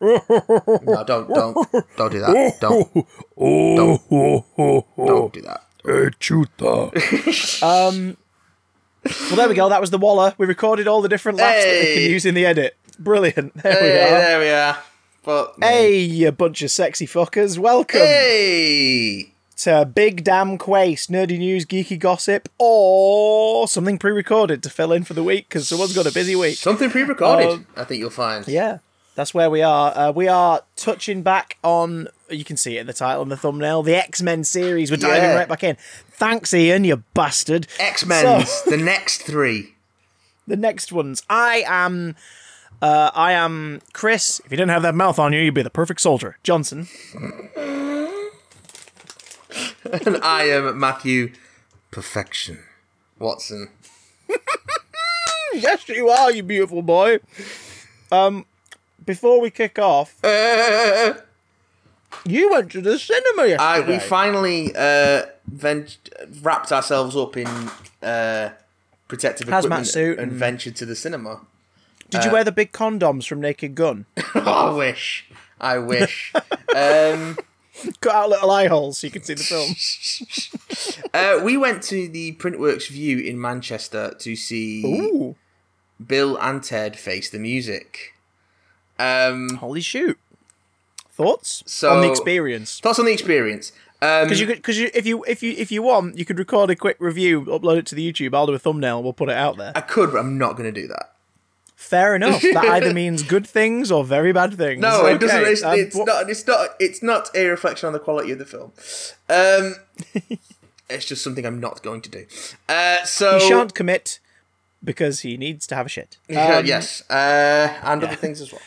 no, don't, don't, don't do that. Don't, don't, don't do that. Um, well, there we go. That was the Waller. We recorded all the different laughs that we can use in the edit. Brilliant. There Hey, we are. there we are. But Hey, you bunch of sexy fuckers. Welcome hey, to Big Damn Quace, nerdy news, geeky gossip, or something pre recorded to fill in for the week because someone's got a busy week. something pre-recorded. Um, I think you'll find. Yeah, that's where we are. Uh, we are touching back on, you can see it in the title and the thumbnail, the X Men series. We're diving Yeah. right back in. Thanks, Ian, you bastard. X Men, So- the next three. the next ones. I am. Uh, I am Chris. If you didn't have that mouth on you, you'd be the perfect soldier. Johnson. And I am Matthew Perfection Watson. Yes, you are, you beautiful boy. Um, before we kick off, Uh, you went to the cinema yesterday. I, we finally uh, vent- wrapped ourselves up in uh, protective Hazmat equipment suit and and- ventured to the cinema. Did you wear the big condoms from Naked Gun? I wish. I wish. um, Cut out little eye holes so you can see the film. uh, we went to the Printworks Vue in Manchester to see Ooh, Bill and Ted Face the Music. Um, holy shoot! Thoughts So- on the experience? thoughts on the experience? Um, Because you could, because you, if you, if you, if you want, you could record a quick review, upload it to the YouTube. I'll do a thumbnail. and We'll put it out there. I could, but I'm not going to do that. Fair enough. That either means good things or very bad things. No, it doesn't. It's, um, it's not. It's not. It's not a reflection on the quality of the film. Um, it's just something I'm not going to do. Uh, so He shan't commit because he needs to have a shit. Yeah, Um, yes, uh, and other things as well.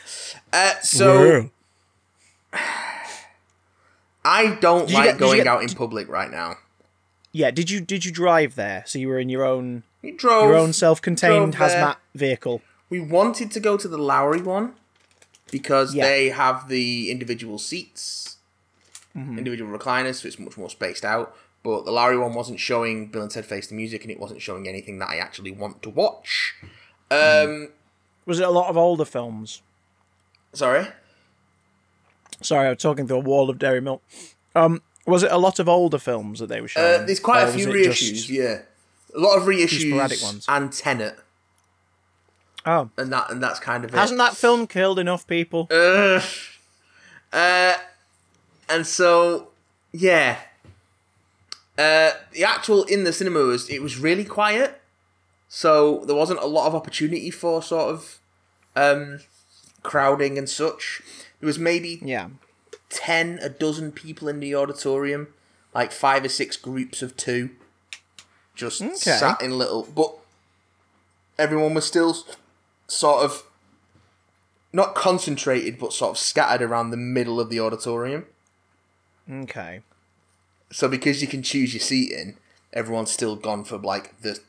Uh, so I don't you like get- going get- out in public right now. Yeah, did you did you drive there? So you were in your own We drove. your own self-contained drove there. hazmat vehicle. We wanted to go to the Lowry one because Yeah. they have the individual seats, Mm-hmm. individual recliners, so it's much more spaced out. But the Lowry one wasn't showing Bill and Ted Face the Music, and it wasn't showing anything that I actually want to watch. Um, Was it a lot of older films? sorry. Sorry, I was talking through a wall of dairy milk. Um, was it a lot of older films that they were showing? Uh, there's quite a few reissues, yeah. A lot of reissues sporadic ones. and Tenet, Oh, and that and that's kind of it. hasn't that film killed enough people? Uh, uh, and so, yeah. Uh, the actual in the cinema was it was really quiet, so there wasn't a lot of opportunity for sort of um, crowding and such. There was maybe yeah. ten, a dozen people in the auditorium, like five or six groups of two, just Okay. sat in little. But everyone was still sort of not concentrated, but sort of scattered around the middle of the auditorium. Okay. So because you can choose your seating, everyone's still gone for like the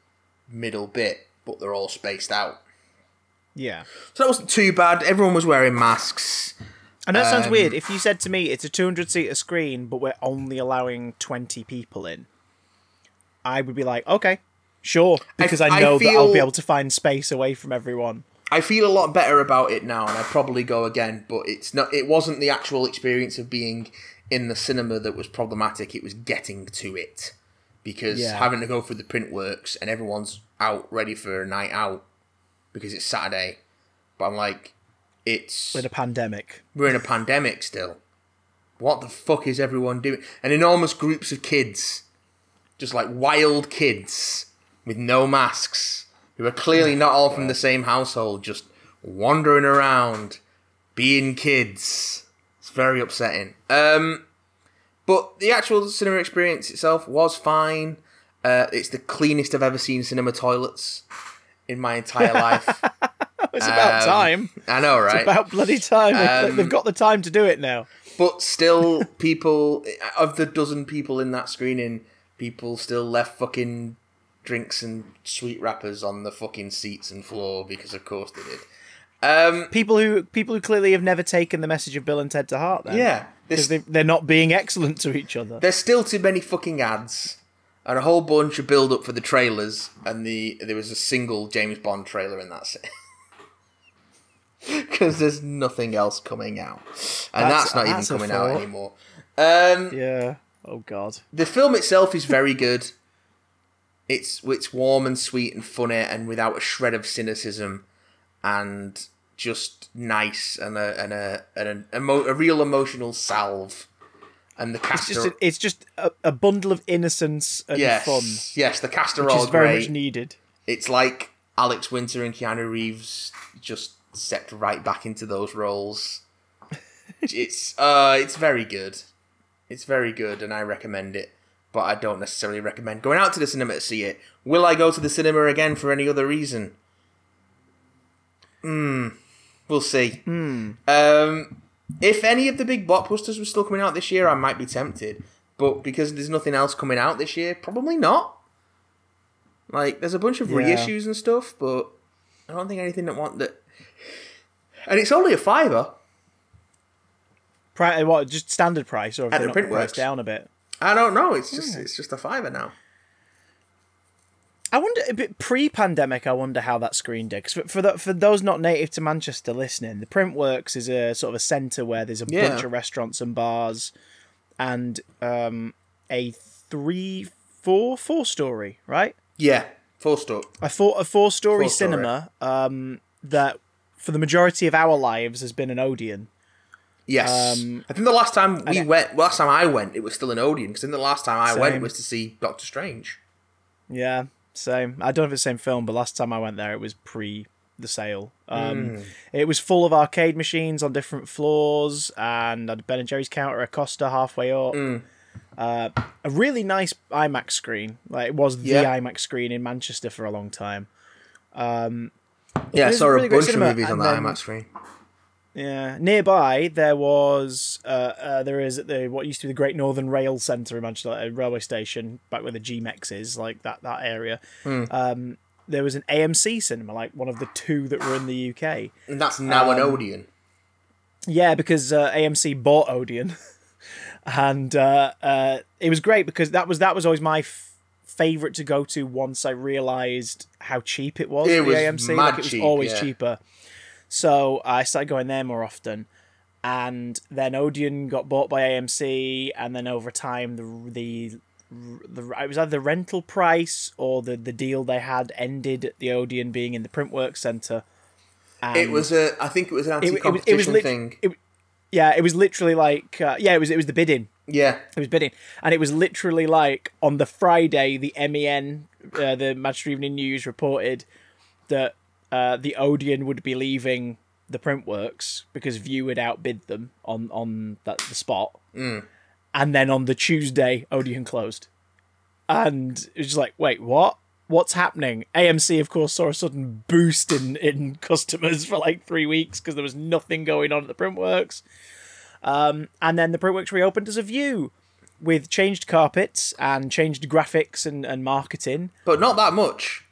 middle bit, but they're all spaced out. Yeah. So that wasn't too bad. Everyone was wearing masks. I know it sounds Um, weird. If you said to me it's a 200 seater screen, but we're only allowing 20 people in, I would be like, okay, sure, because I, I know that I'll be able to find space away from everyone. I feel a lot better about it now, and I'd probably go again. But it's not. It wasn't the actual experience of being in the cinema that was problematic. It was getting to it because Yeah. having to go through the print works and everyone's out ready for a night out because it's Saturday. But I'm like, it's With a pandemic. we're in a pandemic still. What the fuck is everyone doing? And enormous groups of kids, just like wild kids with no masks, who are clearly not all from the same household, just wandering around, being kids. It's very upsetting. Um, but the actual cinema experience itself was fine. Uh, it's the cleanest I've ever seen cinema toilets in my entire life. It's about Um, time. I know, right? It's about bloody time. Um, They've got the time to do it now. but still people of the dozen people in that screening people still left fucking drinks and sweet wrappers on the fucking seats and floor because of course they did um People who people who clearly have never taken the message of Bill and Ted to heart. Then. yeah because they, they're not being excellent to each other. there's still too many fucking ads, and a whole bunch of build up for the trailers, and the there was a single James Bond trailer, and that's it. Because there's nothing else coming out, and That's- that's, not that's even coming out anymore. Um, Yeah. Oh God. the film itself is very good. It's it's warm and sweet and funny, and without a shred of cynicism, and just nice and a and a and a, emo- a real emotional salve. And the cast It's just a, it's just a, a bundle of innocence and yes, fun, yes, the cast are which all is very great. much needed. It's like Alex Winter and Keanu Reeves just stepped right back into those roles. it's uh, it's very good. It's very good, and I recommend it. But I don't necessarily recommend going out to the cinema to see it. Will I go to the cinema again for any other reason? Hmm. We'll see. Um, if any of the big blockbusters were still coming out this year, I might be tempted. But because there's nothing else coming out this year, probably not. Like, there's a bunch of Yeah. reissues and stuff, but I don't think anything that want that. And it's only a fiver. Pri- what just standard price or At the Printworks. priced down a bit? I don't know. It's just it's just a fiver now. I wonder a bit pre-pandemic. I wonder how that screen did. 'Cause for for, the, for those not native to Manchester listening, the Printworks is a sort of a centre where there's a Yeah. bunch of restaurants and bars, and um, a three, four, four story right. Yeah, four stop. I thought a four story Four-story. cinema um, that for the majority of our lives has been an Odeon. Yes, Um, I think the last time we went, last time I went, it was still an Odeon because then the last time I went was to see Doctor Strange. Yeah, same. I don't know if it's the same film, but last time I went there, it was pre the sale. Um, Hmm. It was full of arcade machines on different floors, and had Ben and Jerry's counter, a Costa halfway up. Hmm. Uh, a really nice IMAX screen. Like it was the Yeah. IMAX screen in Manchester for a long time. Yeah, I saw a a really great bunch of movies on the then- IMAX screen. Yeah, nearby there was uh, uh, there is at the what used to be the Great Northern Rail Centre in Manchester, like a railway station back where the GMEX is, like that that area. Hmm. Um, there was an AMC cinema, like one of the two that were in the UK. And that's now Um, an Odeon. Yeah, because uh, AMC bought Odeon, and uh, uh, it was great because that was that was always my f- favorite to go to once I realised how cheap it was. It the was AMC, mad like it was cheap, always yeah. cheaper. So I started going there more often, and then Odeon got bought by AMC, and then over time the the the it was either the rental price or the the deal they had ended at the Odeon being in the Printworks Centre. And It was a, I think it was an it, it was anti-competition it was lit- thing. it- yeah, it was literally like uh, yeah, it was it was the bidding. yeah, It was bidding, and it was literally like on the Friday, the MEN, uh, the Manchester Evening News reported that uh, the Odeon would be leaving the Printworks because Vue had outbid them on on that the spot, Mm. and then on the Tuesday, Odeon closed, and it was just like, wait, what? What's happening? AMC, of course, saw a sudden boost in, in customers for like three weeks because there was nothing going on at the Printworks. Um, and then the Printworks reopened as a Vue with changed carpets and changed graphics and, and marketing. but not that much.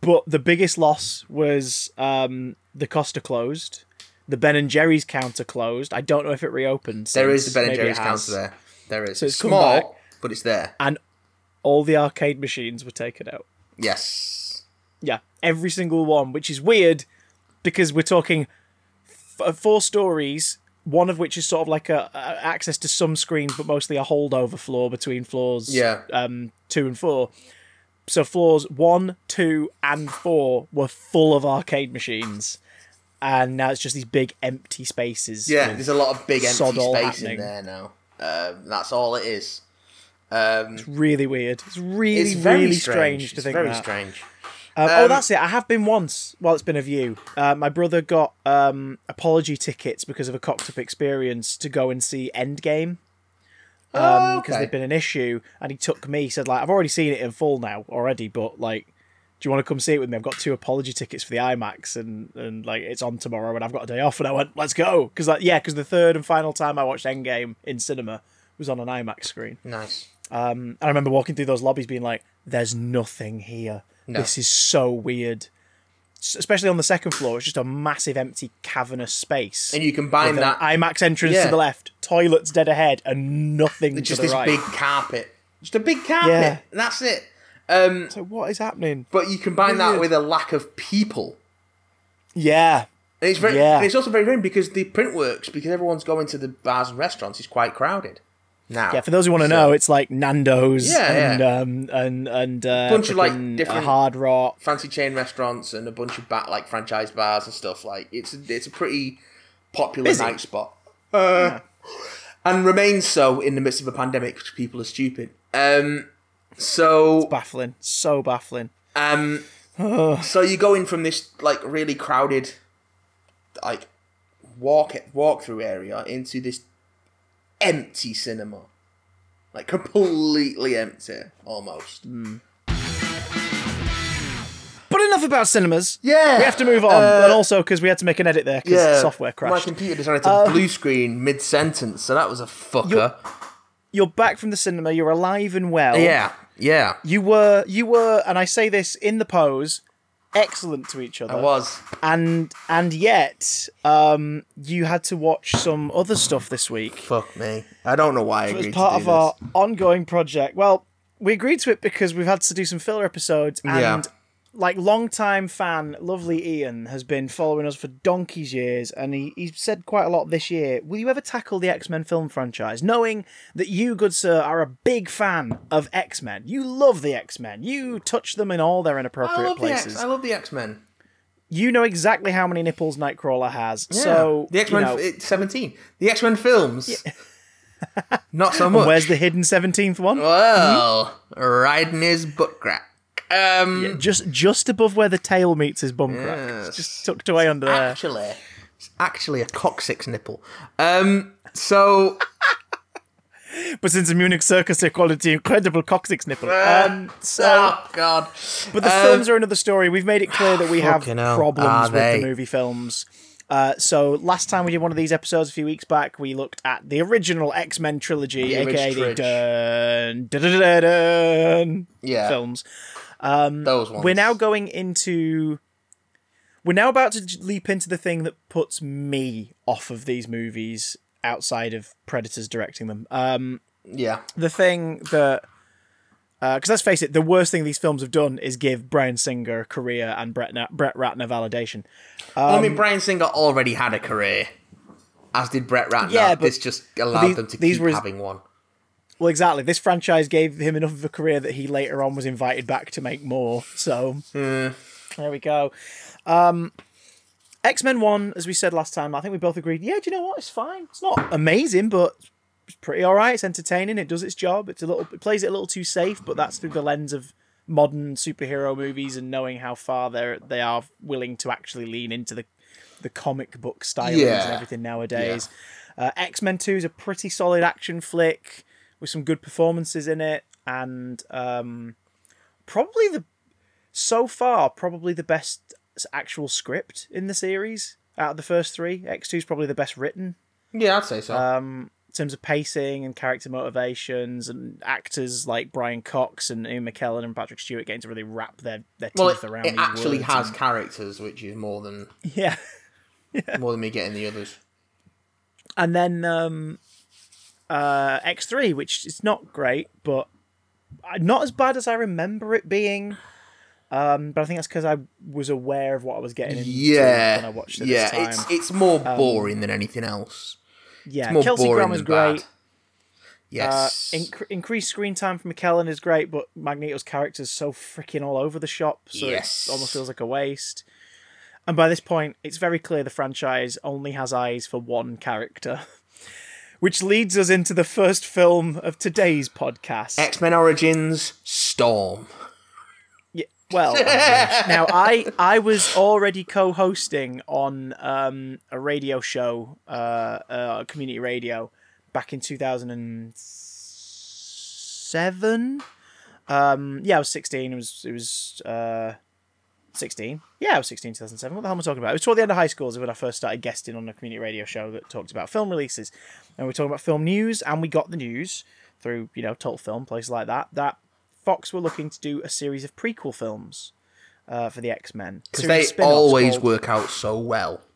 But the biggest loss was um, the Costa closed, the Ben and Jerry's counter closed. I don't know if it reopened. There is the Ben and Jerry's counter there. There is. So it's come small, back. but it's there. And all the arcade machines were taken out. Yes. Yeah, every single one, which is weird because we're talking f- four stories, one of which is sort of like a, a access to some screens, but mostly a holdover floor between floors. Yeah. um, two and four. So floors one, two, and four were full of arcade machines, and now it's just these big empty spaces. Yeah, there's a lot of big empty space happening. in there now. Um, that's all it is. Um, it's really weird. It's really, it's really strange. strange, to it's think very that. strange. Um, oh, Um, that's it. I have been once Well, it's been a Vue. Uh, my brother got um, apology tickets because of a cocked up experience to go and see Endgame. Oh, because okay. there'd been an issue, and he took me. He said, "Like, I've already seen it in full now already, but like, do you want to come see it with me? I've got two apology tickets for the IMAX, and and like it's on tomorrow, and I've got a day off." And I went, "Let's go!" Because like, yeah, because the third and final time I watched Endgame in cinema was on an IMAX screen. Nice. Um, and I remember walking through those lobbies being like, "There's nothing here. No. This is so weird, especially on the second floor, it's just a massive empty cavernous space. And you combine that IMAX entrance Yeah. to the left, toilets dead ahead, and nothing just to the this right. big carpet, just a big carpet. Yeah. And that's it. Um, So what is happening? but you combine that with a lack of people. Yeah, And it's very, Yeah. it's also very strange because the print works because everyone's going to the bars and restaurants is quite crowded now. yeah. For those who want to know, it's like Nando's Yeah, and yeah. um and and uh, Bunch of, like, different- Hard Rock. fancy chain restaurants and a bunch of bat like franchise bars and stuff. Like it's a, it's a pretty popular Busy. night spot, uh, and remains so in the midst of a pandemic because people are stupid. Um, so Baffling, so baffling. um, so you go in from this like really crowded, like walk walk through area into this empty cinema, like completely empty almost. But enough about cinemas. Yeah, We have to move on, Uh, and also because we had to make an edit there because software crashed. My computer decided to blue screen mid sentence, so that was a fucker. You're back from the cinema. You're alive and well. Yeah, yeah, You were, you were, and I say this in the pose, excellent to each other. I was. and and yet, um, you had to watch some other stuff this week Fuck me. I don't know why I agreed part to of do our ongoing project. Well, we agreed to it because we've had to do some filler episodes, and Yeah. Like long-time fan, lovely Ian has been following us for donkey's years, and he he said quite a lot this year. Will you ever tackle the X Men film franchise, knowing that you, good sir, are a big fan of X Men? You love the X Men. You touch them in all their I inappropriate the places. X. I love the X Men. you know exactly how many nipples Nightcrawler has. So the X Men. you know, It's seventeen. The X Men films. Not so much. where's the hidden seventeenth one? well, hmm? riding his butt crack. Um, just just above where the tail meets his bum crack. It's just tucked away under there. actually, it's actually a coccyx nipple. Um, so But since the Munich Circus equality, incredible coccyx nipple. Um, so, oh god. but the films are another story. We've made it clear that we have problems with they? the movie films. Uh, so last time we did one of these episodes a few weeks back, we looked at the original X Men trilogy, The aka the Ridge dun, dun, dun, dun, dun Yeah. films. Those ones. We're now going into. We're now about to leap into the thing that puts me off of these movies outside of Predators directing them. Um, Yeah. the thing that. Because let's face it, the worst thing these films have done is give Bryan Singer a career and Brett, Na- Brett Ratner validation. I Um, mean, Bryan Singer already had a career, as did Brett Ratner. Yeah, but- this just allowed these- them to keep were- having one. Well, exactly. This franchise gave him enough of a career that he later on was invited back to make more. So there we go. Um, X Men One, as we said last time, I think we both agreed. Yeah, do you know what? It's fine. It's not amazing, but it's pretty all right. It's entertaining. It does its job. It's a little. It plays it a little too safe, but that's through the lens of modern superhero movies and knowing how far they they are willing to actually lean into the the comic book stylings Yeah. and everything nowadays. Uh, X Men Two is a pretty solid action flick with some good performances in it, and um, probably the so far probably the best actual script in the series out of the first three. X Two is probably the best written Yeah, I'd say so. um, in terms of pacing and character motivations and actors like Brian Cox and Ian McKellen and Patrick Stewart getting to really wrap their, their well, teeth it, around it actually has and- characters, which is more than yeah. more than me getting the others. and then um, uh, X3, which is not great, but uh, not as bad as I remember it being. Um, but I think that's because I was aware of what I was getting into Yeah, when I watched it yeah. Um, It's it's more boring than anything else. yeah, Kelsey Grammer's than great. bad. Uh, inc- increased screen time for McKellen is great, but Magneto's character is so freaking all over the shop, so Yes. it almost feels like a waste. And by this point, it's very clear the franchise only has eyes for one character. Which leads us into the first film of today's podcast. X Men Origins Storm. Yeah, well, now I I was already co-hosting on um, a radio show, uh, uh, community radio, back in two thousand and seven. Um, yeah, I was sixteen. It was it was uh, sixteen. Yeah, I was 16, 2007. What the hell am I talking about? It was toward the end of high school is when I first started guesting on a community radio show that talked about film releases, and we were talking about film news, and we got the news through you know Total Film places like that that Fox were looking to do a series of prequel films uh, for the X Men. Because they always work out so well.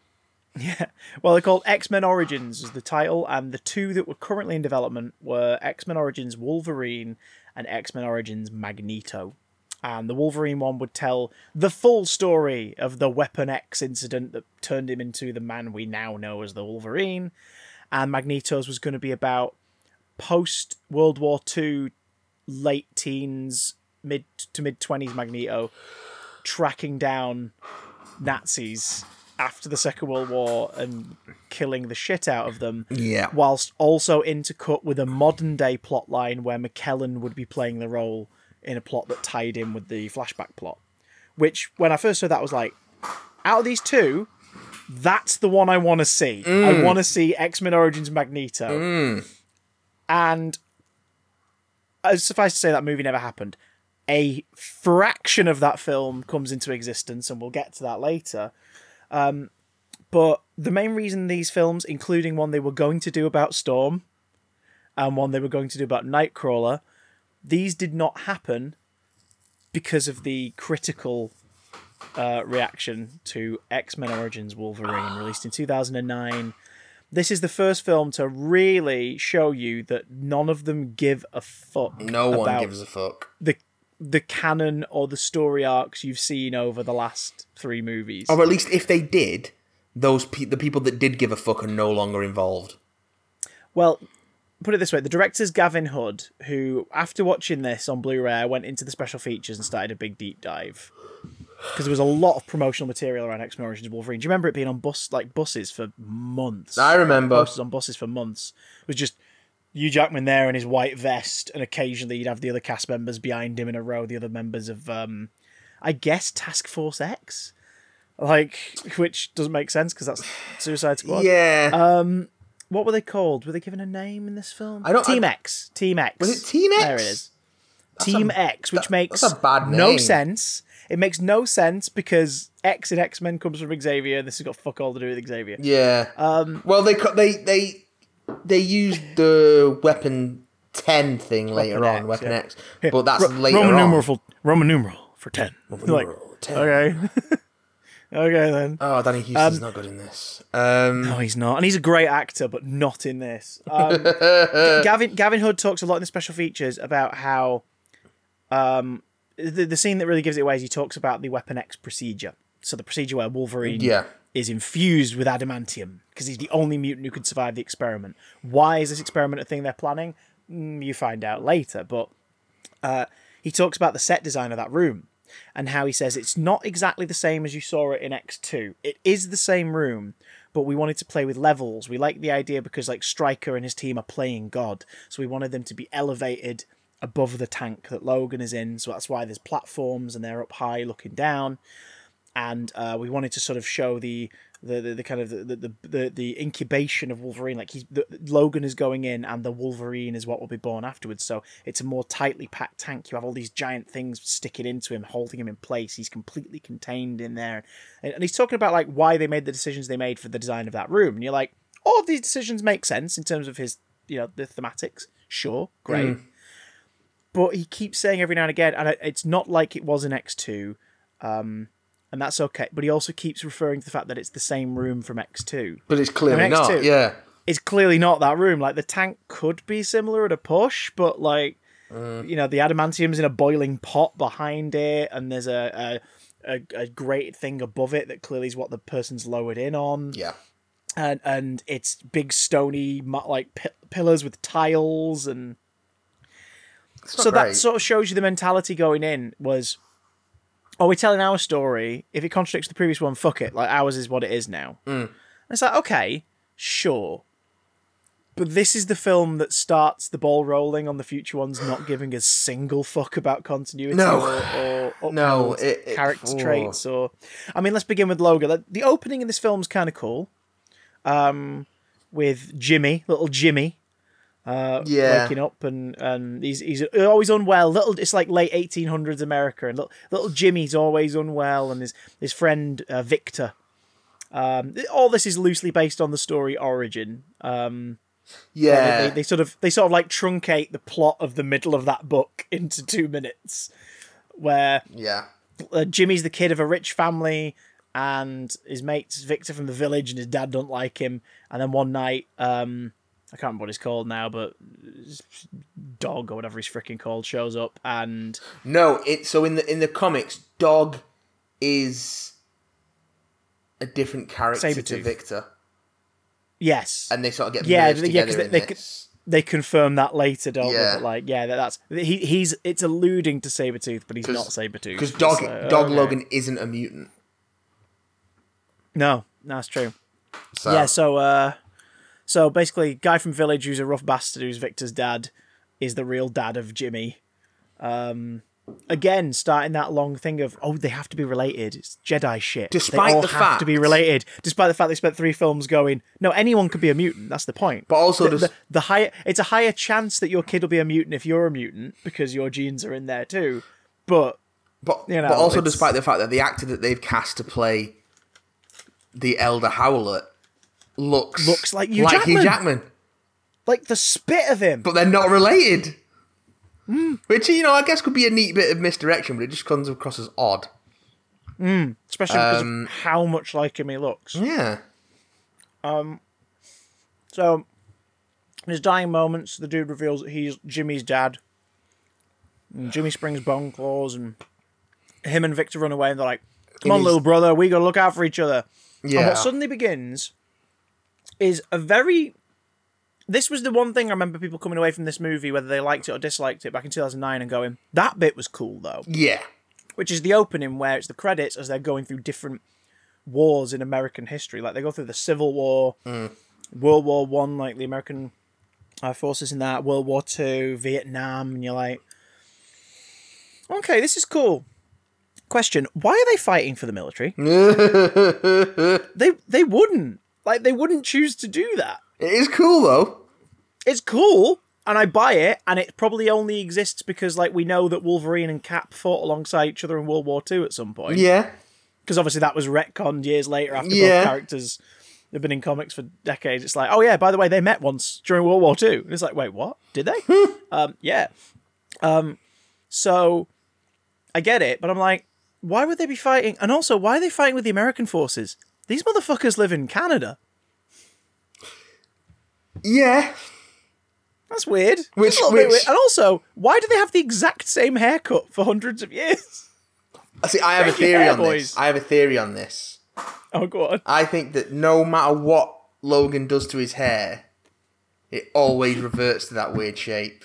Yeah. Well, they're called X Men Origins is the title, and the two that were currently in development were X Men Origins Wolverine and X Men Origins Magneto. And the Wolverine one would tell the full story of the Weapon X incident that turned him into the man we now know as the Wolverine. And Magneto's was going to be about post World War II, late teens, mid to mid 20s Magneto tracking down Nazis after the Second World War and killing the shit out of them. Yeah. Whilst also intercut with a modern day plotline where McKellen would be playing the role in a plot that tied in with the flashback plot. Which, when I first saw that, I was like, out of these two, that's the one I want to see. I want to see X Men Origins Magneto. And uh, suffice to say, that movie never happened. A fraction of that film comes into existence, and we'll get to that later. Um, but the main reason these films, including one they were going to do about Storm and one they were going to do about Nightcrawler, these did not happen because of the critical uh, reaction to X Men Origins Wolverine, released in 2009. This is the first film to really show you that none of them give a fuck. No one gives a fuck. the the canon or the story arcs you've seen over the last three movies. Or at least if they did, those pe- the people that did give a fuck are no longer involved. Well, put it this way: the director's Gavin Hood, who after watching this on Blu-ray, went into the special features and started a big deep dive because there was a lot of promotional material around X Men Origins Wolverine. Do you remember it being on bus like buses for months? I remember. posters on buses for months. It was just Hugh Jackman there in his white vest, and occasionally you'd have the other cast members behind him in a row, the other members of, um, I guess, Task Force X, like which doesn't make sense because that's Suicide Squad. Yeah. Um, what were they called? Were they given a name in this film? I don't- Team I- X. Team X. Was it Team X? There it is. Team X, which that- makes that's a bad no sense. It makes no sense because X in X Men comes from Xavier. and This has got fuck all to do with Xavier. yeah. Um, well, they they they they used the weapon ten thing later Weapon on, X, Weapon yeah. X, but that's Ro- later Roman on. numeral for Roman numeral for ten. like, numeral 10. okay, okay then. Oh, Danny Huston's Um, not good in this. Um, No, he's not, and he's a great actor, but not in this. Um, Gavin Gavin Hood talks a lot in the special features about how um, the the scene that really gives it away is he talks about the Weapon X procedure. So the procedure where Wolverine Yeah. is infused with adamantium because he's the only mutant who could survive the experiment. Why is this experiment a thing they're planning? Mm, you find out later, but uh, he talks about the set design of that room and how he says it's not exactly the same as you saw it in X2. It is the same room, but we wanted to play with levels. We like the idea because like Stryker and his team are playing God, so we wanted them to be elevated above the tank that Logan is in. So that's why there's platforms and they're up high looking down. And uh, we wanted to sort of show the the, the, the kind of the, the, the, the incubation of Wolverine. Like he's the, Logan is going in, and the Wolverine is what will be born afterwards. So it's a more tightly packed tank. You have all these giant things sticking into him, holding him in place. He's completely contained in there. And, and he's talking about like why they made the decisions they made for the design of that room. And you're like, all of these decisions make sense in terms of his, you know, the thematics. Sure, great. But he keeps saying every now and again, and it- it's not like it was in X two. Um, and that's okay. But he also keeps referring to the fact that it's the same room from X2. but it's clearly I mean, not. X2. Yeah. It's clearly not that room. Like the tank could be similar at a push, but like mm. you know, the adamantium's in a boiling pot behind it, and there's a a, a a great thing above it that clearly is what the person's lowered in on, Yeah. and and it's big stony like pi- pillars with tiles and so that sort of shows you the mentality going in was oh we're telling our story. If it contradicts the previous one fuck it. Like ours is what it is now. Mm. and it's like okay sure. But this is the film that starts the ball rolling on the future ones not giving a single fuck about continuity No. or, or No, it- it- character oh. traits or i mean let's begin with logo the, opening in this film is kind of cool. Um with jimmy little jimmy uh, Yeah. waking up and and he's he's always unwell. Little, it's like late eighteen hundreds America, and little, little Jimmy's always unwell, and his his friend uh, Victor. Um, all this is loosely based on the story Origin. Um, yeah. they, they sort of they sort of like truncate the plot of the middle of that book into two minutes, where yeah. uh, Jimmy's the kid of a rich family, and his mate's Victor from the village, and his dad don't like him. And then one night, um, I can't remember what he's called now, but dog or whatever he's freaking called shows up, and No, it so in the in the comics, Dog is a different character to Victor, yes, and they sort of get Yeah, merged yeah, together they- in they this. they confirm that later, don't Yeah. they? But like, yeah, that, that's he. He's it's alluding to Sabretooth, but he's not Sabretooth. Because Dog Dog okay. Logan isn't a mutant. No, no, that's true. So Yeah, so uh so basically guy from village who's a rough bastard who's Victor's dad is the real dad of Jimmy. Um again starting that long thing of oh they have to be related. It's Jedi shit. Despite they all the have to be related. Despite the fact they spent 3 films going no anyone could be a mutant. That's the point. But also the, the, the higher it's a higher chance that your kid will be a mutant if you're a mutant because your genes are in there too. But But you know, but also it's- despite the fact that the actor that they've cast to play the Elder Howlett looks Looks like Hugh like Hugh Jackman. Jackman, like the spit of him. but they're not related. Hmm. Which you know, I guess could be a neat bit of misdirection, but it just comes across as odd. especially because Um, of how much like him he looks. Yeah, Um. So, in his dying moments, the dude reveals that he's Jimmy's dad. And Jimmy springs bone claws, and him and Victor run away, and they're like, "Come In on, his- little brother, we gotta look out for each other." Yeah. And what suddenly begins is a very. This was the one thing I remember people coming away from this movie, whether they liked it or disliked it, back in 2009, and going, "That bit was cool, though." yeah, which is the opening where it's the credits as they're going through different wars in American history. Like they go through the Civil War, World War One, like the American uh, forces in that, World War Two, Vietnam, and you're like, okay, this is cool. Question: Why are they fighting for the military? they they wouldn't like they wouldn't choose to do that. it is cool though. It's cool. And I buy it, and it probably only exists because, like, we know that Wolverine and Cap fought alongside each other in World War II at some point. Yeah, because obviously that was retconned years later after Yeah. both characters have been in comics for decades. It's like, oh yeah, by the way, they met once during World War II. And it's like, wait, what? Did they? um, yeah. Um, so I get it, but I'm like, why would they be fighting? And also, why are they fighting with the American forces? These motherfuckers live in Canada. yeah. That's weird. Which- which- weird. And also, why do they have the exact same haircut for hundreds of years? See, I have a Break theory hair, on boys. this. I have a theory on this. Oh, go on. I think that no matter what Logan does to his hair, it always reverts to that weird shape.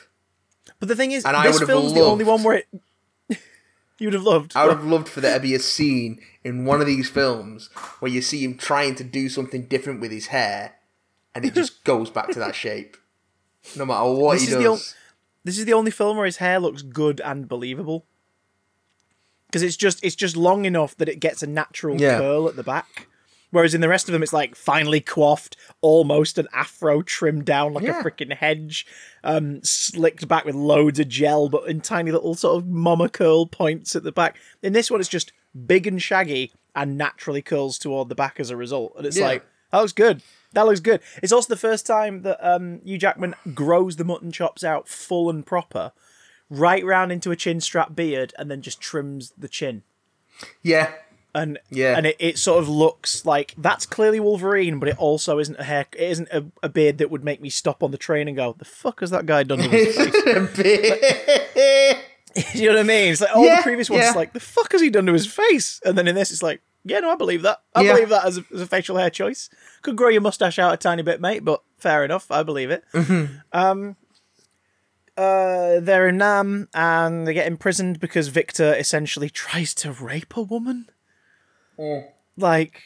But the thing is, And this film's the only one where it. You would have loved. I would have loved for there to be a scene in one of these films where you see him trying to do something different with his hair, and it just goes back to that shape, no matter what This he is does. This is the only film where his hair looks good and believable. Because it's just it's just long enough that it gets a natural Yeah. curl at the back. Whereas in the rest of them, it's like finely coiffed, almost an afro trimmed down like Yeah. a freaking hedge, um, slicked back with loads of gel, but in tiny little sort of mama curl points at the back. In this one, it's just big and shaggy and naturally curls toward the back as a result. And it's Yeah. like, that looks good. That looks good. It's also the first time that um, Hugh Jackman grows the mutton chops out full and proper, right round into a chin strap beard, and then just trims the chin. yeah, And Yeah. and it, it sort of looks like that's clearly Wolverine, but it also isn't a hair. It isn't a, a beard that would make me stop on the train and go, "The fuck has that guy done to his face?" you know what I mean? It's like all Yeah, the previous ones, yeah. like, "The fuck has he done to his face?" And then in this, it's like, "Yeah, no, I believe that. I Yeah. believe that as a, as a facial hair choice. Could grow your mustache out a tiny bit, mate, but fair enough. I believe it." Mm-hmm. Um. Uh, they're in Nam and they get imprisoned because Victor essentially tries to rape a woman. Mm. Like,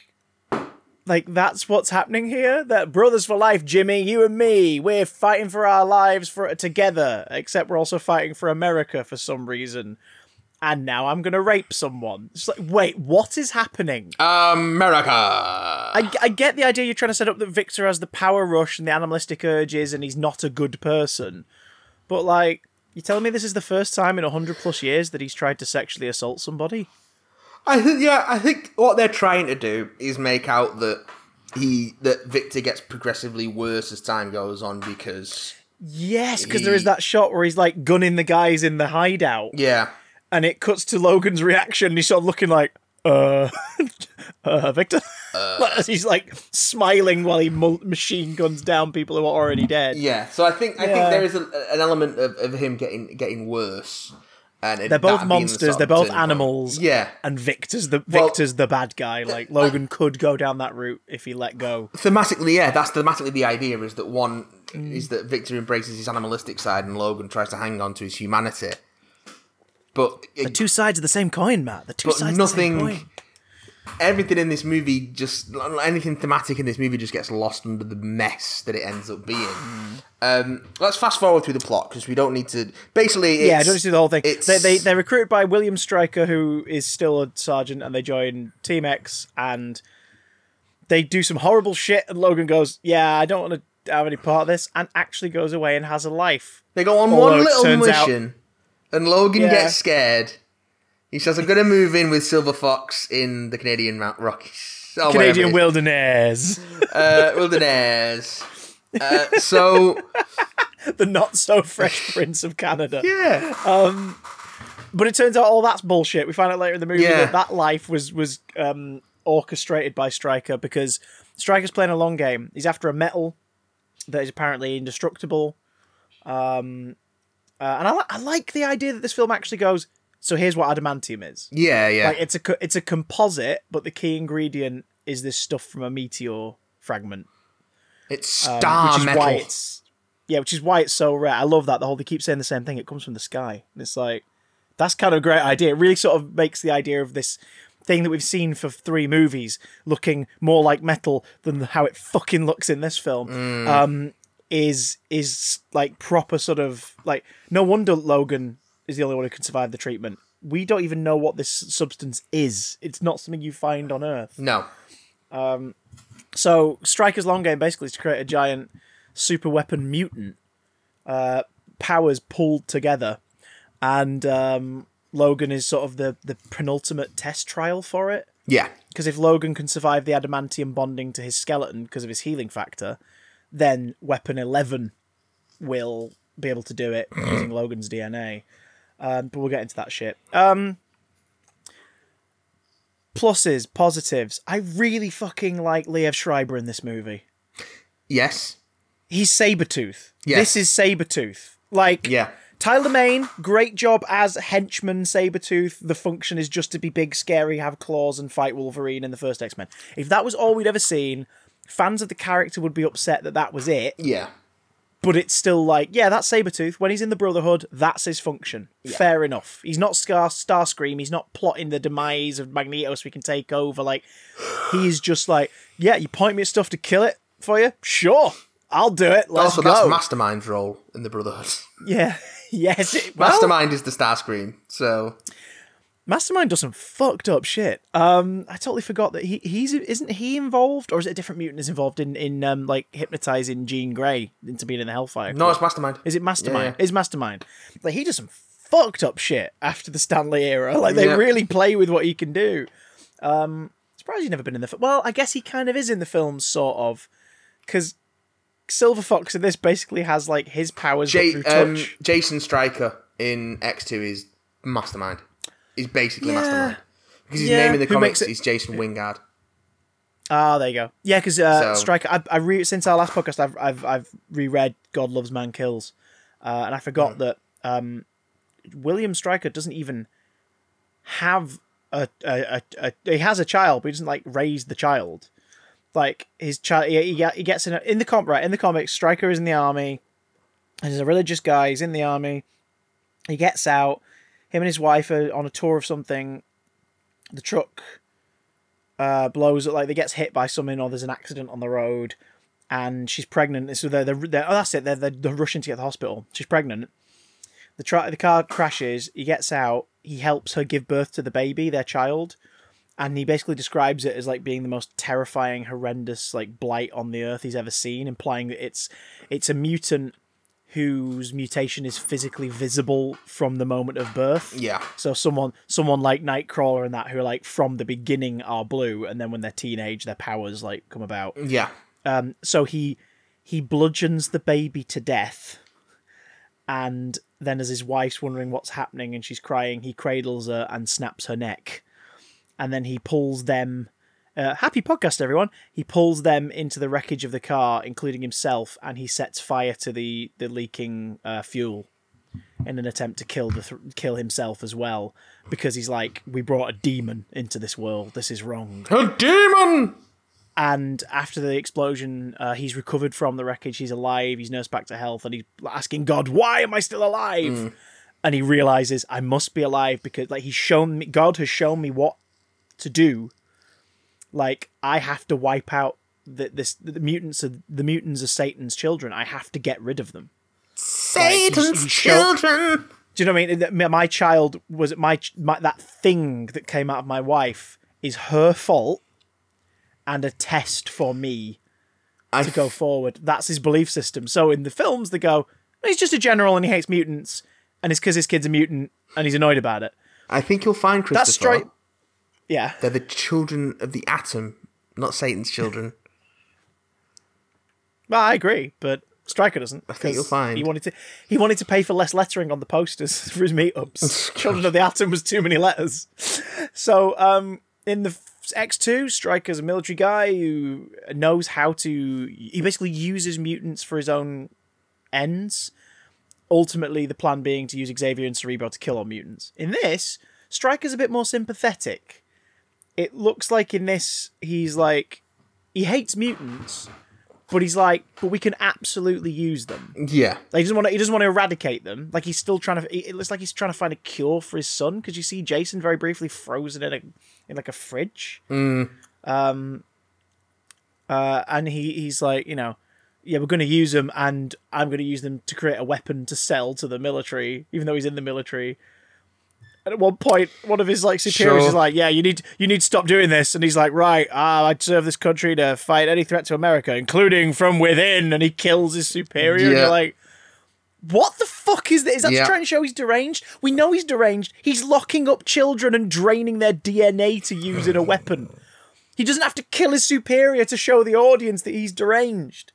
like that's what's happening here. That brothers for life, Jimmy, you and me, we're fighting for our lives for together. Except we're also fighting for America for some reason. And now I'm gonna rape someone. It's like, wait, what is happening? America. I, I get the idea you're trying to set up that Victor has the power rush and the animalistic urges and he's not a good person. But, like, you're telling me this is the first time in 100 plus years that he's tried to sexually assault somebody? I think yeah, I think what they're trying to do is make out that he that Victor gets progressively worse as time goes on because Yes, because there is that shot where he's, like, gunning the guys in the hideout. yeah, and it cuts to Logan's reaction. And he's sort of looking like, uh, uh Victor. As he's like smiling while he machine guns down people who are already dead. Yeah, so I think I think there is a, an element of, of him getting getting worse. And it- They're both being the monsters. They're both turning point. animals. Yeah, And Victor's the Well- Victor's the bad guy. Like Logan could go down that route if he let go. thematically, yeah, that's thematically the idea is that one Mm. is that Victor embraces his animalistic side and Logan tries to hang on to his humanity. But The two sides of the same coin, Matt. The two sides of the same nothing. Everything in this movie just anything thematic in this movie just gets lost under the mess that it ends up being. Um, let's fast forward through the plot because we don't need to. Basically, Yeah, I don't see the whole thing. They, they they're recruited by William Stryker, who is still a sergeant, and they join Team X, and they do some horrible shit. And Logan goes, "Yeah, I don't want to have any part of this," and actually goes away and has a life. They go on Although one little turns out- mission, and Logan Yeah. gets scared. He says, "I'm going to move in with Silver Fox in the Canadian Mount Rockies, or Canadian wilderness, uh, wilderness." Uh, so the not so fresh Prince of Canada. yeah, But it turns out all that's bullshit. We find out later in the movie Yeah. that that life was was um, orchestrated by Stryker because Stryker's playing a long game. He's after a metal that is apparently indestructible. Um, uh, and I, I like the idea that this film actually goes. So here's what adamantium is. yeah, yeah. Like it's a co- it's a composite, but the key ingredient is this stuff from a meteor fragment, it's um, star which is metal. why it's yeah, which is why it's so rare. I love that the whole they keep saying the same thing. It comes from the sky. And it's like that's kind of a great idea. It really sort of makes the idea of this thing that we've seen for three movies looking more like metal than how it fucking looks in this film. Mm. Um, is is like proper sort of like no wonder Logan is the only one who can survive the treatment. We don't even know what this substance is. It's not something you find on Earth. no, So Stryker's long game basically is to create a giant super weapon mutant, uh, powers pulled together, and um, Logan is sort of the the penultimate test trial for it. yeah, Because if Logan can survive the adamantium bonding to his skeleton because of his healing factor, then Weapon Eleven will be able to do it using Logan's DNA. Um, but we'll get into that shit. Um, pluses, positives. I really fucking like Liev Schreiber in this movie. yes, He's Sabretooth. Yes. This is Sabretooth. Like, yeah, Tyler Mane, great job as henchman Sabretooth. The function is just to be big, scary, have claws, and fight Wolverine in the first X Men. If that was all we'd ever seen, fans of the character would be upset that that was it. yeah. But it's still like, yeah, that's Sabretooth. When he's in the Brotherhood, that's his function. Fair enough. He's not Scar Starscream. He's not plotting the demise of Magneto so we can take over. Like, he's just like, yeah, you point me at stuff to kill it for you? Sure. I'll do it. Let's also, go. that's Mastermind's role in the Brotherhood. yeah. Yes. It, well, Mastermind is the Starscream, so Mastermind does some fucked up shit. Um, I totally forgot that he he's isn't he involved, or is it a different mutant is involved in in um like hypnotizing Jean Grey into being in the Hellfire? no, it's Mastermind. is it Mastermind? Yeah, Is Mastermind like he does some fucked up shit after the Stanley era? Like they Yeah. really play with what he can do. Um, surprised he's never been in the fi- well. I guess he kind of is in the films, sort of, because Silver Fox in this basically has like his powers J- through um. Jason Stryker in X Two is Mastermind. He's basically Yeah. Mastermind because his Yeah, name in the who comics makes it- is Jason Wyngarde. Ah, there you go. Yeah, because uh, So- Stryker. I, I re- since our last podcast, I've I've I've reread God Loves Man Kills, uh, and I Hmm. forgot that um, William Stryker doesn't even have a, a, a, a he has a child, but he doesn't like raise the child. Like his child, he, he gets in a, in the comp right in the comics. Stryker is in the army. and He's a religious guy. He's in the army. He gets out. Him and his wife are on a tour of something. The truck uh, blows like they gets hit by something or there's an accident on the road and she's pregnant. So they're, they're, they're oh that's it. They're, they're, they're rushing to get to the hospital. She's pregnant. The, tra- the car crashes. He gets out. He helps her give birth to the baby their child. And he basically describes it as like being the most terrifying horrendous like blight on the earth he's ever seen implying that it's it's a mutant whose mutation is physically visible from the moment of birth Yeah, so someone someone like Nightcrawler and that who are like from the beginning are blue and then when they're teenage their powers like come about. yeah, Um so he he bludgeons the baby to death and then, as his wife's wondering what's happening and she's crying, he cradles her and snaps her neck. And then he pulls them. Uh, happy podcast, everyone. He pulls them into the wreckage of the car, including himself, and he sets fire to the, the leaking uh, fuel in an attempt to kill the th- kill himself as well because he's like we brought a demon into this world. This is wrong. A demon! and after the explosion uh, he's recovered from the wreckage. He's alive. He's nursed back to health and he's asking god why am i still alive? And he realizes i must be alive because like he's shown me god has shown me what to do like i have to wipe out the, this the mutants are the mutants are satan's children i have to get rid of them Satan's you show- children! do you know what I mean? My my child was my, my that thing that came out of my wife is her fault and a test for me I to go forward. That's his belief system. So in the films, they go, he's just a general and he hates mutants, and it's because his kid's a mutant and he's annoyed about it. I think you'll find Christopher. That's straight. Yeah, They're the children of the atom, not Satan's children. well, I agree, but Stryker doesn't. I think you'll find. he wanted to. He wanted to pay for less lettering on the posters for his meetups. Children of the Atom was too many letters. So, um, in the X two, Stryker's a military guy who knows how to. He basically uses mutants for his own ends. Ultimately, the plan being to use Xavier and Cerebro to kill all mutants. In this, Stryker's a bit more sympathetic. It looks like in this he's like he hates mutants, but he's like, but we can absolutely use them. Yeah. Like he doesn't want to. He doesn't want to eradicate them. Like he's still trying to. It looks like he's trying to find a cure for his son because you see Jason very briefly frozen in a in like a fridge. Um. Uh, and he he's like, you know, yeah, we're going to use them, and I'm going to use them to create a weapon to sell to the military, even though he's in the military. And at one point, one of his like superiors Sure. is like, "Yeah, you need you need to stop doing this," and he's like, "Right, ah, I'd serve this country to fight any threat to America, including from within," and he kills his superior. And Yeah. you're like, what the fuck is this? Is that Yeah. to show he's deranged? We know he's deranged. He's locking up children and draining their DNA to use in a weapon. He doesn't have to kill his superior to show the audience that he's deranged.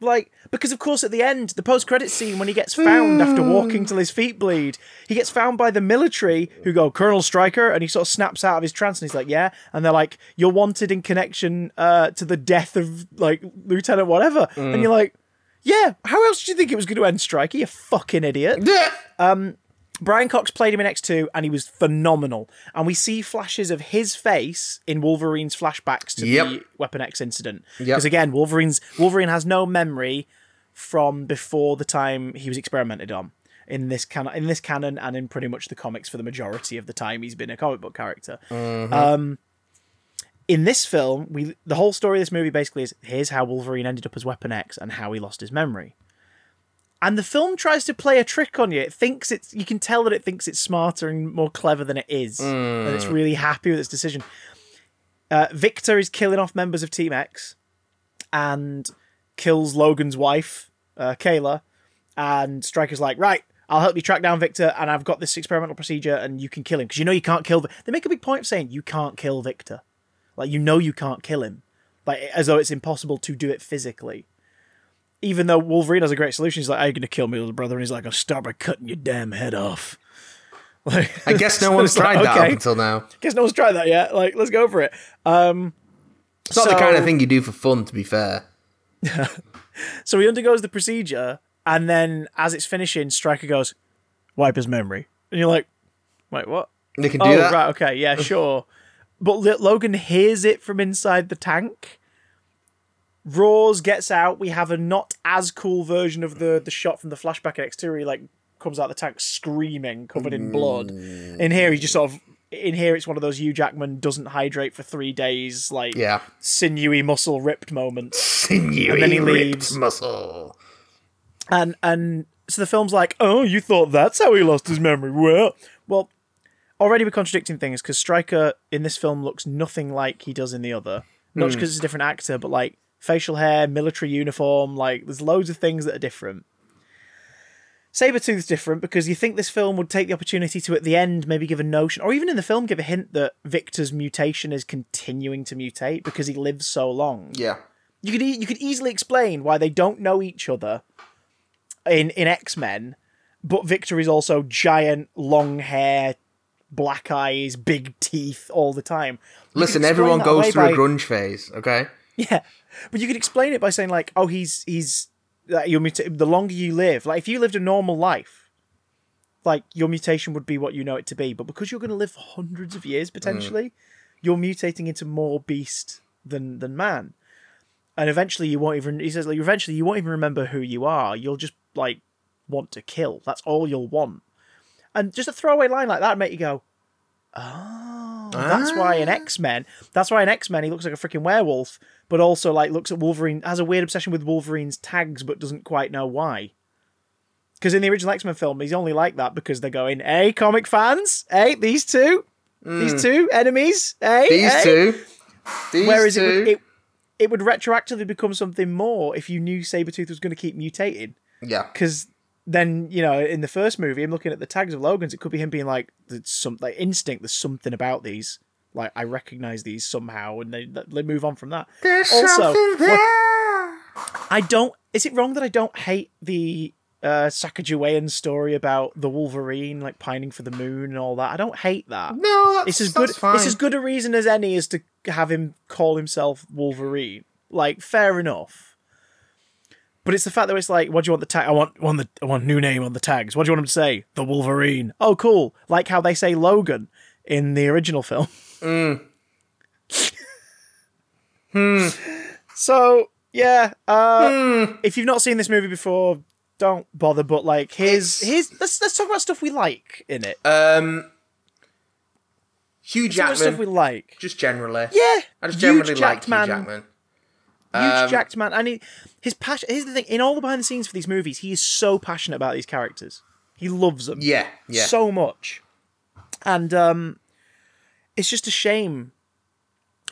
Like, because of course at the end, the post credit scene when he gets found after walking till his feet bleed, he gets found by the military who go, Colonel Stryker, and he sort of snaps out of his trance and he's like, Yeah. And they're like, You're wanted in connection uh, to the death of like Lieutenant whatever. And you're like, Yeah, how else do you think it was going to end, Stryker? You fucking idiot. Yeah. Brian Cox played him in X2 and he was phenomenal. And we see flashes of his face in Wolverine's flashbacks to Yep. the Weapon X incident. Yep. Because again, Wolverine's Wolverine has no memory from before the time he was experimented on in this canon in this canon and in pretty much the comics for the majority of the time he's been a comic book character. Um in this film, we the whole story of this movie basically is here's how Wolverine ended up as Weapon X and how he lost his memory. And the film tries to play a trick on you. It thinks it's you can tell that it thinks it's smarter and more clever than it is. And it's really happy with its decision. Uh, Victor is killing off members of Team X and kills Logan's wife, uh, Kayla. And Stryker's like, right, I'll help you track down Victor, and I've got this experimental procedure, and you can kill him because you know you can't kill. Vi- They make a big point of saying you can't kill Victor, like you know you can't kill him, like as though it's impossible to do it physically. Even though Wolverine has a great solution, he's like, "Are you gonna kill me, little brother?" And he's like, "I'll start by cutting your damn head off." Like, I guess no one's it's like, tried that up until now. Guess no one's tried that yet. Like, let's go for it. Um, It's not the kind of thing you do for fun, to be fair. So he undergoes the procedure, and then as it's finishing, Stryker goes, "Wipe his memory," and you're like, "Wait, what?" They can do oh, that. right, okay, yeah, sure. But Logan hears it from inside the tank. Roars, gets out. We have a not as cool version of the the shot from the flashback at X2 where he like comes out the tank screaming, covered in blood. Mm. In here, he just sort of. In here, it's one of those Hugh Jackman doesn't hydrate for three days, like Yeah. sinewy muscle ripped moments. Sinewy And then he ripped muscle. and and so the film's like, oh, you thought that's how he lost his memory? Well, well, already we're contradicting things because Stryker in this film looks nothing like he does in the other. Not mm. just because it's a different actor, but like facial hair, military uniform, like there's loads of things that are different. Sabretooth's different because you think this film would take the opportunity to, at the end, maybe give a notion, or even in the film, give a hint that Victor's mutation is continuing to mutate because he lives so long Yeah. you could e- you could easily explain why they don't know each other in in X Men, but Victor is also giant, long hair, black eyes, big teeth all the time. You Listen, everyone goes through by- a grunge phase, okay? Yeah, but you could explain it by saying like, oh, he's he's like your muta- the longer you live, like if you lived a normal life, like your mutation would be what you know it to be. But because you're going to live for hundreds of years mm. potentially, you're mutating into more beast than than man, and eventually you won't even. He says like eventually you won't even remember who you are. You'll just like want to kill. That's all you'll want. And just a throwaway line like that make you go, oh, that's why in ah. X Men, that's why in X Men he looks like a freaking werewolf, but also like looks at Wolverine, has a weird obsession with Wolverine's tags, but doesn't quite know why. Because in the original X Men film, he's only like that because they're going, hey, comic fans, hey, these two, these hmm. two enemies, hey, These hey. two. These Whereas it two. would, it, it would retroactively become something more if you knew Sabretooth was going to keep mutating yeah. because then you know in the first movie i'm looking at the tags of logan's it could be him being like there's some like instinct there's something about these like i recognize these somehow and they, they move on from that There's Also, there. i don't is it wrong that i don't hate the uh Sacagawean story about the wolverine like pining for the moon and all that i don't hate that No, that's, it's as good fine. it's as good a reason as any as to have him call himself wolverine like fair enough but it's the fact that it's like, what do you want the tag? I want one the I want new name on the tags. What do you want him to say? The Wolverine. Oh, cool. Like how they say Logan in the original film. So yeah, uh, if you've not seen this movie before, don't bother. But like, here's It's- here's let's let's talk about stuff we like in it. Um, Hugh about stuff we like. just generally. Yeah, I just generally like Hugh. Jackman. Huge Um, jacked man, and he, his passion. Here's the thing: in all the behind the scenes for these movies, he is so passionate about these characters. He loves them. Yeah, yeah. so much. And um it's just a shame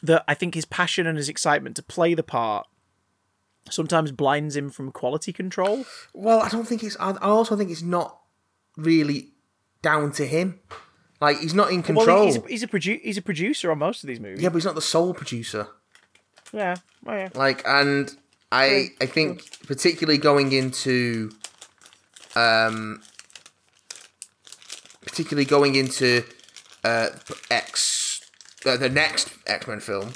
that I think his passion and his excitement to play the part sometimes blinds him from quality control. well, I don't think it's. I also think it's not really down to him. Like he's not in control. Well, he's a, he's a produ- he's a producer on most of these movies. yeah, but he's not the sole producer. Yeah. Oh, yeah. Like, and I, I think particularly going into, um, particularly going into, uh, X, uh, the next X Men film,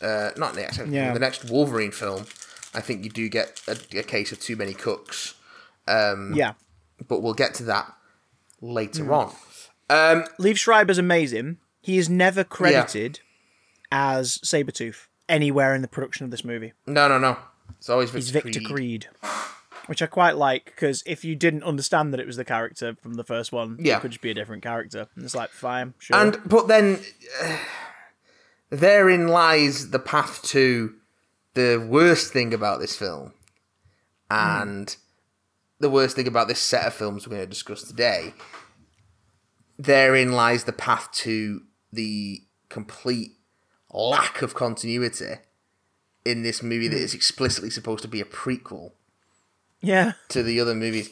uh, not the X Men, Yeah. the next Wolverine film. I think you do get a, a case of too many cooks, um, Yeah. but we'll get to that later Hmm. on. Um, Liev Schreiber's amazing. He is never credited as Sabretooth anywhere in the production of this movie. no, no, no. It's always Victor, He's Victor Creed. Creed. Which I quite like because if you didn't understand that it was the character from the first one, Yeah. it could just be a different character. And it's like, fine, sure. And but then uh, therein lies the path to the worst thing about this film, and the worst thing about this set of films we're going to discuss today. Therein lies the path to the complete lack of continuity in this movie that is explicitly supposed to be a prequel yeah. to the other movies.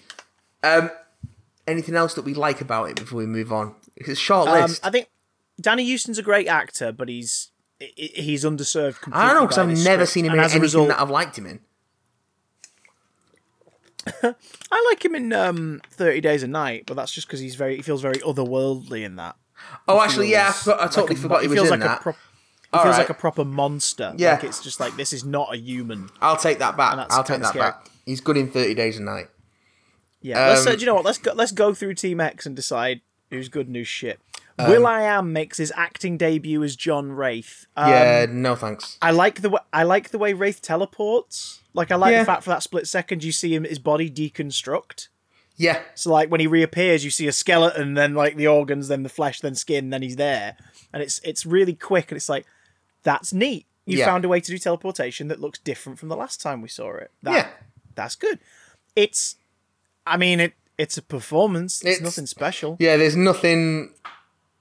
Um, anything else that we like about it before we move on? It's a short Um, list. I think Danny Huston's a great actor, but he's he's underserved. Completely I don't know because I've never script, seen him and in as a anything result, that I've liked him in. I like him in um, Thirty Days a Night, but that's just because he's very he feels very otherworldly in that. Oh, actually, yeah, I, I like totally a forgot he was feels in like that. A prop- he All feels right. like a proper monster. Yeah. like it's just like this is not a human. I'll take that back. I'll take that scary. back. He's good in Thirty Days a Night. Yeah, let's uh, Um, do you know what? Let's go. Let's go through Team X and decide who's good and who's shit. Um, will.i.am makes his acting debut as John Wraith. Um, yeah, no thanks. I like the way I like the way Wraith teleports. Like I like Yeah. the fact for that split second you see him his body deconstruct. Yeah, So like when he reappears, you see a skeleton, then like the organs, then the flesh, then skin, then he's there, and it's it's really quick, and it's like that's neat. You Yeah. found a way to do teleportation that looks different from the last time we saw it. That, Yeah. That's good. It's, I mean it. It's a performance. It's, It's- nothing special. yeah. There's nothing.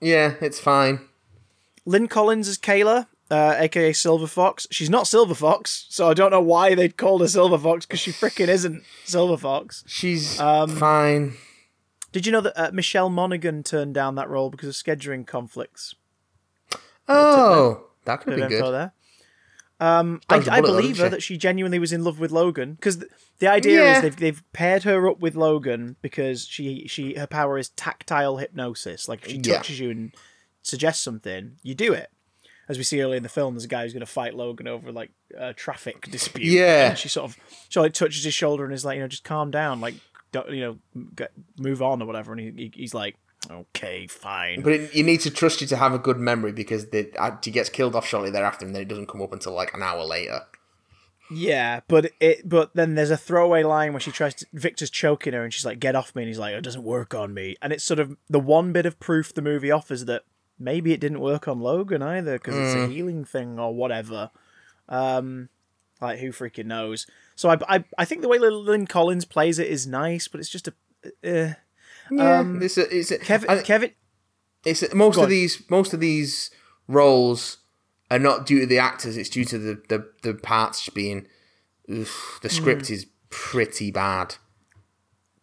Yeah, it's fine. Lynn Collins is Kayla, uh, aka Silver Fox. She's not Silver Fox, so I don't know why they'd called her Silver Fox because she freaking isn't Silver Fox. She's Um, fine. Did you know that uh, Michelle Monaghan turned down that role because of scheduling conflicts? Oh, that could been good. there. Um, I, I believe her that she genuinely was in love with Logan because the, the idea Yeah. is they've they've paired her up with Logan because she she her power is tactile hypnosis. Like if she Yeah. touches you and suggests something, you do it. As we see earlier in the film, there's a guy who's going to fight Logan over like a traffic dispute. Yeah. and she sort of she like touches his shoulder and is like, you know, just calm down, like don't, you know, get, move on or whatever. And he, he, he's like, okay, fine. But it, you need to trust you to have a good memory because the, uh, he gets killed off shortly thereafter, and then it doesn't come up until like an hour later. Yeah, but it but then there's a throwaway line where she tries to Victor's choking her and she's like, "Get off me!" and he's like, "It doesn't work on me." And it's sort of the one bit of proof the movie offers that maybe it didn't work on Logan either because it's a healing thing or whatever. Um, like who freaking knows? So I I, I think the way Lynn Collins plays it is nice, but it's just a. Uh, Yeah, it's a, it's a, Kevin, I- Kevin, it's a- most of on. these most of these roles are not due to the actors. It's due to the the, the parts being. oof, the script Hmm. is pretty bad.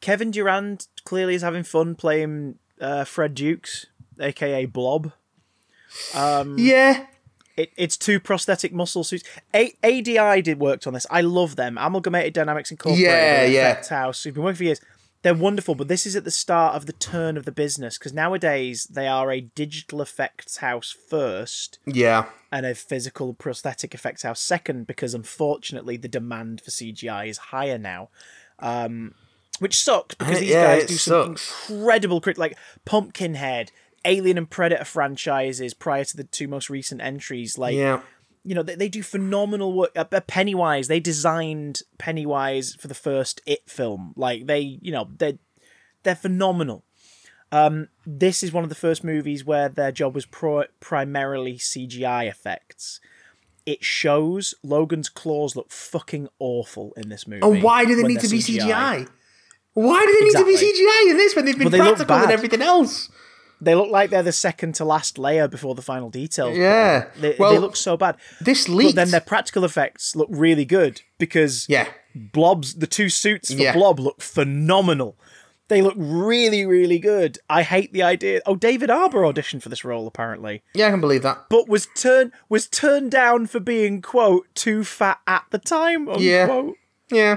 Kevin Durand clearly is having fun playing uh, Fred Dukes, aka Blob. Um, Yeah, It, it's two prosthetic muscle suits. A- ADI did worked on this. I love them. Amalgamated Dynamics Incorporated. Yeah, yeah. Effect House. Who've been working for years. They're wonderful, but this is at the start of the turn of the business because nowadays they are a digital effects house first yeah, and a physical prosthetic effects house second because unfortunately the demand for CGI is higher now. Um, which sucks because these Yeah, guys do some sucks. incredible crit like Pumpkinhead, Alien and Predator franchises prior to the two most recent entries. Like yeah. You know, they, they do phenomenal work. Uh, uh, Pennywise, they designed Pennywise for the first It film. Like they, you know, they're they're phenomenal. Um, this is one of the first movies where their job was pro- primarily CGI effects. It shows Logan's claws look fucking awful in this movie. And why do they need to be CGI? Why do they need Exactly. to be CGI in this when they've been they practical and everything else? They look like they're the second to last layer before the final details. Yeah. They, well, they look so bad. this But then their practical effects look really good because yeah, Blob's the two suits for Yeah. Blob look phenomenal. They look really, really good. I hate the idea. Oh, David Arbor auditioned for this role apparently, yeah, I can believe that. but was turned was turned down for being quote too fat at the time. Unquote. Yeah. Yeah,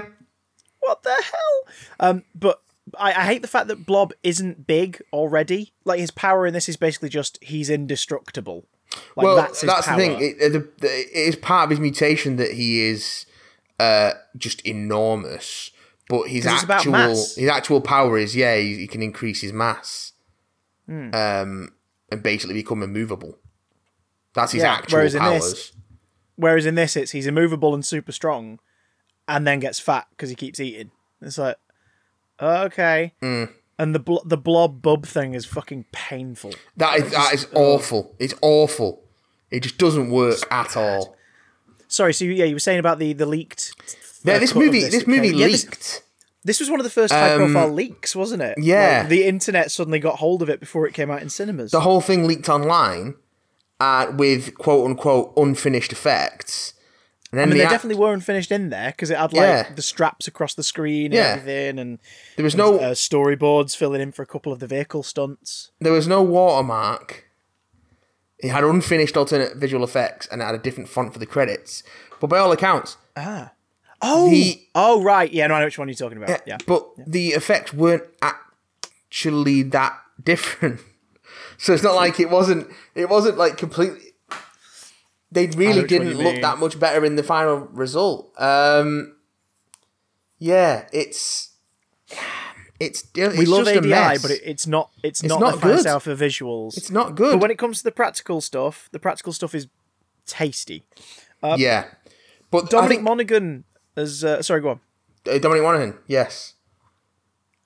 What the hell? Um, but I, I hate the fact that Blob isn't big already. Like his power in this is basically just he's indestructible. Like well, that's that's, the thing. It, it is part of his mutation that he is uh, just enormous. But his actual his actual power is yeah, he, he can increase his mass, Hmm. um, and basically become immovable. That's his Yeah, actual whereas in powers. this- Whereas in this, it's he's immovable and super strong, and then gets fat because he keeps eating. It's like, okay. Mm. And the bl- the blob bub thing is fucking painful. That is that is awful. It's awful. It just doesn't work at all. Sorry, so yeah, you were saying about the the leaked. Yeah, uh, this movie, this, movie okay. Yeah, leaked. This was one of the first high profile leaks, wasn't it? Um, yeah. Like, the internet suddenly got hold of it before it came out in cinemas. the whole thing leaked online, uh, with quote unquote unfinished effects. And then I mean, the they act- definitely weren't finished in there because it had like Yeah. the straps across the screen and Yeah. everything, and there was no uh, storyboards filling in for a couple of the vehicle stunts. there was no watermark. It had unfinished alternate visual effects and it had a different font for the credits. But by all accounts, ah, Oh, The- oh right, yeah, no, I know which one you're talking about. Yeah, but the effects weren't actually that different. So it's not like it wasn't. It wasn't like completely. They really didn't look mean. that much better in the final result. Um, yeah, it's it's it's we love just a ADI, mess. but it, it's not. It's, not, not the finest good. out for visuals. it's not good. But when it comes to the practical stuff, the practical stuff is tasty. yeah, but Dominic think Monaghan as uh, sorry, go on uh, Dominic Monaghan. Yes,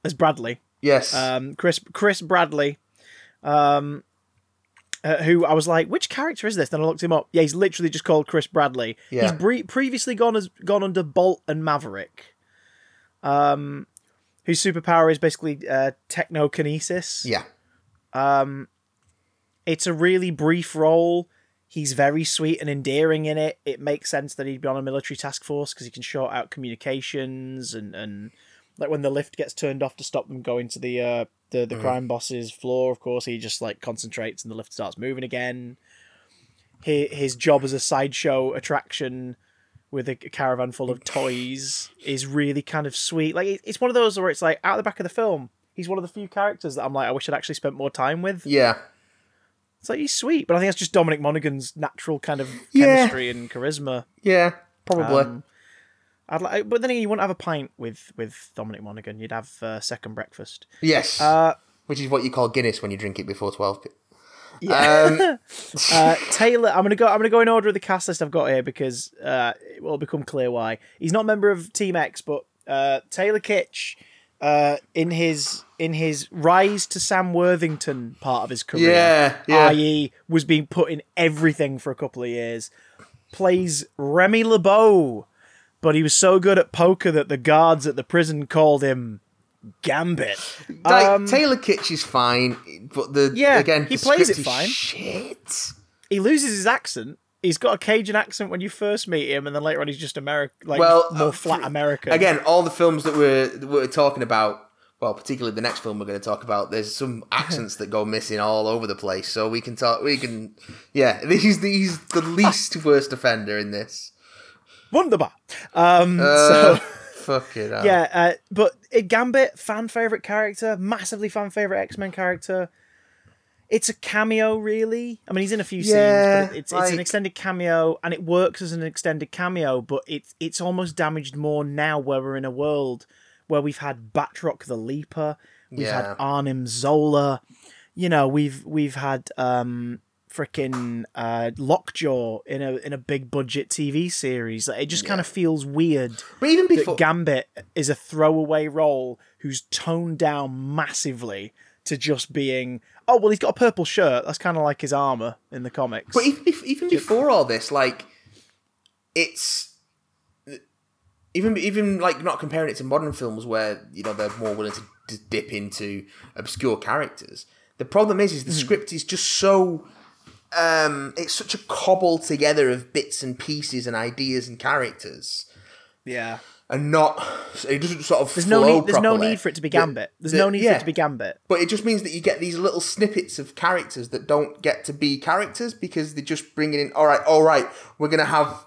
as Bradley. yes. Um, Chris Chris Bradley. Um, uh, who I was like, which character is this? Then I looked him up. Yeah, he's literally just called Chris Bradley. Yeah. He's bre- previously gone as gone under Bolt and Maverick. Um, whose superpower is basically uh, technokinesis. yeah, Um, It's a really brief role. He's very sweet and endearing in it. It makes sense that he'd be on a military task force because he can short out communications and and like when the lift gets turned off to stop them going to the uh the, the crime boss's floor. Of course, he just like concentrates and the lift starts moving again. his, his job as a sideshow attraction with a caravan full of toys is really kind of sweet. Like it's one of those where it's like out the back of the film, he's one of the few characters that I'm like, I wish I'd actually spent more time with. Yeah. It's like he's sweet, but I think that's just Dominic Monaghan's natural kind of Yeah. chemistry and charisma. Yeah. Probably. Um, I'd like, but then again, you wouldn't have a pint with with Dominic Monaghan. You'd have uh, second breakfast. yes. Uh, Which is what you call Guinness when you drink it before twelve. p- Yeah. uh, Taylor, I'm gonna go. I'm gonna go in order of the cast list I've got here because uh, it will become clear why he's not a member of Team X, but uh, Taylor Kitsch, uh, in his in his rise to Sam Worthington part of his career, Yeah, yeah. i.e., was being put in everything for a couple of years, plays Remy LeBeau, but he was so good at poker that the guards at the prison called him Gambit. Like, Um, Taylor Kitsch is fine, but the Yeah, again he plays it fine. Shit. he loses his accent. He's got a Cajun accent when you first meet him, and then later on he's just American, like Well, more uh, flat American. Again, all the films that we're that we're talking about, well, particularly the next film we're going to talk about, there's some accents that go missing all over the place. So we can talk. We can, yeah. He's he's the least worst offender in this. Wunderbar. Um, Uh, so fuck it. Yeah, uh, but Gambit, fan favorite character, massively fan favorite X Men character. It's a cameo, really. I mean, he's in a few Yeah, scenes, but it's it's an extended cameo, and it works as an extended cameo. But it's it's almost damaged more now, where we're in a world where we've had Batroc the Leaper, we've Yeah. had Arnim Zola, you know, we've we've had um freaking uh, Lockjaw in a in a big budget TV series. Like, it just kind of feels weird But even before, Gambit is a throwaway role who's toned down massively to just being oh well he's got a purple shirt that's kind of like his armor in the comics. But even, even before all this, like, it's even even like not comparing it to modern films where you know they're more willing to, to dip into obscure characters. The problem is, is the script is just so. Um, it's such a cobble together of bits and pieces and ideas and characters, yeah, and not it doesn't sort of. there's no need. There's no need for it to be The- Gambit. There's the- no need for yeah. it to be Gambit. But it just means that you get these little snippets of characters that don't get to be characters because they're just bringing in. All right, all right, we're gonna have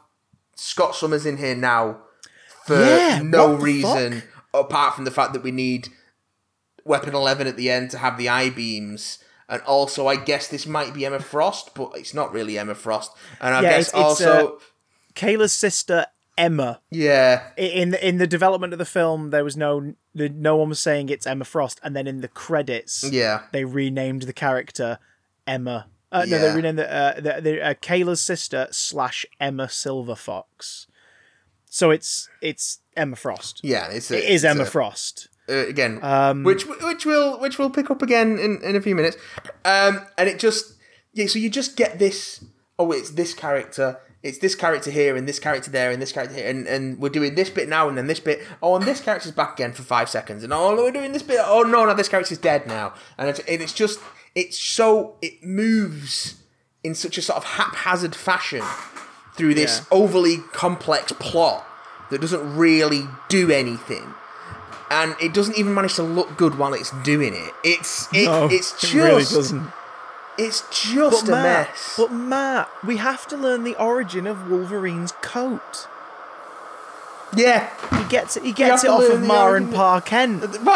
Scott Summers in here now for Yeah, no what the reason apart from the fact that we need Weapon Eleven at the end to have the I beams. And also, I guess this might be Emma Frost, but it's not really Emma Frost. And I Yeah, guess it's- it's, also, Kayla's sister Emma. yeah, In the, in the development of the film, there was no the, no one was saying it's Emma Frost, and then in the credits, yeah, they renamed the character Emma. Uh, No, they renamed the, uh, the, the uh, Kayla's sister slash Emma Silverfox. So it's it's Emma Frost. yeah. It's a, It is it's Emma a- Frost. Uh, again, Um, which which will which we'll pick up again in, in a few minutes. Um, and it just yeah, so you just get this. Oh, it's this character. It's this character here, and this character there, and this character here, and, and we're doing this bit now, and then this bit. Oh, and this character's back again for five seconds, and oh, we're doing this bit. Oh no, no, this character's dead now, and it's, and it's just it's so it moves in such a sort of haphazard fashion through this Yeah. overly complex plot that doesn't really do anything and it doesn't even manage to look good while it's doing it. It's it, No, it's it just really doesn't. it's just But a Matt, mess. but Matt, we have to learn the origin of Wolverine's coat. yeah, He gets it. He gets it off of the Mar and origin- Pa Kent.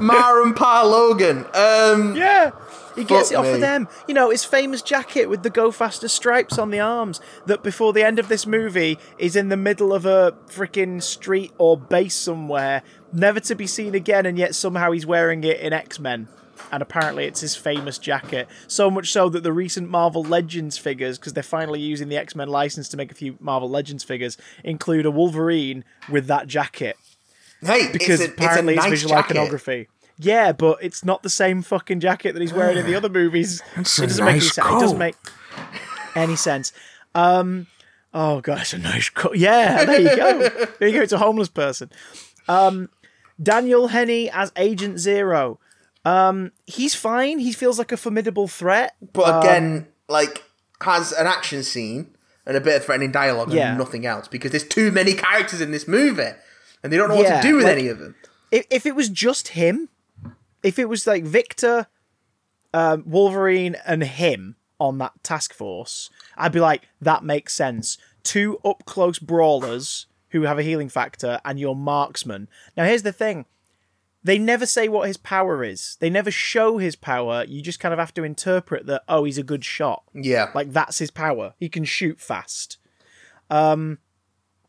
Mara and Pa Logan. Um, Yeah. He gets Fuck it off me. of them. You know, his famous jacket with the Go Faster stripes on the arms that before the end of this movie is in the middle of a freaking street or base somewhere, never to be seen again, and yet somehow he's wearing it in X Men. And apparently it's his famous jacket. So much so that the recent Marvel Legends figures, because they're finally using the X Men license to make a few Marvel Legends figures, include a Wolverine with that jacket hey, because it's a, apparently it's, it's, a nice visual jacket. iconography. Yeah, but it's not the same fucking jacket that he's wearing in the other movies. It's it doesn't make any sense. It doesn't make any sense. Um, oh god, it's a nice coat. Yeah, there you go. there you go. It's a homeless person. Um, Daniel Henney as Agent Zero. Um, he's fine. He feels like a formidable threat. But again, like has an action scene and a bit of threatening dialogue Yeah. and nothing else because there's too many characters in this movie and they don't know what Yeah, to do with like- any of them. If, if it was just him, if it was like Victor, um, Wolverine and him on that task force, I'd be like, that makes sense. Two up close brawlers who have a healing factor, and your marksman. Now, here's the thing they never say what his power is. They never show his power. You just kind of have to interpret that, oh, he's a good shot. Yeah. Like, that's his power. He can shoot fast. Um,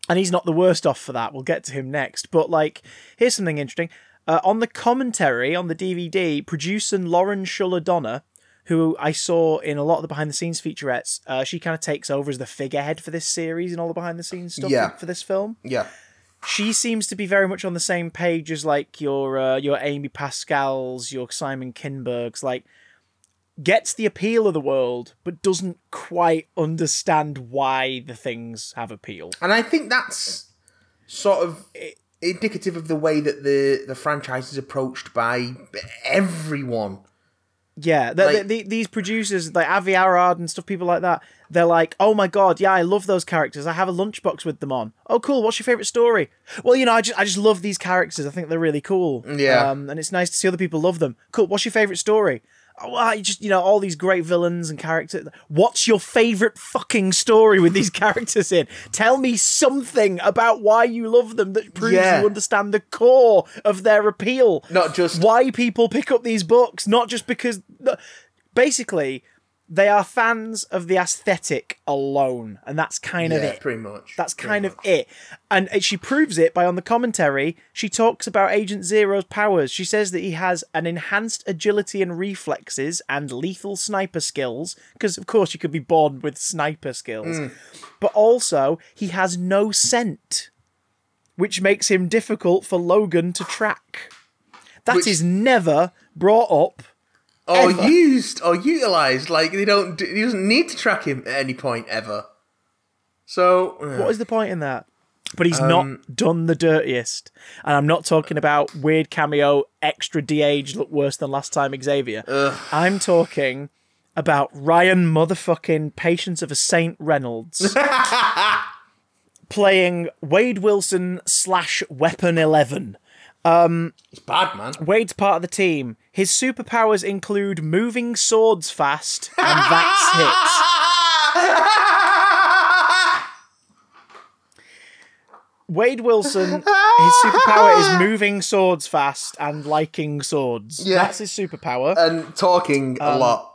and he's not the worst off for that. We'll get to him next. But, like, here's something interesting. Uh, on the commentary on the DVD, producer Lauren Shuller Donner, who I saw in a lot of the behind the scenes featurettes, uh, she kind of takes over as the figurehead for this series and all the behind the scenes stuff Yeah. for this film yeah. she seems to be very much on the same page as like your uh, your Amy Pascal's, your Simon Kinberg's, like gets the appeal of the world, but doesn't quite understand why the things have appeal. And I think that's sort of indicative of the way that the the franchise is approached by everyone. Yeah, the, Like- the, the, these producers like Avi Arad and stuff, people like that, they're like, "Oh my god, yeah, I love those characters. I have a lunchbox with them on. Oh, cool. What's your favorite story? Well, you know, I just I just love these characters. I think they're really cool. Yeah. um, and it's nice to see other people love them. Cool. What's your favorite story? Oh, ah, I just you know all these great villains and characters. What's your favorite fucking story with these characters in? Tell me something about why you love them that proves Yeah. you understand the core of their appeal Not just why people pick up these books, not just because. Basically, they are fans of the aesthetic alone, and that's kind of it. pretty much. That's pretty kind much. of it. And she proves it by on the commentary, she talks about Agent Zero's powers. She says that he has an enhanced agility and reflexes and lethal sniper skills, because of course you could be born with sniper skills. Mm. But also, he has no scent, which makes him difficult for Logan to track. That is Which- never brought up. Or ever. used or utilized. Like they don't. do- He doesn't need to track him at any point ever. So uh, What is the point in that? But he's not done the dirtiest. And I'm not talking about weird cameo, extra de-age, look worse than last time Xavier. I'm talking about Ryan motherfucking Patience of a Saint Reynolds playing Wade Wilson slash Weapon 11. it's bad, man. Wade's part of the team. His superpowers include moving swords fast, and that's hit. Wade Wilson, his superpower is moving swords fast and liking swords. Yeah. That's his superpower. and talking Um, a lot.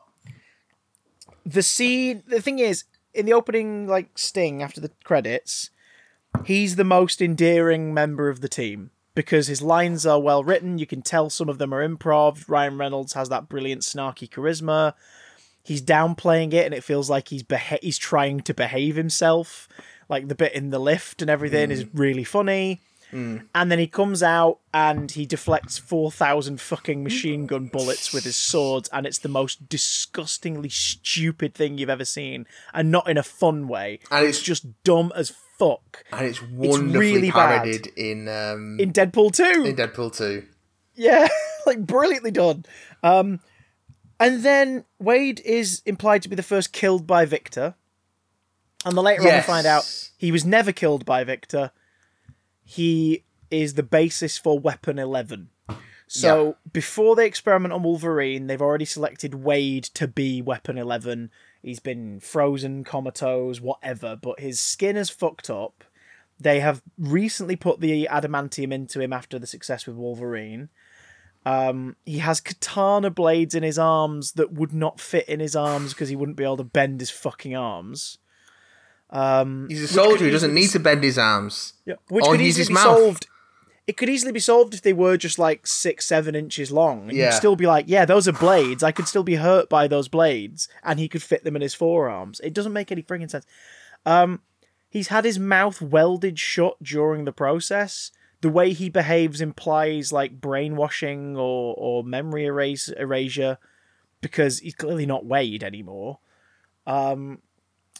the scene, the thing is, in the opening like sting after the credits, he's the most endearing member of the team because his lines are well written. You can tell some of them are improv. Ryan Reynolds has that brilliant snarky charisma. He's downplaying it, and it feels like he's beha- he's trying to behave himself. Like the bit in the lift and everything is mm. really funny. Mm. And then he comes out and he deflects 4,000 fucking machine gun bullets with his swords, and it's the most disgustingly stupid thing you've ever seen. And not in a fun way. And it's- just dumb as fuck. And it's wonderfully really bad. parodied in um, In Deadpool 2. in Deadpool 2. Yeah, like brilliantly done. Um, and then Wade is implied to be the first killed by Victor. And the later on we find out he was never killed by Victor. He is the basis for Weapon 11. So before they experiment on Wolverine, they've already selected Wade to be Weapon 11. He's been frozen, comatose, whatever, but his skin is fucked up. They have recently put the adamantium into him after the success with Wolverine. Um, he has katana blades in his arms that would not fit in his arms because he wouldn't be able to bend his fucking arms. Um, He's a soldier who doesn't need to bend his arms. yeah, which Or could easily his be mouth. solved. It could easily be solved if they were just like six, seven inches long. And Yeah. You'd still be like, yeah, those are blades. I could still be hurt by those blades, and he could fit them in his forearms. It doesn't make any friggin' sense. Um, he's had his mouth welded shut during the process. The way he behaves implies like brainwashing or or memory erase erasure, because he's clearly not weighed anymore. Um,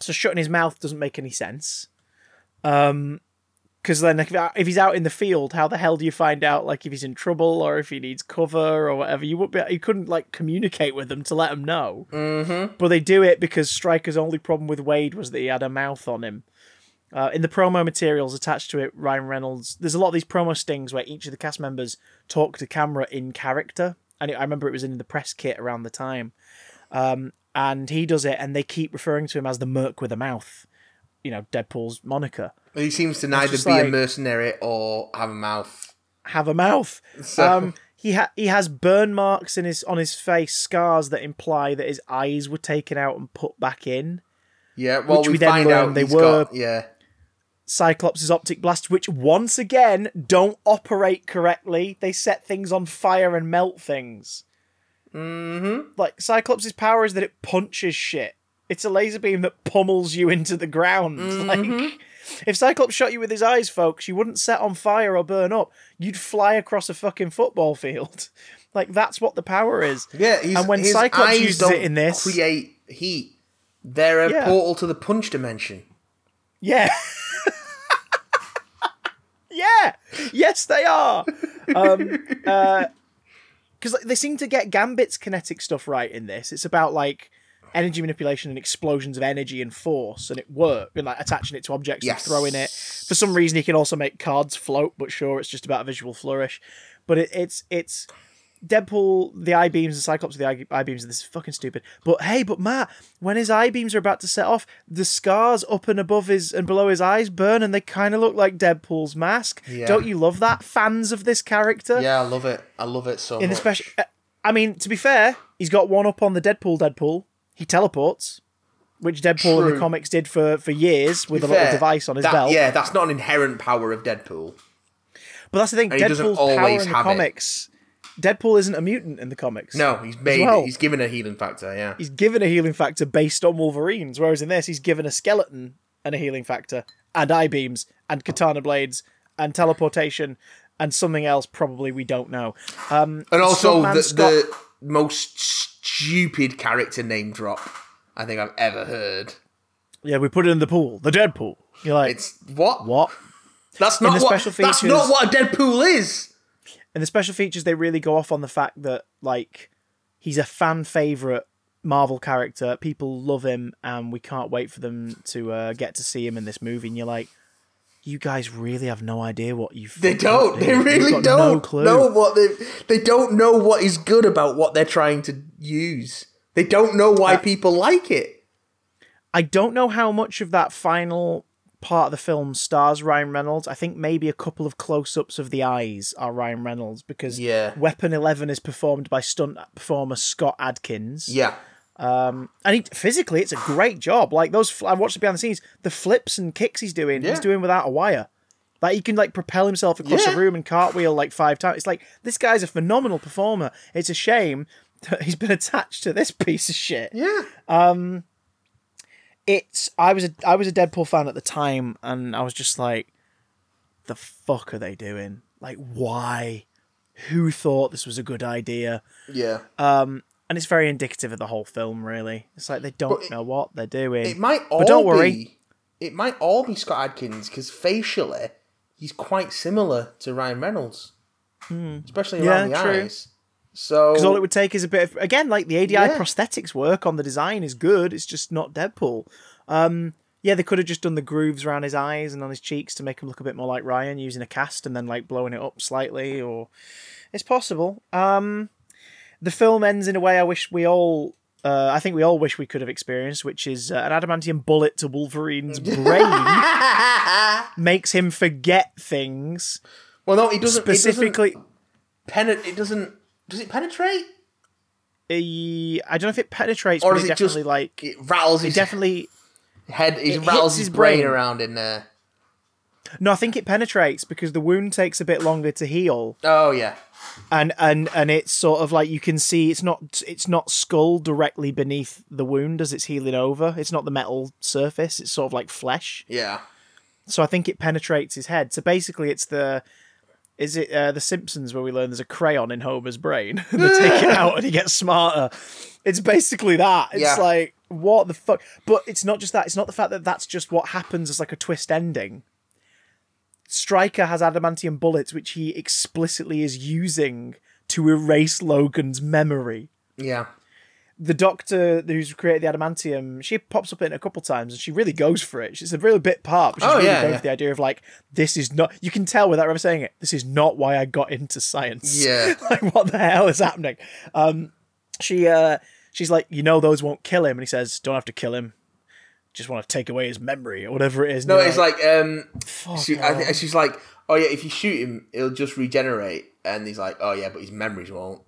so shutting his mouth doesn't make any sense. Um, because then if, if he's out in the field, how the hell do you find out like if he's in trouble or if he needs cover or whatever? You would be you couldn't like communicate with them to let them know. Mm-hmm. But they do it because Stryker's only problem with Wade was that he had a mouth on him. Uh, in the promo materials attached to it, Ryan Reynolds, there's a lot of these promo stings where each of the cast members talk to camera in character and I remember it was in the press kit around the time. Um, and he does it, and they keep referring to him as the Merc with a mouth. You know, Deadpool's moniker. He seems to neither be a mercenary or have a mouth. Have a mouth. So- Um, he ha- he has burn marks in his on his face, scars that imply that his eyes were taken out and put back in. Yeah, well, Which we, we then find out they were- got yeah. Cyclops' optic blast, which once again don't operate correctly. They set things on fire and melt things. Mm-hmm. Like Cyclops' power is that it punches shit. It's a laser beam that pummels you into the ground. Like if Cyclops shot you with his eyes, folks, you wouldn't set on fire or burn up. You'd fly across a fucking football field. Like that's what the power is. Yeah, he's, And when his Cyclops eyes uses don't it in this- create heat. They're a Yeah. portal to the punch dimension. Yeah. yeah. Yes, they are. Um, uh, because like, they seem to get Gambit's kinetic stuff right in this. It's about like energy manipulation and explosions of energy and force, and it works. And like attaching it to objects Yes. and throwing it. For some reason, he can also make cards float. But sure, it's just about a visual flourish. But it, it's it's Deadpool, the eye beams, and Cyclops, with the eye, beams. This is fucking stupid. But hey, but Matt, when his eye beams are about to set off, the scars up and above his and below his eyes burn, and they kind of look like Deadpool's mask. Yeah. Don't you love that, fans of this character? Yeah, I love it. I love it so In the much. special, uh, I mean, to be fair, he's got one up on the Deadpool. Deadpool, he teleports, which Deadpool in the comics did for for years with a be little device on his that- belt. Yeah, that's not an inherent power of Deadpool. But that's the thing. And Deadpool's power always in the have it. comics. Deadpool isn't a mutant in the comics. No, he's made. well. He's given a healing factor. Yeah. he's given a healing factor based on Wolverines, whereas in this he's given a skeleton and a healing factor, and eye beams, and katana blades, and teleportation, and something else probably we don't know. Um, And also Stuntman the, Scott- the most stupid character name drop I think I've ever heard. yeah, we put it in the pool, the Deadpool. You're like, It's what? what? That's not what. special That's not what a Deadpool is. In the special features, they really go off on the fact that like he's a fan favorite Marvel character. People love him, and we can't wait for them to uh, get to see him in this movie. And you're like, you guys really have no idea what you've. They don't. They really don't No know what they. They don't know what is good about what they're trying to use. They don't know why people like it. I don't know how much of that final part of the film stars Ryan Reynolds. I think maybe a couple of close-ups of the eyes are Ryan Reynolds because Yeah. Weapon Eleven is performed by stunt performer Scott Adkins. Yeah. And he physically it's a great job like those i watched it behind the scenes the flips and kicks he's doing Yeah. he's doing without a wire like he can like propel himself across Yeah. a room and cartwheel like five times it's like this guy's a phenomenal performer it's a shame that he's been attached to this piece of shit Yeah. Um, it's i was a i was a deadpool fan at the time and i was just like the fuck are they doing like why who thought this was a good idea Yeah. And it's very indicative of the whole film really it's like they don't it- know what they're doing It might all don't worry. be. It might all be Scott Adkins because facially, he's quite similar to Ryan Reynolds, especially Hmm. Yeah, around the true. eyes. So Because all it would take is a bit of again, like the ADI Yeah. prosthetics work on the design is good. It's just not Deadpool. Um, yeah, they could have just done the grooves around his eyes and on his cheeks to make him look a bit more like Ryan, using a cast and then like blowing it up slightly, or it's possible. Um, the film ends in a way I wish we all. Uh, I think we all wish we could have experienced, which is uh, an adamantium bullet to Wolverine's brain makes him forget things. well, no, he doesn't. Specifically, it doesn't, penet- it doesn't. Does it penetrate, he- I don't know if it penetrates, or but is it it just definitely like it rattles his definitely head? It, it rattles his his brain, brain. around in there. No, I think it penetrates because the wound takes a bit longer to heal, Oh yeah, and and and it's sort of like you can see it's not it's not skull directly beneath the wound as it's healing over. It's not the metal surface. It's sort of like flesh. yeah. So I think it penetrates his head. So basically, it's the is it uh, the Simpsons where we learn there's a crayon in Homer's brain and they take it out and he gets smarter. It's basically that. It's Yeah. like what the fuck. But it's not just that. It's not the fact that that's just what happens as like a twist ending. Stryker has adamantium bullets, which he explicitly is using to erase Logan's memory. Yeah. the doctor who's created the adamantium, she pops up in a couple times and she really goes for it. She's a real bit part. But she's Oh, really yeah, going yeah. for the idea of like, this is not. You can tell without ever saying it. This is not why I got into science. Yeah. like what the hell is happening? Um, she uh, she's like, you know, those won't kill him, and he says, don't have to kill him. Just want to take away his memory or whatever it is. No, it's like um, Fuck she, I think she's like, oh yeah, if you shoot him, he'll just regenerate, and he's like, oh yeah, but his memories won't.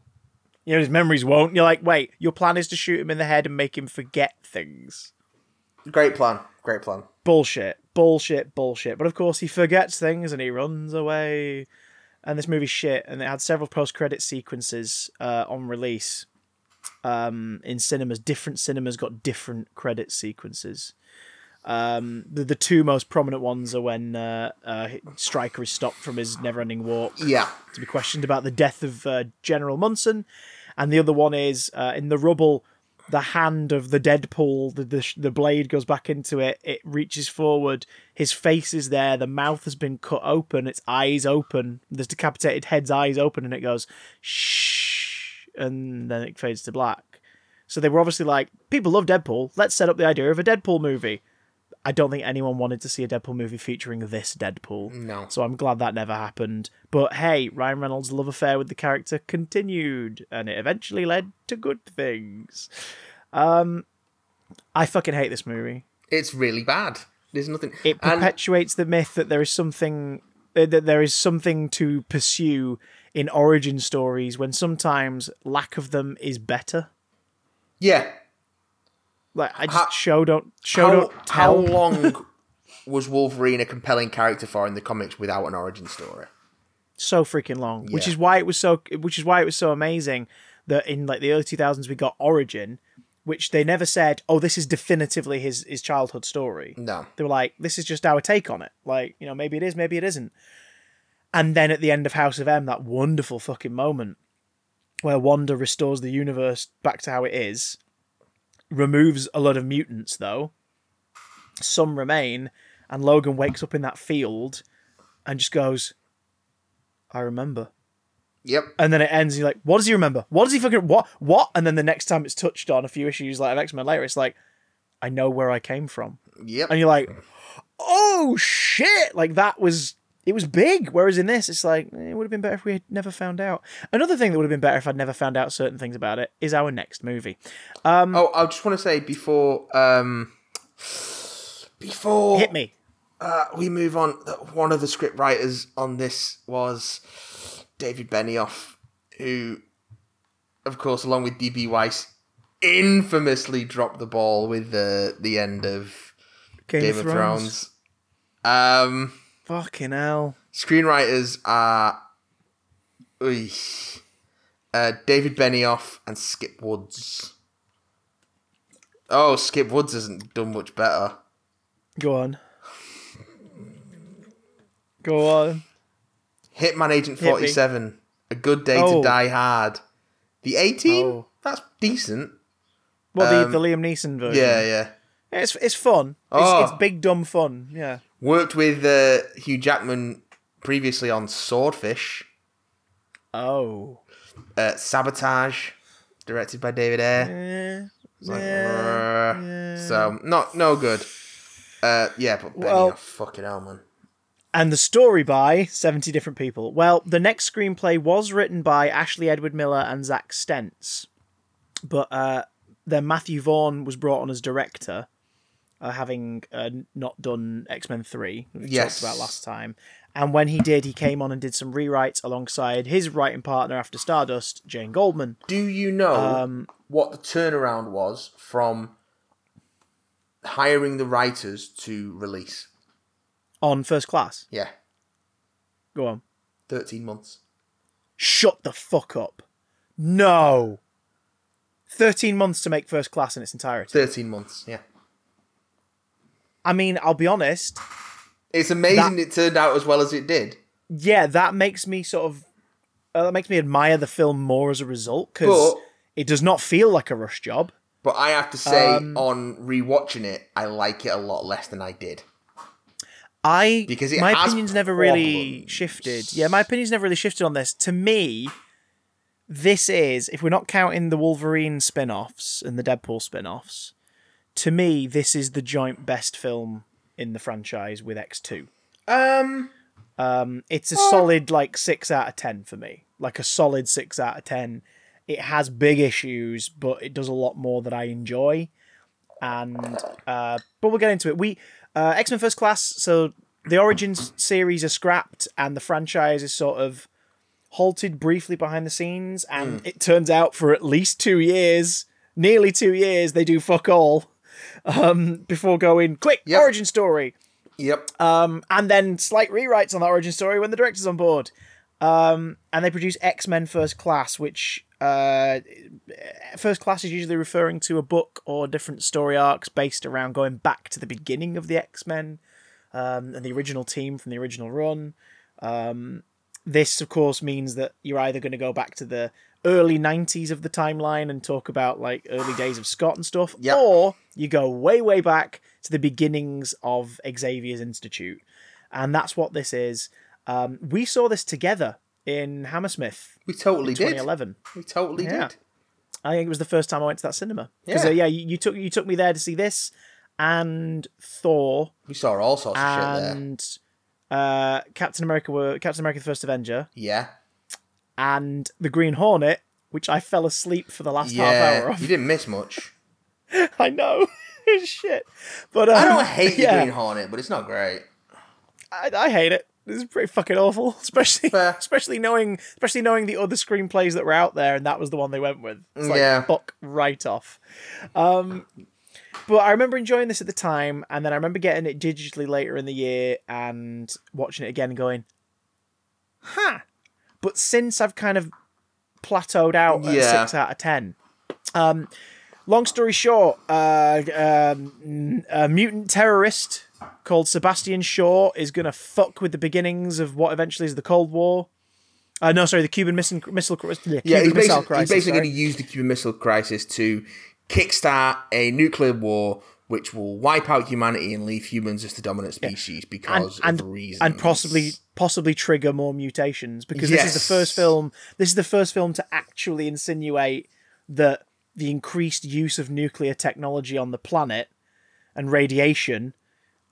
you know, his memories won't. You're like, wait, your plan is to shoot him in the head and make him forget things. Great plan, great plan. bullshit, bullshit, bullshit. But of course, he forgets things and he runs away. And this movie's shit. And it had several post-credit sequences uh, on release um, in cinemas. Different cinemas got different credit sequences. Um, the, the two most prominent ones are when uh, uh, Stryker is stopped from his never-ending walk Yeah, to be questioned about the death of uh, General Munson, and the other one is uh, in the rubble. The hand of the Deadpool, the, the the blade goes back into it. It reaches forward. His face is there. The mouth has been cut open. Its eyes open. This decapitated head's eyes open, and it goes shh, and then it fades to black. So they were obviously like, people love Deadpool. Let's set up the idea of a Deadpool movie. I don't think anyone wanted to see a Deadpool movie featuring this Deadpool. No. So I'm glad that never happened. But hey, Ryan Reynolds' love affair with the character continued, and it eventually led to good things. Um, I fucking hate this movie. it's really bad. There's nothing. It and perpetuates the myth that there is something that there is something to pursue in origin stories when sometimes lack of them is better. yeah, Like I just How- show don't show how, don't how long was Wolverine a compelling character for in the comics without an origin story? so freaking long which is why it was so which is why it was so amazing that in like the early 2000s we got origin which they never said oh this is definitively his his childhood story No. they were like this is just our take on it like you know maybe it is maybe it isn't and then at the end of house of m that wonderful fucking moment where wanda restores the universe back to how it is removes a lot of mutants though some remain and logan wakes up in that field and just goes i remember Yep. and then it ends. And you're like, what does he remember? What does he fucking what what? And then the next time it's touched on a few issues like X Men later, it's like, I know where I came from, Yep. and you're like, oh shit! Like that was it was big. Whereas in this, it's like eh, it would have been better if we had never found out. Another thing that would have been better if I'd never found out certain things about it is our next movie. oh, I just want to say before um before Hit me. uh, we move on, that one of the script writers on this was David Benioff, who, of course, along with DB Weiss, infamously dropped the ball with the the end of Game, Game of Thrones. Um, Fucking hell. screenwriters are uh, David Benioff and Skip Woods. Oh, Skip Woods hasn't done much better. Go on. Go on. Hitman Agent Hit me. 47. A Good Day Oh. to Die Hard. The A-Team? Oh. That's decent. Well, Um, the, the Liam Neeson version. Yeah, yeah. It's it's fun. Oh. It's, it's big dumb fun. Yeah. Worked with uh, Hugh Jackman previously on Swordfish. Oh. Uh, Sabotage, directed by David Ayer. It's like, yeah, yeah. So, not no good. Uh, yeah, but Well- Benioff, fucking hell, man. And the story by 70 different people. Well, the next screenplay was written by Ashley Edward Miller and Zach Stentz. But uh, then Matthew Vaughn was brought on as director, uh, having uh, not done X Men 3, which we Yes. talked about last time. And when he did, he came on and did some rewrites alongside his writing partner after Stardust, Jane Goldman. Do you know Um, what the turnaround was from hiring the writers to release? On First Class. Yeah, Go on. 13 months. Shut the fuck up. No. 13 months to make First Class in its entirety. 13 months, yeah. I mean, I'll be honest. It's amazing it turned out as well as it did. Yeah, that makes me sort of. Uh, that makes me admire the film more as a result because it does not feel like a rush job. But I have to say, Um, on rewatching it, I like it a lot less than I did. I Because it my opinion's never really problems. shifted. Yeah, my opinion's never really shifted on this. To me, this is if we're not counting the Wolverine spin-offs and the Deadpool spin-offs, to me this is the joint best film in the franchise with X2. Um, Um, it's a solid like six out of ten for me. Like a solid six out of ten. It has big issues, but it does a lot more that I enjoy. And uh, but we'll get into it. We uh, X Men First Class. So the Origins series are scrapped, and the franchise is sort of halted briefly behind the scenes. And it turns out for at least two years, nearly two years, they do fuck all. Um, before going quick Yep. origin story yep. um, and then slight rewrites on the origin story when the director's on board. Um, and they produce X Men First Class, which uh, First Class is usually referring to a book or different story arcs based around going back to the beginning of the X Men um, and the original team from the original run. Um, this, of course, means that you're either going to go back to the early 90s of the timeline and talk about like early days of Scott and stuff, Yep. or you go way, way back to the beginnings of Xavier's Institute. And that's what this is. Um, we saw this together in Hammersmith We totally in did. 2011. We totally Yeah. did. I think it was the first time I went to that cinema. Because Yeah. uh, yeah, you, you took you took me there to see this and Thor We saw all sorts of shit there. and uh, Captain America were Captain America: The First Avenger Yeah. And the Green Hornet, which I fell asleep for the last half hour of. You didn't miss much. I know, shit. But um, I don't hate the yeah, Green Hornet, but it's not great. I, I hate it. This is pretty fucking awful, especially Fair. especially knowing especially knowing the other screenplays that were out there, and that was the one they went with. It's like Yeah. fuck right off. Um, but I remember enjoying this at the time, and then I remember getting it digitally later in the year and watching it again, and going, "Huh." But since I've kind of plateaued out at Yeah. six out of ten. Um, long story short, uh, um, a mutant terrorist called Sebastian Shaw is going to fuck with the beginnings of what eventually is the Cold War. Uh, no, sorry, the Cuban Missile, missile, Cuban Yeah, he's Missile basically, Crisis. he's basically going to use the Cuban Missile Crisis to kickstart a nuclear war which will wipe out humanity and leave humans as the dominant species and, because and, of reasons. and possibly possibly trigger more mutations because this is the first film. This is the first film to actually insinuate that the increased use of nuclear technology on the planet and radiation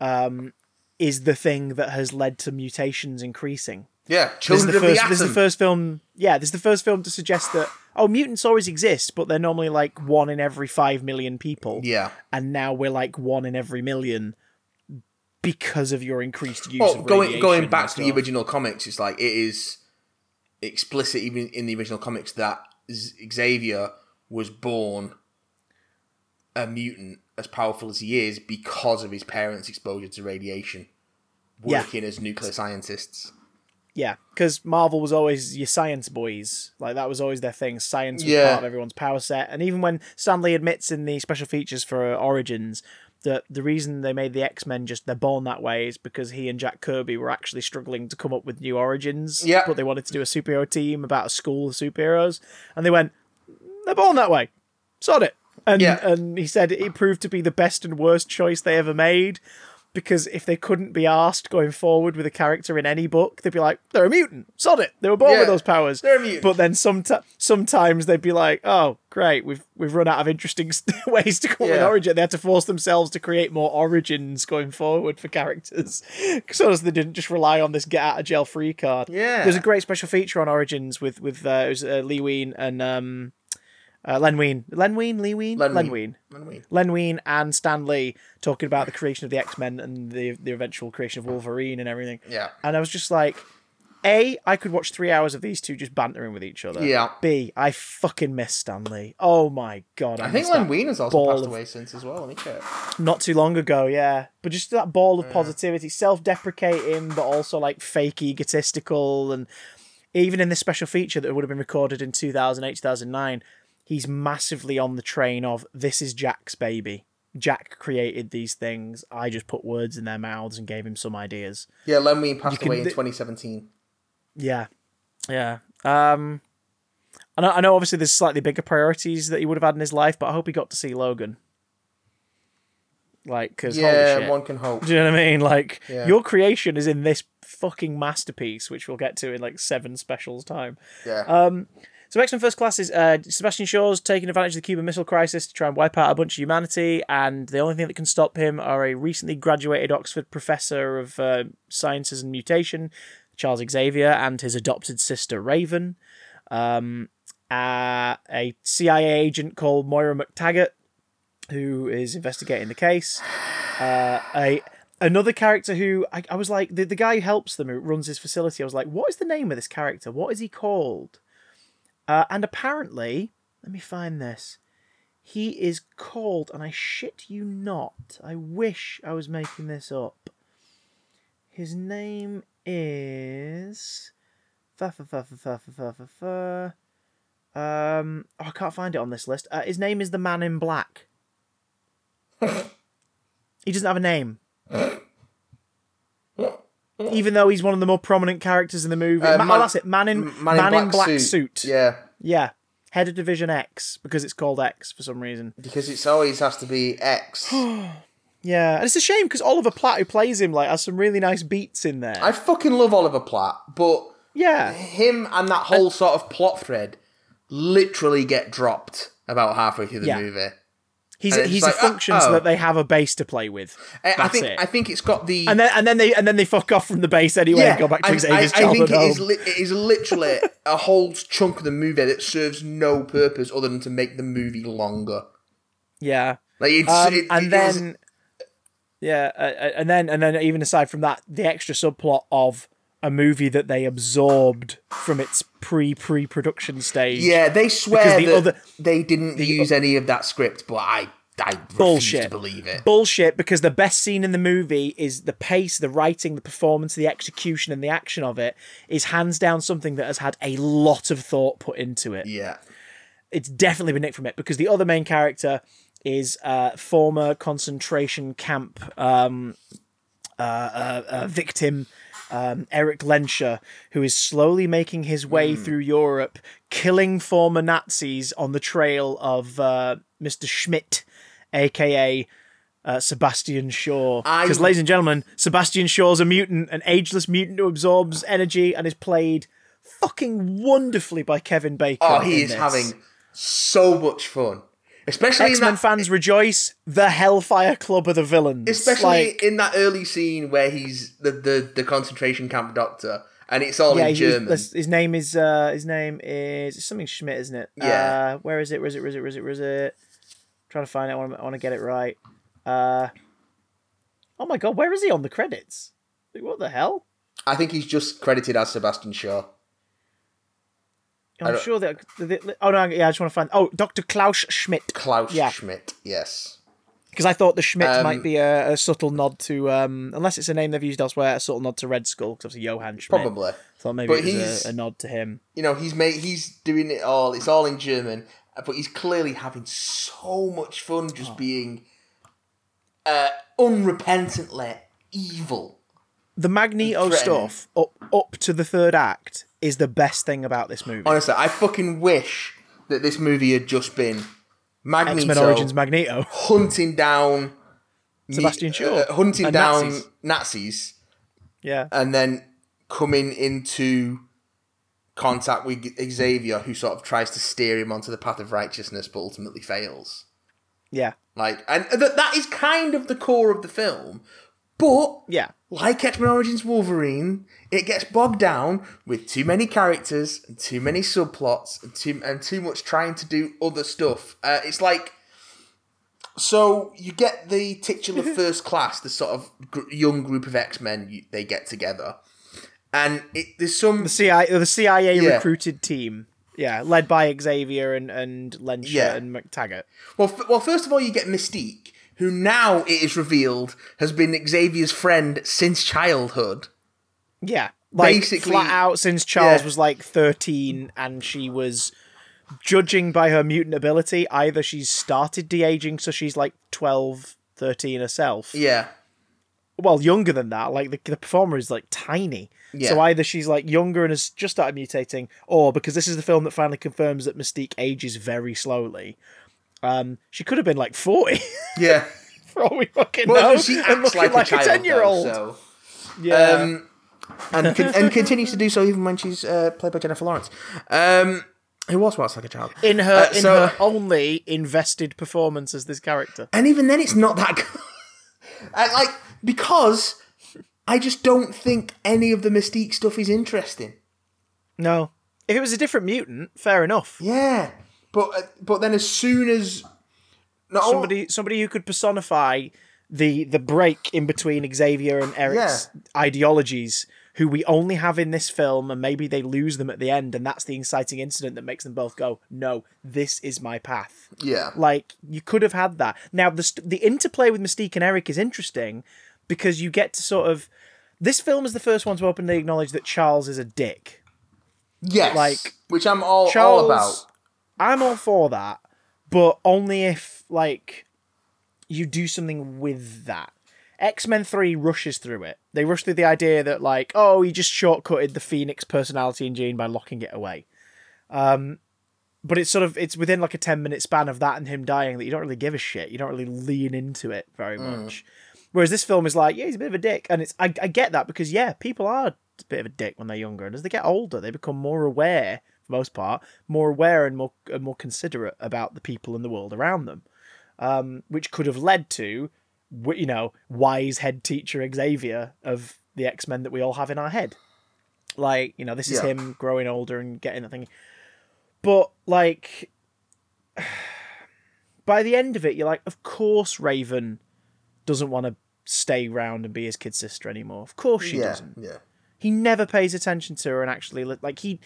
um, is the thing that has led to mutations increasing. Yeah, This is, the first, the this is the first film. Yeah, this is the first film to suggest that oh, mutants always exist, but they're normally like one in every five million people. Yeah. and now we're like one in every million because of your increased use Oh, of going going back to the original comics, it's like it is explicit even in the original comics that Xavier was born a mutant as powerful as he is because of his parents' exposure to radiation, Yeah. working as nuclear scientists. Yeah, because Marvel was always your science boys. Like that was always their thing. Science was Yeah. part of everyone's power set. And even when Stan Lee admits in the special features for Origins that the reason they made the X Men just they're born that way is because he and Jack Kirby were actually struggling to come up with new origins. Yeah. But they wanted to do a superhero team about a school of superheroes, and they went, they're born that way. Sod it. And Yeah. and he said it proved to be the best and worst choice they ever made. Because if they couldn't be asked going forward with a character in any book, they'd be like, "They're a mutant, sod it. They were born Yeah, with those powers." they're a mutant. But then someti- sometimes they'd be like, "Oh, great, we've we've run out of interesting ways to come up with origin." They had to force themselves to create more origins going forward for characters, so as they didn't just rely on this get out of jail free card. Yeah. there's a great special feature on Origins with with uh, it was uh, Lee Ween and um, uh, Len Wein, Len Wein, Lee Wein, Len Len Wein. Wein. Len Wein and Stan Lee talking about the creation of the X Men and the the eventual creation of Wolverine and everything. Yeah. And I was just like, A, I could watch three hours of these two just bantering with each other. Yeah. B, I fucking miss Stan Lee. Oh my god. I, I think Len has also passed of- away since as well. he? Not too long ago, yeah. But just that ball of positivity, self deprecating, but also like fake egotistical. And even in this special feature that would have been recorded in 2008, 2009, he's massively on the train of this is Jack's baby. Jack created these things. I just put words in their mouths and gave him some ideas. Yeah, Len Wein passed can- away in 2017. Yeah, yeah. Um, I know, I know. Obviously, there's slightly bigger priorities that he would have had in his life, but I hope he got to see Logan. Like, because holy Yeah, shit. one can hope. Do you know what I mean? Like, Yeah. your creation is in this fucking masterpiece, which we'll get to in like seven specials time. Yeah. Um, So X Men First Class is uh, Sebastian Shaw's taking advantage of the Cuban Missile Crisis to try and wipe out a bunch of humanity, and the only thing that can stop him are a recently graduated Oxford professor of uh, sciences and mutation, Charles Xavier, and his adopted sister Raven, um, uh, a CIA agent called Moira McTaggart, who is investigating the case, uh, a another character who I, I was like the, the guy who helps them who runs his facility. I was like, what is the name of this character? What is he called? Uh, and apparently, let me find this. He is called, and I shit you not. I wish I was making this up. His name is. Fa fa fa fa fa fa fa fa. Um, oh, I can't find it on this list. Uh, his name is the Man in Black. he doesn't have a name. Even though he's one of the more prominent characters in the movie. Uh, Ma- Man- oh, that's it. Man in, Man, Man, in black, suit. Yeah, Yeah. Head of Division X because it's called X for some reason. because it's always has to be X. Yeah, and it's a shame because Oliver Platt, who plays him, like has some really nice beats in there. I fucking love Oliver Platt, but yeah, him and that whole sort of plot thread literally get dropped about halfway through the Yeah. movie. he's and he's like, a function so oh. that they have a base to play with. I, I think it. I think it's got the and then and then they and then they fuck off from the base anyway and go back to I, Xavier's I, I think it is, li- it is literally a whole chunk of the movie that serves no purpose other than to make the movie longer. yeah, Like it's, um, it- and it then is- yeah, uh, uh, and then and then even aside from that, the extra subplot of a movie that they absorbed from its pre pre production stage. yeah, they swear the that other- they didn't use any of that script, but I I refuse Bullshit. to believe it. bullshit because the best scene in the movie is the pace, the writing, the performance, the execution, and the action of it is hands down something that has had a lot of thought put into it. Yeah, It's definitely been nicked from it because the other main character is uh, former concentration camp um, uh, uh, uh, victim. Um, Eric Lehnsherr, who is slowly making his way Hmm. through Europe, killing former Nazis on the trail of uh, Mr. Schmidt, aka uh, Sebastian Shaw. I- Because, ladies and gentlemen, Sebastian Shaw's a mutant, an ageless mutant who absorbs energy and is played fucking wonderfully by Kevin Bacon. oh, he is this. having so much fun, especially X in Men that, fans rejoice. The Hellfire Club of the villains. especially like, in that early scene where he's the, the, the concentration camp doctor, and it's all yeah, in German. his, his name is uh, his name is it's something Schmidt, isn't it? Yeah. Uh, where is it? Where is it? Where is it? Where is it? Where is it? trying to find it. I want to, I want to get it right. Uh, oh my god, where is he on the credits? Like, what the hell? I think he's just credited as Sebastian Shaw. I'm sure that. Oh no, yeah, I just want to find. Oh, Doctor Klaus Schmidt. Klaus Yeah. Schmidt, yes. Because I thought the Schmidt Um, might be a, a subtle nod to, um, unless it's a name they've used elsewhere, a subtle nod to Red Skull. Because obviously Johann Schmidt. Probably. Thought maybe But it was he's- a, a nod to him. You know, he's made he's doing it all. It's all in German, but he's clearly having so much fun just Oh. being uh, unrepentantly evil. The Magneto stuff up up to the third act is the best thing about this movie. Honestly, I fucking wish that this movie had just been Magneto Men Origins Magneto. hunting down Sebastian Shaw. uh, hunting And down Nazis. Nazis Yeah. and then coming into contact with Xavier, who sort of tries to steer him onto the path of righteousness, but ultimately fails. Yeah. Like, and that that is kind of the core of the film, but Yeah. Like X Men Origins Wolverine, it gets bogged down with too many characters and too many subplots and too and too much trying to do other stuff. Uh, it's like. So you get the titular first class, the sort of gr- young group of X Men they get together, and it, there's some The CIA, the CIA Yeah. recruited team. Yeah, led by Xavier and and Lehnsherr Yeah. and McTaggart. Well, f- well, first of all, you get Mystique, who now it is revealed has been Xavier's friend since childhood. Yeah, like Basically- flat out since Charles Yeah. was like thirteen, and she was judging by her mutant ability. Either she's started de aging, so she's like 12, 13 herself. Yeah, well younger than that like the, the performer is like tiny Yeah. so either she's like younger and has just started mutating or because this is the film that finally confirms that mystique ages very slowly um she could have been like 40 yeah. for all we fucking Well, know she acts like, like, a 10 year old though, yeah. Um, and con- and continues to do so even when she's uh, played by Jennifer Lawrence. Um, He was waxed like a child. in her Uh, in so- her only invested performance as this character. And even then, it's not that good. I, like, because I just don't think any of the Mystique stuff is interesting. No, if it was a different mutant, fair enough. Yeah. But, uh, but then as soon as. Not all- Somebody somebody who could personify the the break in between Xavier and Eric's ideologies, who we only have in this film, and maybe they lose them at the end, and that's the inciting incident that makes them both go, "No, this is my path." Yeah. Like you could have had that. Now the st- the interplay with Mystique and Eric is interesting because you get to sort of this film is the first one to openly acknowledge that Charles is a dick. Yes. like, Which I'm all, Charles, all about. I'm all for that, but only if like you do something with that. X Men Three rushes through it. They rush through the idea that like, oh, he just shortcutted the Phoenix personality and gene by locking it away. Um, but it's sort of it's within like a ten minute span of that and him dying that you don't really give a shit. You don't really lean into it very much. Whereas this film is like, yeah, he's a bit of a dick, and it's I, I get that because yeah, people are a bit of a dick when they're younger, and as they get older, they become more aware, for the most part, more aware and more and more considerate about the people in the world around them, um, which could have led to, you know, wise head teacher Xavier of the X Men that we all have in our head. Like, you know, this is Yeah. him growing older and getting that thing. But like, by the end of it, you're like, of course, Raven doesn't want to stay round and be his kid sister anymore. Of course she yeah. doesn't. Yeah. He never pays attention to her and actually like he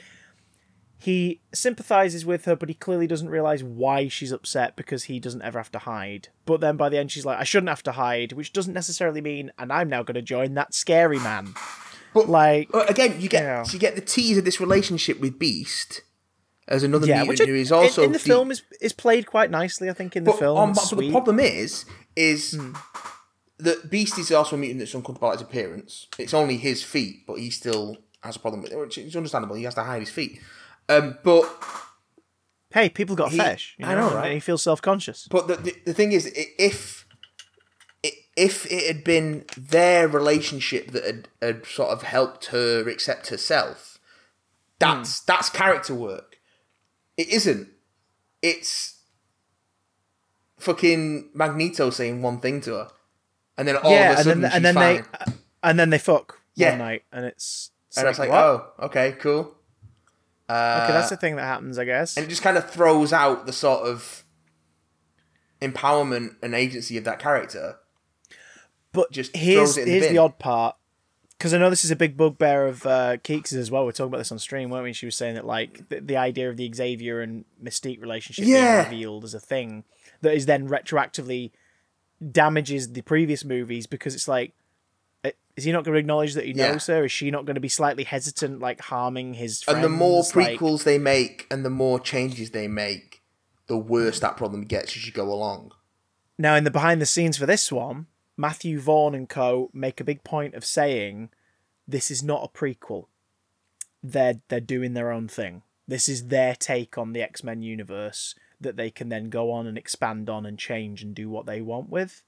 he sympathizes with her, but he clearly doesn't realize why she's upset because he doesn't ever have to hide. But then by the end, she's like, "I shouldn't have to hide," which doesn't necessarily mean, and I'm now going to join that scary man. But Like, Uh, again, you get Yeah. you get the tease of this relationship with Beast as another yeah, mutant which who is in- also in, the deep- film is is played quite nicely. I think in the But, film, on- It's but the sweet. Problem is, is that Beast is also a mutant that's uncomfortable about his appearance. It's only his feet, but he still has a problem with it, which is understandable. He has to hide his feet. Um, but hey, people got He- fetish. You I know, know, right? And he feels self conscious. but the, the the thing is, if if it had been their relationship that had, had sort of helped her accept herself, that's Hmm. that's character work. It isn't. It's fucking Magneto saying one thing to her, and then all yeah, of a and sudden then she's and then they and then they fuck Yeah. one night, and it's, and it's like, what? oh, okay, cool. Uh, okay, that's the thing that happens, I guess. and it just kind of throws out the sort of empowerment and agency of that character. But just here's the here's the, odd part because I know this is a big bugbear of uh, Keeks' as well. We're talking about this on stream, weren't we? She was saying that like the, the idea of the Xavier and Mystique relationship Yeah. being revealed as a thing that is then retroactively damages the previous movies because it's like. Is he not going to acknowledge that he Yeah. knows her? Is she not going to be slightly hesitant, like harming his friends? And the more Like- prequels they make and the more changes they make, the worse that problem gets as you go along. Now, in the behind the scenes for this one, Matthew Vaughn and co make a big point of saying this is not a prequel. They're they're doing their own thing. This is their take on the X Men universe that they can then go on and expand on and change and do what they want with.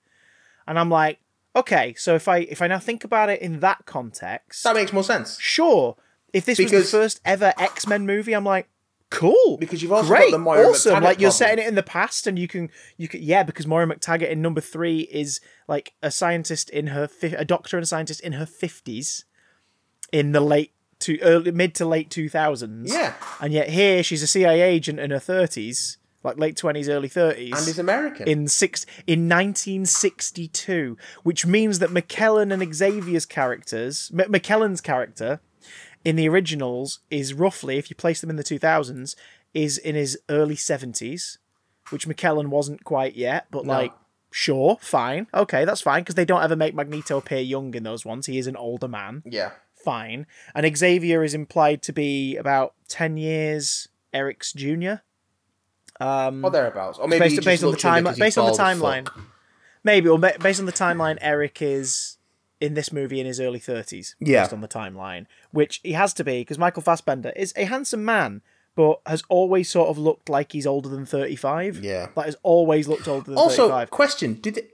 And I'm like, okay, so if I if I now think about it in that context, That makes more sense. sure. If this was the first ever X Men movie, I'm like, cool. Because you've also got great, the Moira awesome. McTaggart Like you're problem. setting it in the past, and you can you can yeah, because Moira McTaggart in number three is like a scientist in her fi- a doctor and a scientist in her fifties, in the late to early mid to late two thousands. Yeah. and yet here she's a CIA agent in her thirties, like late twenties, early thirties, And he's American. in six in 1962, which means that McKellen and Xavier's characters, M- McKellen's character in the originals is roughly, if you place them in the 2000s, is in his early 70s, which McKellen wasn't quite yet, but like. Sure, fine. Okay, that's fine because they don't ever make Magneto appear young in those ones. He is an older man. yeah. Fine. And Xavier is implied to be about 10 years Eric's junior. Or thereabouts. Or maybe based, based on the looks younger timeline. 'cause he's Based on the timeline, maybe. Or based on the timeline, Eric is in this movie in his early thirties. Yeah. Based on the timeline, which he has to be because Michael Fassbender is a handsome man, but has always sort of looked like he's older than thirty-five. Yeah. Like has always looked older than Also, thirty-five. question: Did the,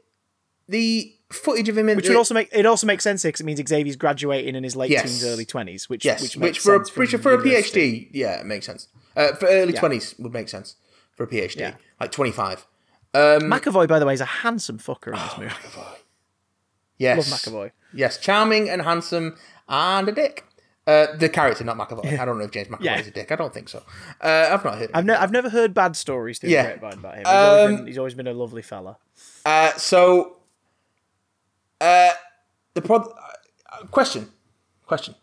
the footage of him in Which would also make it also makes sense because it means Xavier's graduating in his late Yes. teens, early twenties, which yes, which which, for a sense from which for a. PhD, yeah, it makes sense. Uh, for early Yeah. twenties would make sense for a PhD, Yeah. like twenty five. McAvoy, by the way, is a handsome fucker in this movie. Yes, Love McAvoy. Yes, charming and handsome and a dick. Uh, the character, not McAvoy. I don't know if James McAvoy Yeah. is a dick. I don't think so. Uh, I've not heard. I've, ne- I've never heard bad stories through Yeah. the grapevine about him. He's, always Um, been, he's always been a lovely fella. Uh, so, uh, the prod. Uh, question, question.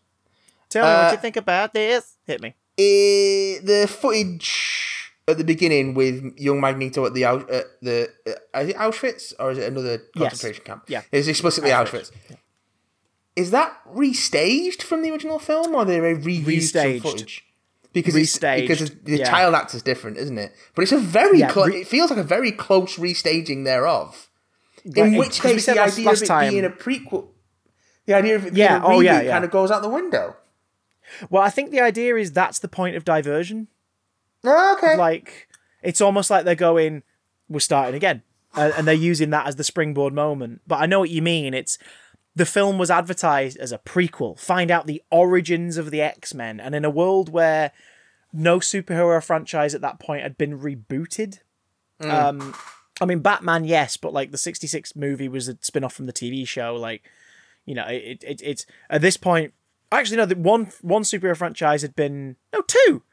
Tell me uh, what you think about this. Hit me. Eh, the footage at the beginning with young Magneto at the uh, the uh, is it Auschwitz or is it another concentration camp? Yeah. it's explicitly Auschwitz. Is that restaged from the original film, or they reused some Restaged. footage? Because Restaged, because the yeah. child actor's different, isn't it? But it's a very Yeah, re- it feels like a very close restaging thereof. Yeah, In which case, the last- idea last of it time- being a prequel, the idea of it being Yeah, a oh, reboot yeah, yeah. kind of goes out the window. Well, I think the idea is that's the point of diversion. Oh, okay. Like, it's almost like they're going, we're starting again. Uh, and they're using that as the springboard moment. But I know what you mean. It's the film was advertised as a prequel. Find out the origins of the X Men. And in a world where no superhero franchise at that point had been rebooted. Um, I mean, Batman, yes, but like the 66 movie was a spin off from the TV show. Like, you know, it, it, it's at this point. Actually, no, the one one superhero franchise had been no two,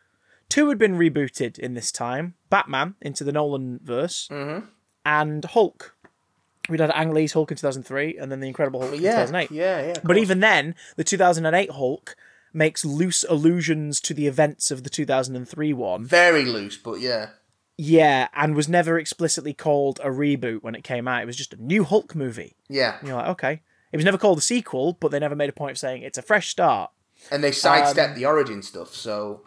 two had been rebooted in this time. Batman into the Nolan verse, mm-hmm. and Hulk. We'd had Ang Lee's Hulk in 2003, and then the Incredible Hulk in yeah, 2008. yeah, yeah. But even then, the 2008 Hulk makes loose allusions to the events of the 2003 one. very loose, but yeah. Yeah, and was never explicitly called a reboot when it came out. It was just a new Hulk movie. Yeah. And you're like, okay. It was never called a sequel, but they never made a point of saying it's a fresh start. And they sidestep um, the origin stuff, so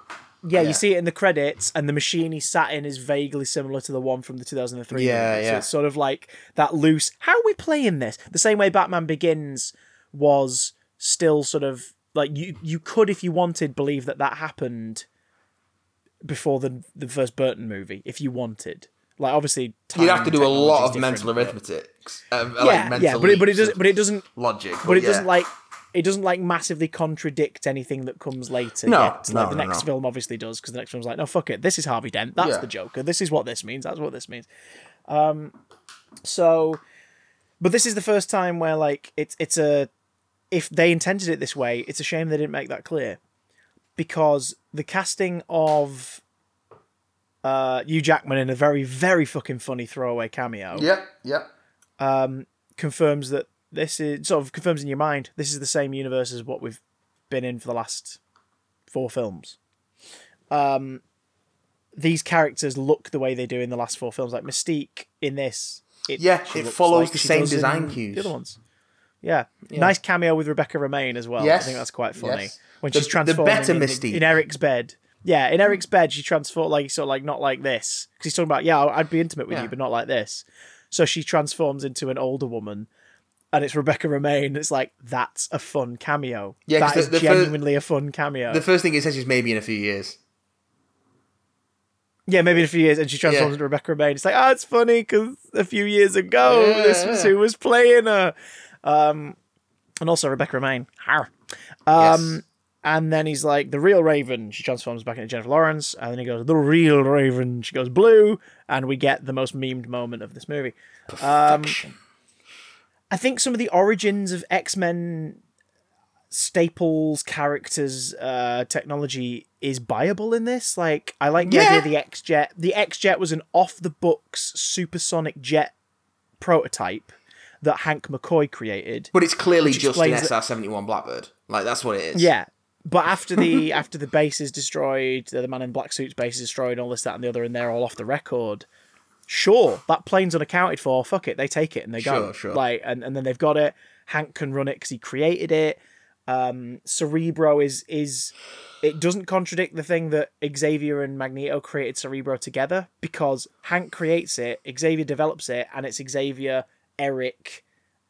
Yeah, Yeah. you see it in the credits, and the machine he sat in is vaguely similar to the one from the 2003 Yeah, movie. So yeah. it's sort of like that loose. How are we playing this? The same way Batman Begins was still sort of like you. You could, if you wanted, believe that that happened before the the first Burton movie, if you wanted. Like obviously, you'd have to do a lot of mental but- arithmetic, um, Yeah, like mental yeah, but it, but it doesn't. But it doesn't. logic. But it yeah. doesn't like it doesn't like massively contradict anything that comes later. No, yet. no, like the no, next no. film obviously does because the next film's like, no, fuck it, this is Harvey Dent, that's Yeah. the Joker, this is what this means, that's what this means. Um, so, but this is the first time where like it's it's a if they intended it this way, it's a shame they didn't make that clear because the casting of uh, Hugh Jackman in a very very fucking funny throwaway cameo Yep, yeah, yep. Yeah. Um, confirms that this is sort of confirms in your mind this is the same universe as what we've been in for the last four films. Um, these characters look the way they do in the last four films. Like Mystique in this, it, Yeah, it follows like the same design cues. The other ones. Yeah. nice cameo with Rebecca Romijn as well. Yes. I think that's quite funny Yes. when The- she's the transforming better in, Mystique. in Eric's bed. Yeah, in Eric's bed, she transformed like sort of like not like this because he's talking about yeah, I'd be intimate with Yeah. you, but not like this. So she transforms into an older woman, and it's Rebecca Romijn. It's like that's a fun cameo. Yeah, that is the- the fir- genuinely a fun cameo. The first thing it says is maybe in a few years. yeah, maybe in a few years, and she transforms Yeah. into Rebecca Romijn. It's like, oh, it's funny because a few years ago, Yeah, this was who was playing her. Um, and also Rebecca Romijn. Har. Um, yes. And then he's like, the real Raven. She transforms back into Jennifer Lawrence. And then he goes, the real Raven. She goes blue. And we get the most memed moment of this movie. Um, Perfection. I think some of the origins of X Men staples, characters, uh, technology is buyable in this. Like, I like the Yeah. idea of the X Jet. The X Jet was an off the books supersonic jet prototype that Hank McCoy created. but it's clearly just an SR seventy one Blackbird. Like that's what it is. Yeah. But after the after the base is destroyed, the man in black suit's base is destroyed, all this, that, and the other, and they're all off the record. Sure, that plane's unaccounted for. Fuck it, they take it and they go. Sure, sure. Like, and, and then they've got it. Hank can run it because he created it. Um, Cerebro is is it doesn't contradict the thing that Xavier and Magneto created Cerebro together because Hank creates it, Xavier develops it, and it's Xavier, Eric,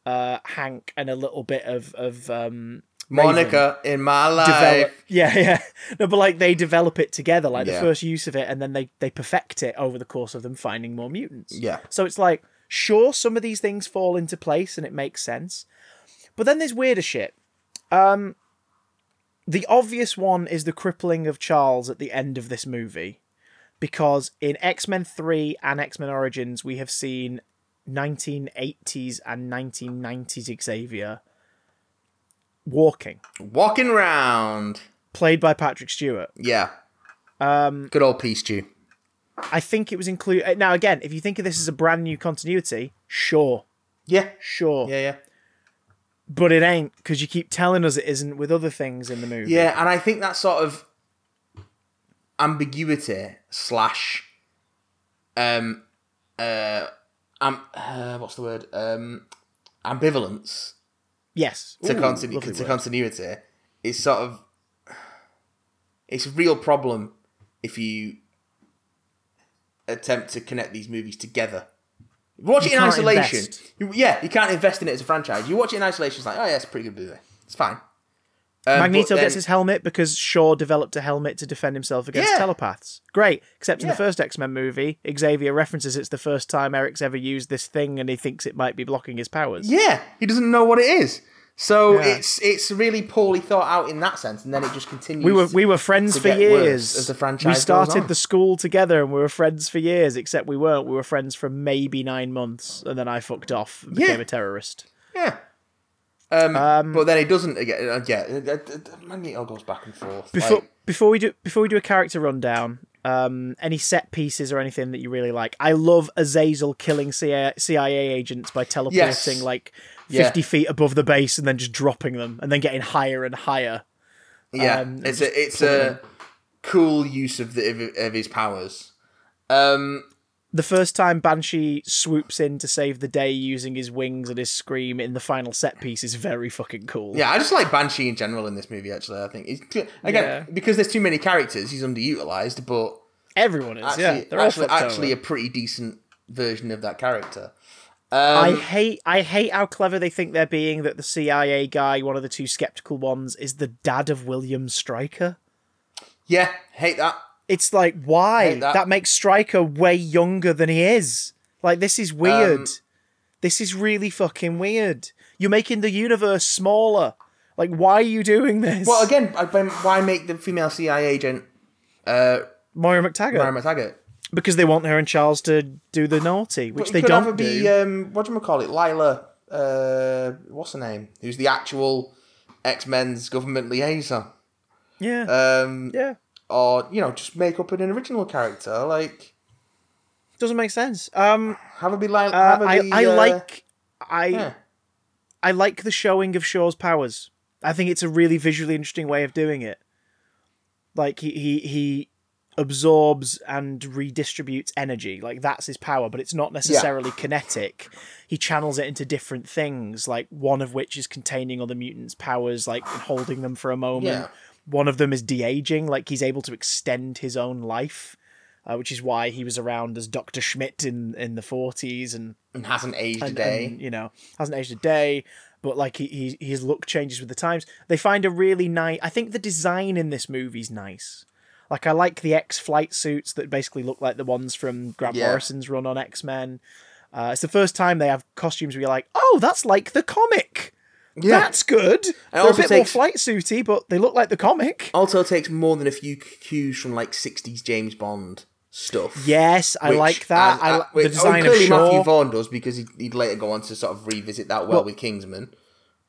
uh, Hank, and a little bit of of um, Raven Monica in my life. develop yeah yeah no but like they develop it together like Yeah. the first use of it and then they they perfect it over the course of them finding more mutants Yeah. so it's like Sure, some of these things fall into place and it makes sense. But then there's weirder shit. Um, the obvious one is the crippling of Charles at the end of this movie. Because in X Men 3 and X Men Origins, we have seen 1980s and 1990s Xavier walking, Walking round. played by Patrick Stewart. Yeah. Um, Good old Peace Stew. I think it was included. Now, again, if you think of this as a brand new continuity, sure, Yeah. sure. Yeah, yeah. But it ain't, because you keep telling us it isn't with other things in the movie. Yeah, and I think that sort of ambiguity slash um uh um uh, what's the word um ambivalence Yes. to, Ooh, continu- to word. continuity is sort of it's a real problem if you attempt to connect these movies together. Watch You it in isolation. You, yeah, you can't invest in it as a franchise. You watch it in isolation, it's like, oh yeah, it's a pretty good movie. It's fine. Um, Magneto then- gets his helmet because Shaw developed a helmet to defend himself against Yeah. telepaths. Great. Except in Yeah. the first X Men movie, Xavier references it's the first time Eric's ever used this thing and he thinks it might be blocking his powers. Yeah, he doesn't know what it is. So Yeah. it's it's really poorly thought out in that sense, and then it just continues. We were we were friends for years. as the franchise we started the school together and we were friends for years, except we weren't. We were friends for maybe nine months, and then I fucked off and became Yeah. a terrorist. yeah. Um, but then it doesn't again. Uh, yeah, it, it, Magneto goes back and forth. Before like- before we do before we do a character rundown, um, any set pieces or anything that you really like? I love Azazel killing CIA, CIA agents by teleporting Yes. like Yeah. fifty feet above the base and then just dropping them and then getting higher and higher. yeah, um, it's a it's a cool use of the of, of his powers. Um, The first time Banshee swoops in to save the day using his wings and his scream in the final set piece is very fucking cool. yeah, I just like Banshee in general in this movie. Actually, I think he's again Yeah. because there's too many characters, he's underutilized. But Everyone is, actually, yeah. They're all actually, actually over. a pretty decent version of that character. I Um, hate I hate how clever they think they're being that the CIA guy, one of the two skeptical ones, is the dad of William Stryker. yeah, hate that. It's like why? Hate that. that. makes Stryker way younger than he is. Like this is weird. Um, this is really fucking weird. You're making the universe smaller. Like why are you doing this? Well, again, why make the female CIA agent uh, Moira McTaggart. Mary McTaggart? because they want her and Charles to do the naughty, which they don't have do. be, um, what do you call it? Lila, uh, what's her name? Who's the actual X Men's government liaison? yeah. Um, yeah. Or you know, just make up an original character. Like Doesn't make sense. Um have a be Lila. uh, I be, I uh, like I yeah. I like the showing of Shaw's powers. I think it's a really visually interesting way of doing it. Like he he, he absorbs and redistributes energy. Like that's his power, but it's not necessarily kinetic. He channels it into different things, like one of which is containing other mutants' powers, like holding them for a moment. Yeah. One of them is de-aging, like he's able to extend his own life. Uh, which is why he was around as Doctor Schmidt in, in the forties and and hasn't aged a day. and, you know hasn't aged a day but like he, he his look changes with the times they find a really nice i think the design in this movie's nice like i like the x flight suits that basically look like the ones from grant Yeah. morrison's run on x-men uh, it's the first time they have costumes where you're like oh that's like the comic yeah. that's good they're a bit takes- more flight suity but they look like the comic also takes more than a few cues from like '60s James Bond stuff. yes i like that I, uh, the design oh, clearly of Shaw. Matthew Vaughn does because he'd, he'd later go on to sort of revisit that well, Well- with Kingsman.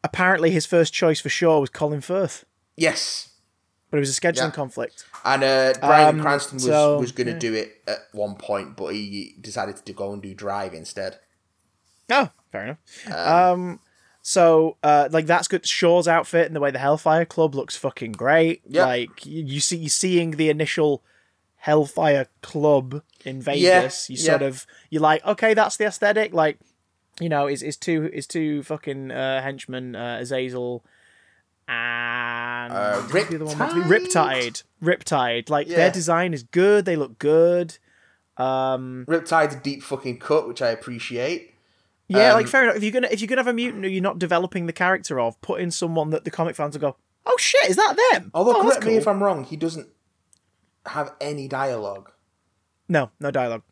apparently his first choice for Shaw was colin firth Yes, but it was a scheduling Yeah. conflict and uh, Bryan Um, Cranston was, so, was going to yeah. do it at one point, but he decided to go and do Drive instead. Oh, fair enough. Um, so uh, like that's good. Shaw's outfit and the way the Hellfire Club looks fucking great. Yeah. Like you, you see, you seeing the initial Hellfire Club in Vegas. Yeah, you yeah. sort of you're like, okay, that's the aesthetic. Like, you know, is is two is two fucking uh, henchmen, uh, Azazel and Uh, what's the other one meant to be? Riptide? Riptide. Riptide. Like Yeah. their design is good. They look good. Um, Riptide's a deep fucking cut, which I appreciate. Yeah, Um, like fair enough. If you're gonna if you're gonna have a mutant who you're not developing the character of, put in someone that the comic fans will go, "Oh shit, is that them?" Although, oh, correct that's me if I'm wrong, he doesn't have any dialogue. no, no dialogue.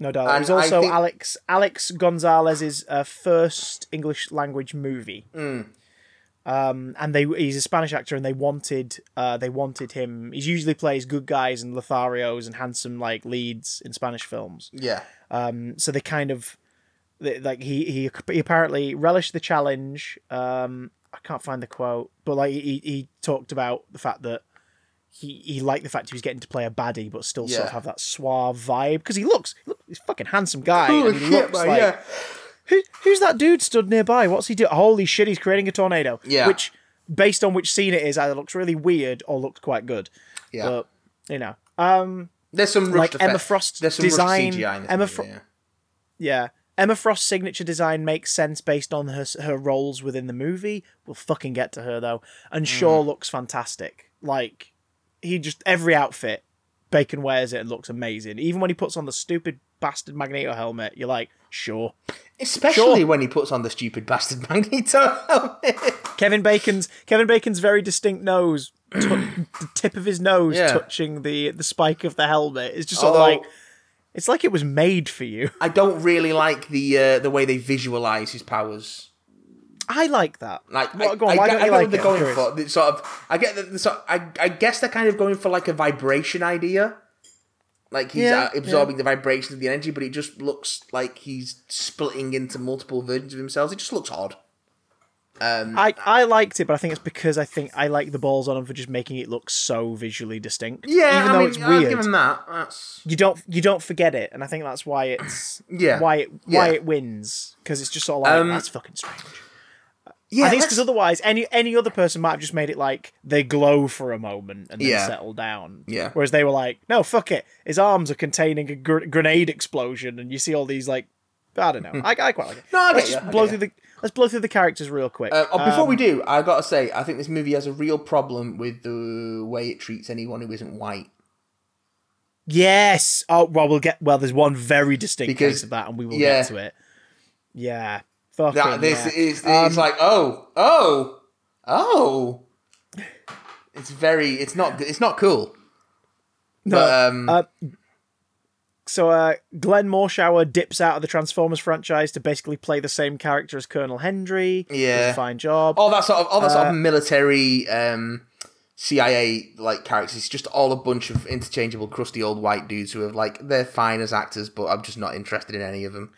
no. It And was also think- Alex Alex Gonzalez's uh, first English language movie. Mm. Um, and they he's a Spanish actor, and they wanted uh, they wanted him. He usually plays good guys and Lotharios and handsome like leads in Spanish films. Yeah. Um, so they kind of like he, he he apparently relished the challenge. Um, I can't find the quote, but like he he talked about the fact that he he liked the fact he was getting to play a baddie, but still sort of have that suave vibe because he looks look, he's a fucking handsome guy. Holy and he shit, looks man, like yeah. who, who's that dude stood nearby? What's he doing? Holy shit, he's creating a tornado. Yeah. Which, based on which scene it is, either looks really weird or looks quite good. Yeah. But you know, um, There's some like Emma Frost There's some design- CGI in this Emma movie, Fro- yeah. Yeah. Emma Frost's signature design makes sense based on her her roles within the movie. We'll fucking get to her though. And Shaw Mm. looks fantastic. Like he just every outfit Bacon wears it and looks amazing. Even when he puts on the stupid bastard Magneto helmet, you're like, sure. Especially Sure. when he puts on the stupid bastard Magneto helmet. Kevin Bacon's Kevin Bacon's very distinct nose, tou- the tip of his nose Yeah. touching the the spike of the helmet. It's just sort Although- of like it's like it was made for you. I don't really like the uh, the way they visualize his powers. I like that. Like, What- I, on, I why get, don't I you get like what they're it? Going for. Sort of, I get the sort. I, I guess they're kind of going for like a vibration idea. Like he's Yeah, absorbing the vibration of the energy, but it just looks like he's splitting into multiple versions of himself. It just looks odd. Um, I, I liked it, but I think it's because I think I like the balls on him for just making it look so visually distinct. yeah, even I though mean, it's weird, give him that. That's you don't you don't forget it, and I think that's why it's Yeah, why it why yeah. it wins because it's just sort of like Um, that's fucking strange. yeah. I think it's because otherwise any any other person might have just made it like they glow for a moment and then Yeah. settle down. Yeah. Whereas they were like, no, fuck it. His arms are containing a gr- grenade explosion, and you see all these like, I don't know. I, I quite like it. No, I let's you, just blow through the let's blow through the characters real quick. Uh, oh, before Um, we do, I gotta say, I think this movie has a real problem with the way it treats anyone who isn't white. Yes. Oh well, we'll get. Well, there's one very distinct Because- case of that, and we will yeah. get to it. Yeah. Fucking. That this yeah. is it's Um, like oh oh oh. It's very. It's not. It's not cool. no, But um, uh, so uh, Glenn Morshower dips out of the Transformers franchise to basically play the same character as Colonel Hendry. Yeah. a fine job. all that sort of all that sort uh, of military um, CIA like characters. It's just all a bunch of interchangeable, crusty old white dudes who are like they're fine as actors, but I'm just not interested in any of them.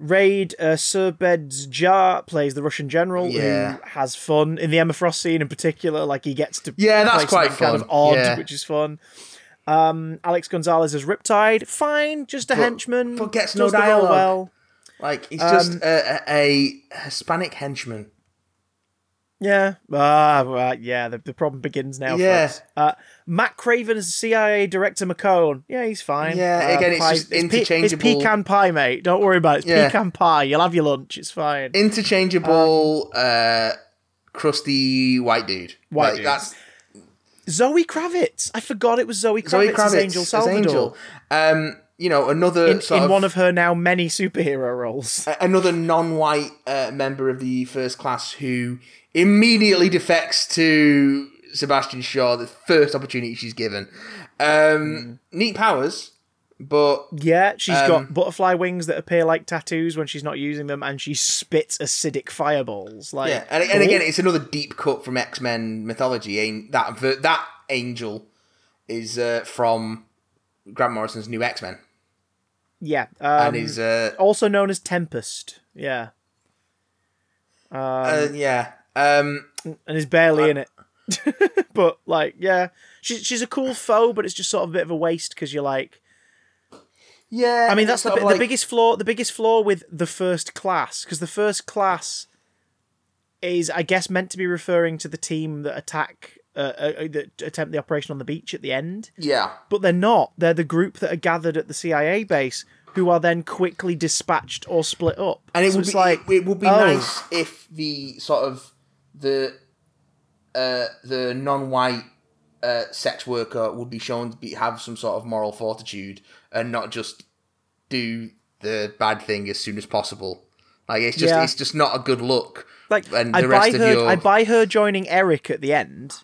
Rade uh, Šerbedžija plays the Russian general Yeah. who has fun in the Emma Frost scene in particular. Like he gets to Yeah, that's quite something kind of odd, Yeah. which is fun. Um, Alex Gonzalez as Riptide, fine, just a But- henchman, but gets no dialogue. Well, Like he's Um, just a, a, Hispanic henchman. yeah, ah, right, yeah. The, the problem begins now. Yeah. Uh, Matt Craven as CIA director McCone. Yeah, he's fine. Yeah, Uh, again, it's pie- just pe- interchangeable. it's pecan pie, mate. Don't worry about it. It's Yeah. pecan pie. You'll have your lunch. It's fine. Interchangeable, uh, crusty white dude. White like, dude. That's Zoe Kravitz. I forgot it was Zoe Kravitz, Zoe as Angel Salvador. Um, you know, another in, in of, one of her now many superhero roles. another non-white uh, member of the first class who immediately defects to Sebastian Shaw the first opportunity she's given. Um, Neat powers, but Yeah, she's Um, got butterfly wings that appear like tattoos when she's not using them, and she spits acidic fireballs. Like, yeah, and, and again, it's another deep cut from X Men mythology. Ain't that that angel is uh, from Grant Morrison's new X Men, yeah, um, and is uh, also known as Tempest. Yeah, um, uh, yeah. Um, and is barely in it. but like, yeah, she's she's a cool foe, but it's just sort of a bit of a waste because you're like, yeah, I mean, that's the, bi- like- the biggest flaw. The biggest flaw with the first class, because the first class is, I guess, meant to be referring to the team that attack, uh, uh, uh, that attempt the operation on the beach at the end, Yeah, but they're not. They're the group that are gathered at the CIA base, who are then quickly dispatched or split up. and it So would be like, it, would be oh. nice if the sort of the uh, the non-white uh, sex worker would be shown to be have some sort of moral fortitude and not just do the bad thing as soon as possible. Like it's just Yeah. it's just not a good look. like and I the buy rest of her. your- I buy her joining Eric at the end.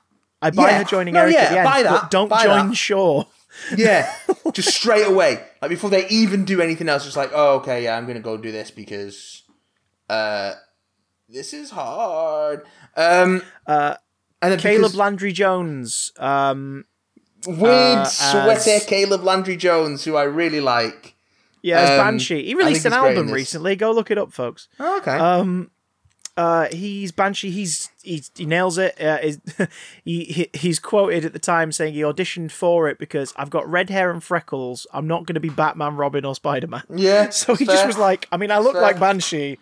I buy Yeah. her joining No, Eric yeah, at the end, buy that, but don't buy join that. Shaw. Yeah, just straight away, like before they even do anything else, just like, oh, okay, yeah, I'm gonna go do this because, uh, this is hard. Um, Uh, and then Caleb because Landry Jones. Um, weird, uh, sweaty as- Caleb Landry Jones, who I really like. yeah, as Um, Banshee. He released an he's great in album recently. Go look it up, folks. Oh, okay. Um, uh, he's Banshee. He's, he's he nails it. Uh, he, he he's quoted at the time saying he auditioned for it because I've got red hair and freckles. I'm not going to be Batman, Robin, or Spider Man. yeah. So he fair. just was like, I mean, I look Fair. like Banshee.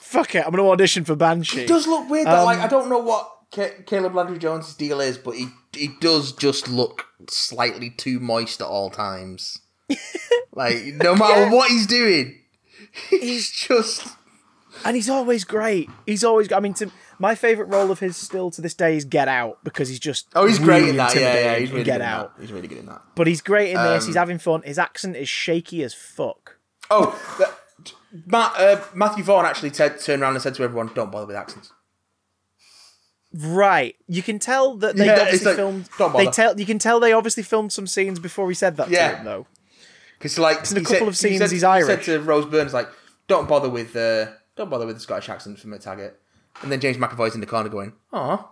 Fuck it, I'm going to audition for Banshee. It does look weird. Though. like Um, I don't know what Ca- Caleb Landry Jones' deal is, but he he does just look slightly too moist at all times. like no matter what he's doing, he's just and he's always great. He's always. I mean, to, my favorite role of his still to this day is Get Out because he's just oh he's great in that. Yeah, yeah, he's really Get good in Out. that. He's really good in that. But he's great in this. Um, He's having fun. His accent is shaky as fuck. Oh, the, Matt, uh, Matthew Vaughn actually said, turned around and said to everyone, "Don't bother with accents." Right, you can tell that they Yeah, obviously like, filmed. don't They tell you can tell they obviously filmed some scenes before he said that Yeah. to him, though. Because like in a couple said- of scenes he said, he's He Irish. said to Rose Byrne like, "Don't bother with uh, don't bother with the Scottish accent from McTaggart." And then James McAvoy's in the corner going, "Aw."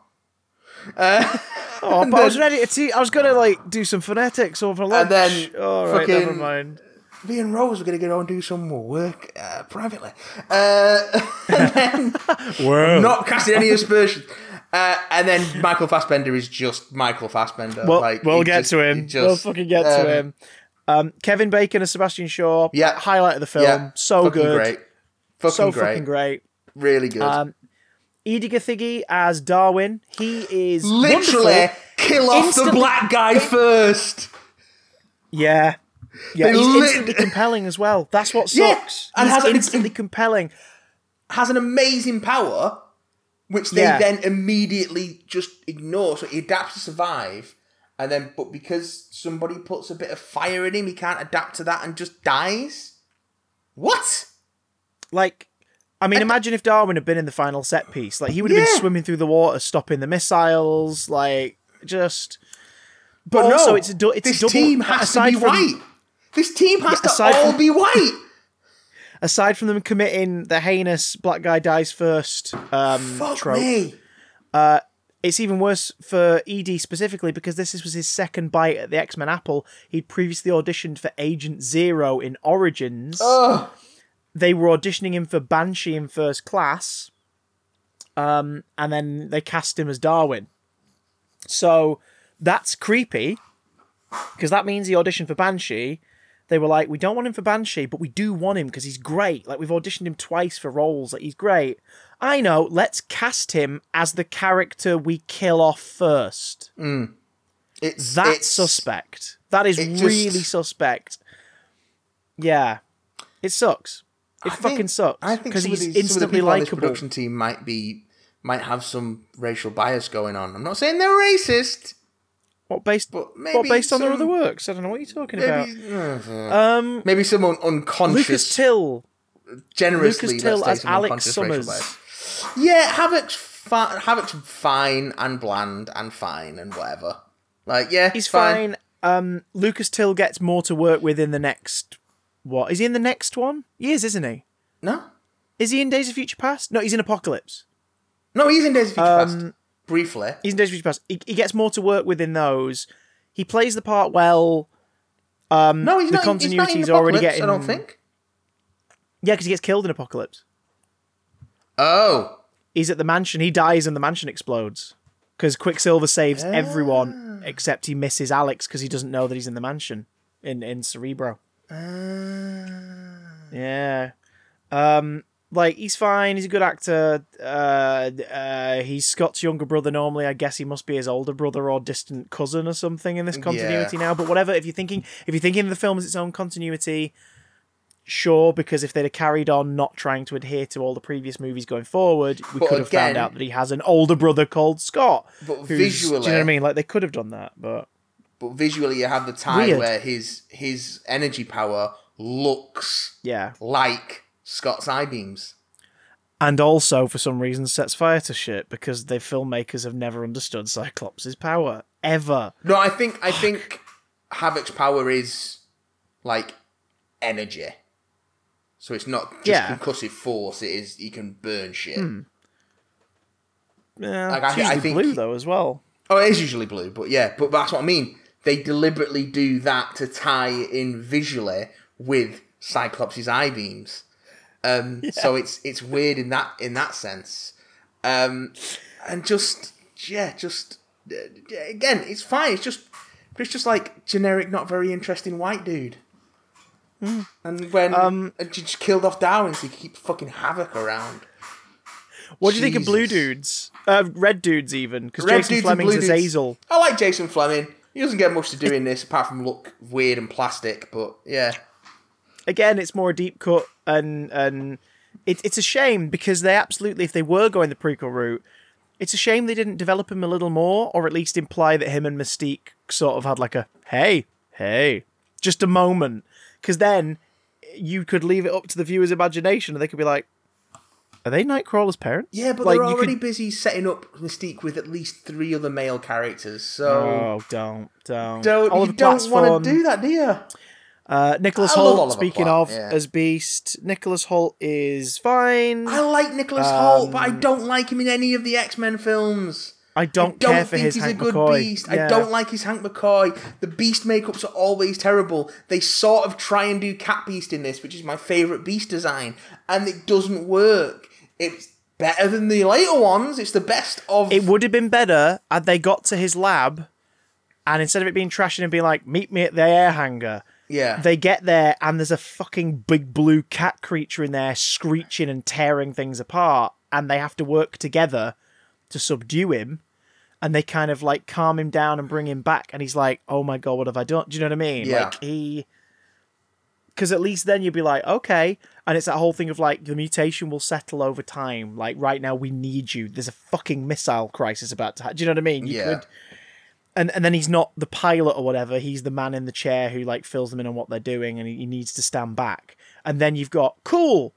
Uh, Oh, but I was ready to see. I was gonna like do some phonetics over lunch. then oh, right, fucking- never mind. me and Rose were going to go and do some more work uh, privately. Uh, and then not casting any aspersions. Uh, and then Michael Fassbender is just Michael Fassbender. well, like, we'll get just- to him. just- we'll fucking get um, to him. Um, Kevin Bacon as Sebastian Shaw. Yeah. highlight of the film. Yeah, so fucking good. great, fucking so great, fucking great. really good. Um, Edi Gathegi as Darwin. He is Literally, wonderful. kill off Instantly- the black guy first. Yeah. Yeah, They he's lit- instantly compelling as well. That's what Yeah, sucks. and he's has an- instantly compelling. Has an amazing power, which they Yeah. then immediately just ignore. So he adapts to survive, and then but because somebody puts a bit of fire in him, he can't adapt to that and just dies. What? Like, I mean, imagine if Darwin had been in the final set piece. Like, he would have Yeah. been swimming through the water, stopping the missiles. Like, just. But also, no, it's a du- it's a this double- team has to be from- white. This team has to all from- be white. Aside from them committing the heinous black guy dies first um, Fuck trope, me. it's even worse for Ed specifically because this was his second bite at the X Men apple. He'd previously auditioned for Agent Zero in Origins. Ugh. they were auditioning him for Banshee in first class, um, and then they cast him as Darwin. So that's creepy because that means he auditioned for Banshee. They were like, we don't want him for Banshee, but we do want him because he's great. Like we've auditioned him twice for roles. Like he's great. I know. Let's cast him as the character we kill off first. Mm. It's That's it's, suspect. That is it just- really suspect. Yeah, it sucks. It I fucking think- sucks I think because he's these- some of the instantly likable. production team might be might have some racial bias going on. I'm not saying they're racist. What based? But maybe what based on their other works? I don't know what you're talking about. Maybe, Um, maybe someone unconscious, Lucas Till, generously. Lucas Till as Alex Summers. Yeah, Havoc's Havoc's fine and bland and fine and whatever. Like, yeah, He's fine. Um, Lucas Till gets more to work with in the next. What is he in the next one? He is, isn't he? No, Is he in Days of Future Past? No, he's in Apocalypse. no, he's in Days of Future Um, Past briefly. He's in Days of Future Past. He, he gets more to work with in those. He plays the part well. Um, no, he's the not. He's not in already getting. I don't think. Yeah, because he gets killed in Apocalypse. Oh, He's at the mansion. He dies and the mansion explodes. Because Quicksilver saves ah. everyone except he misses Alex because he doesn't know that he's in the mansion in in Cerebro. Ah. Yeah. Um, like he's fine. He's a good actor. Uh, uh, he's Scott's younger brother. Normally, I guess he must be his older brother or distant cousin or something in this continuity now. But whatever. If you're thinking, if you're thinking of the film as its own continuity, sure. Because if they'd have carried on not trying to adhere to all the previous movies going forward, we But could have found out that he has an older brother called Scott. But visually, do you know what I mean? Like they could have done that, but but visually, you have the time Weird. where his his energy power looks yeah. like Scott's eye beams. and also for some reason sets fire to shit because the filmmakers have never understood Cyclops' power ever. No, I think I think Havoc's power is like energy. So it's not just Yeah. concussive force. It is he can burn shit. Hmm. Yeah, Like, I it's I usually think- blue though as well. Oh, it is usually blue, but yeah, but that's what I mean. They deliberately do that to tie in visually with Cyclops' eye beams. Um, So it's it's weird in that in that sense, um, and just yeah, just uh, again, it's fine. It's just it's just like generic, not very interesting white dude. And when Um, and you just killed off Darwin, so you could keep fucking havoc around. What do you think of blue dudes? Uh, red dudes even because Jason Flemyng's dudes. Azazel. I like Jason Fleming. He doesn't get much to do in this apart from look weird and plastic, but yeah. again, it's more a deep cut, and and it, it's a shame because they absolutely, if they were going the prequel route, it's a shame they didn't develop him a little more, or at least imply that him and Mystique sort of had like a hey, hey, just a moment, because then you could leave it up to the viewer's imagination, and they could be like, are they Nightcrawler's parents? Yeah, but like, they're already Could... busy setting up Mystique with at least three other male characters, so Oh, don't, don't, don't Oliver you don't want to do that, do you? Uh, Nicholas I Hoult. Speaking of, yeah. as Beast, Nicholas Hoult is fine. I like Nicholas Hoult, but I Um, don't like him in any of the X Men films. I don't, I don't care for think his he's Hank a good McCoy. beast. Yeah. I don't like his Hank McCoy. The beast makeups are always terrible. They sort of try and do Cat Beast in this, which is my favourite beast design, and it doesn't work. It's better than the later ones. It's the best of. It would have been better had they got to his lab, and instead of it being trashing and being like, "Meet me at the air hangar," yeah. they get there and there's a fucking big blue cat creature in there screeching and tearing things apart, and they have to work together to subdue him. And they kind of like calm him down and bring him back, and he's like, "Oh my god, what have I done?" Do you know what I mean? Yeah. Like he, because at least then you'd be like, okay. And it's that whole thing of like the mutation will settle over time. Like right now, we need you. There's a fucking missile crisis about to. happen. Do you know what I mean? You Yeah. could, and and then he's not the pilot or whatever. He's the man in the chair who like fills them in on what they're doing, and he, he needs to stand back. And then you've got cool.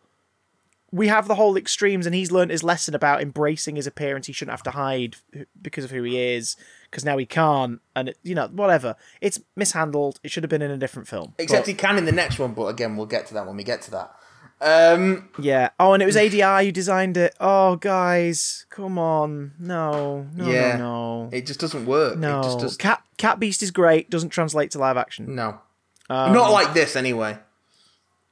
We have the whole extremes, and he's learned his lesson about embracing his appearance. He shouldn't have to hide because of who he is, because now he can't, and it, you know whatever. It's mishandled. It should have been in a different film. Except But- he can in the next one, but again, we'll get to that when we get to that. Um, Yeah. Oh, and it was ADI who designed it. Oh, guys, come on. No, no, Yeah. no, no. it just doesn't work. No. It just does. Cat Cat Beast is great. Doesn't translate to live action. No. Um, Not like this, anyway.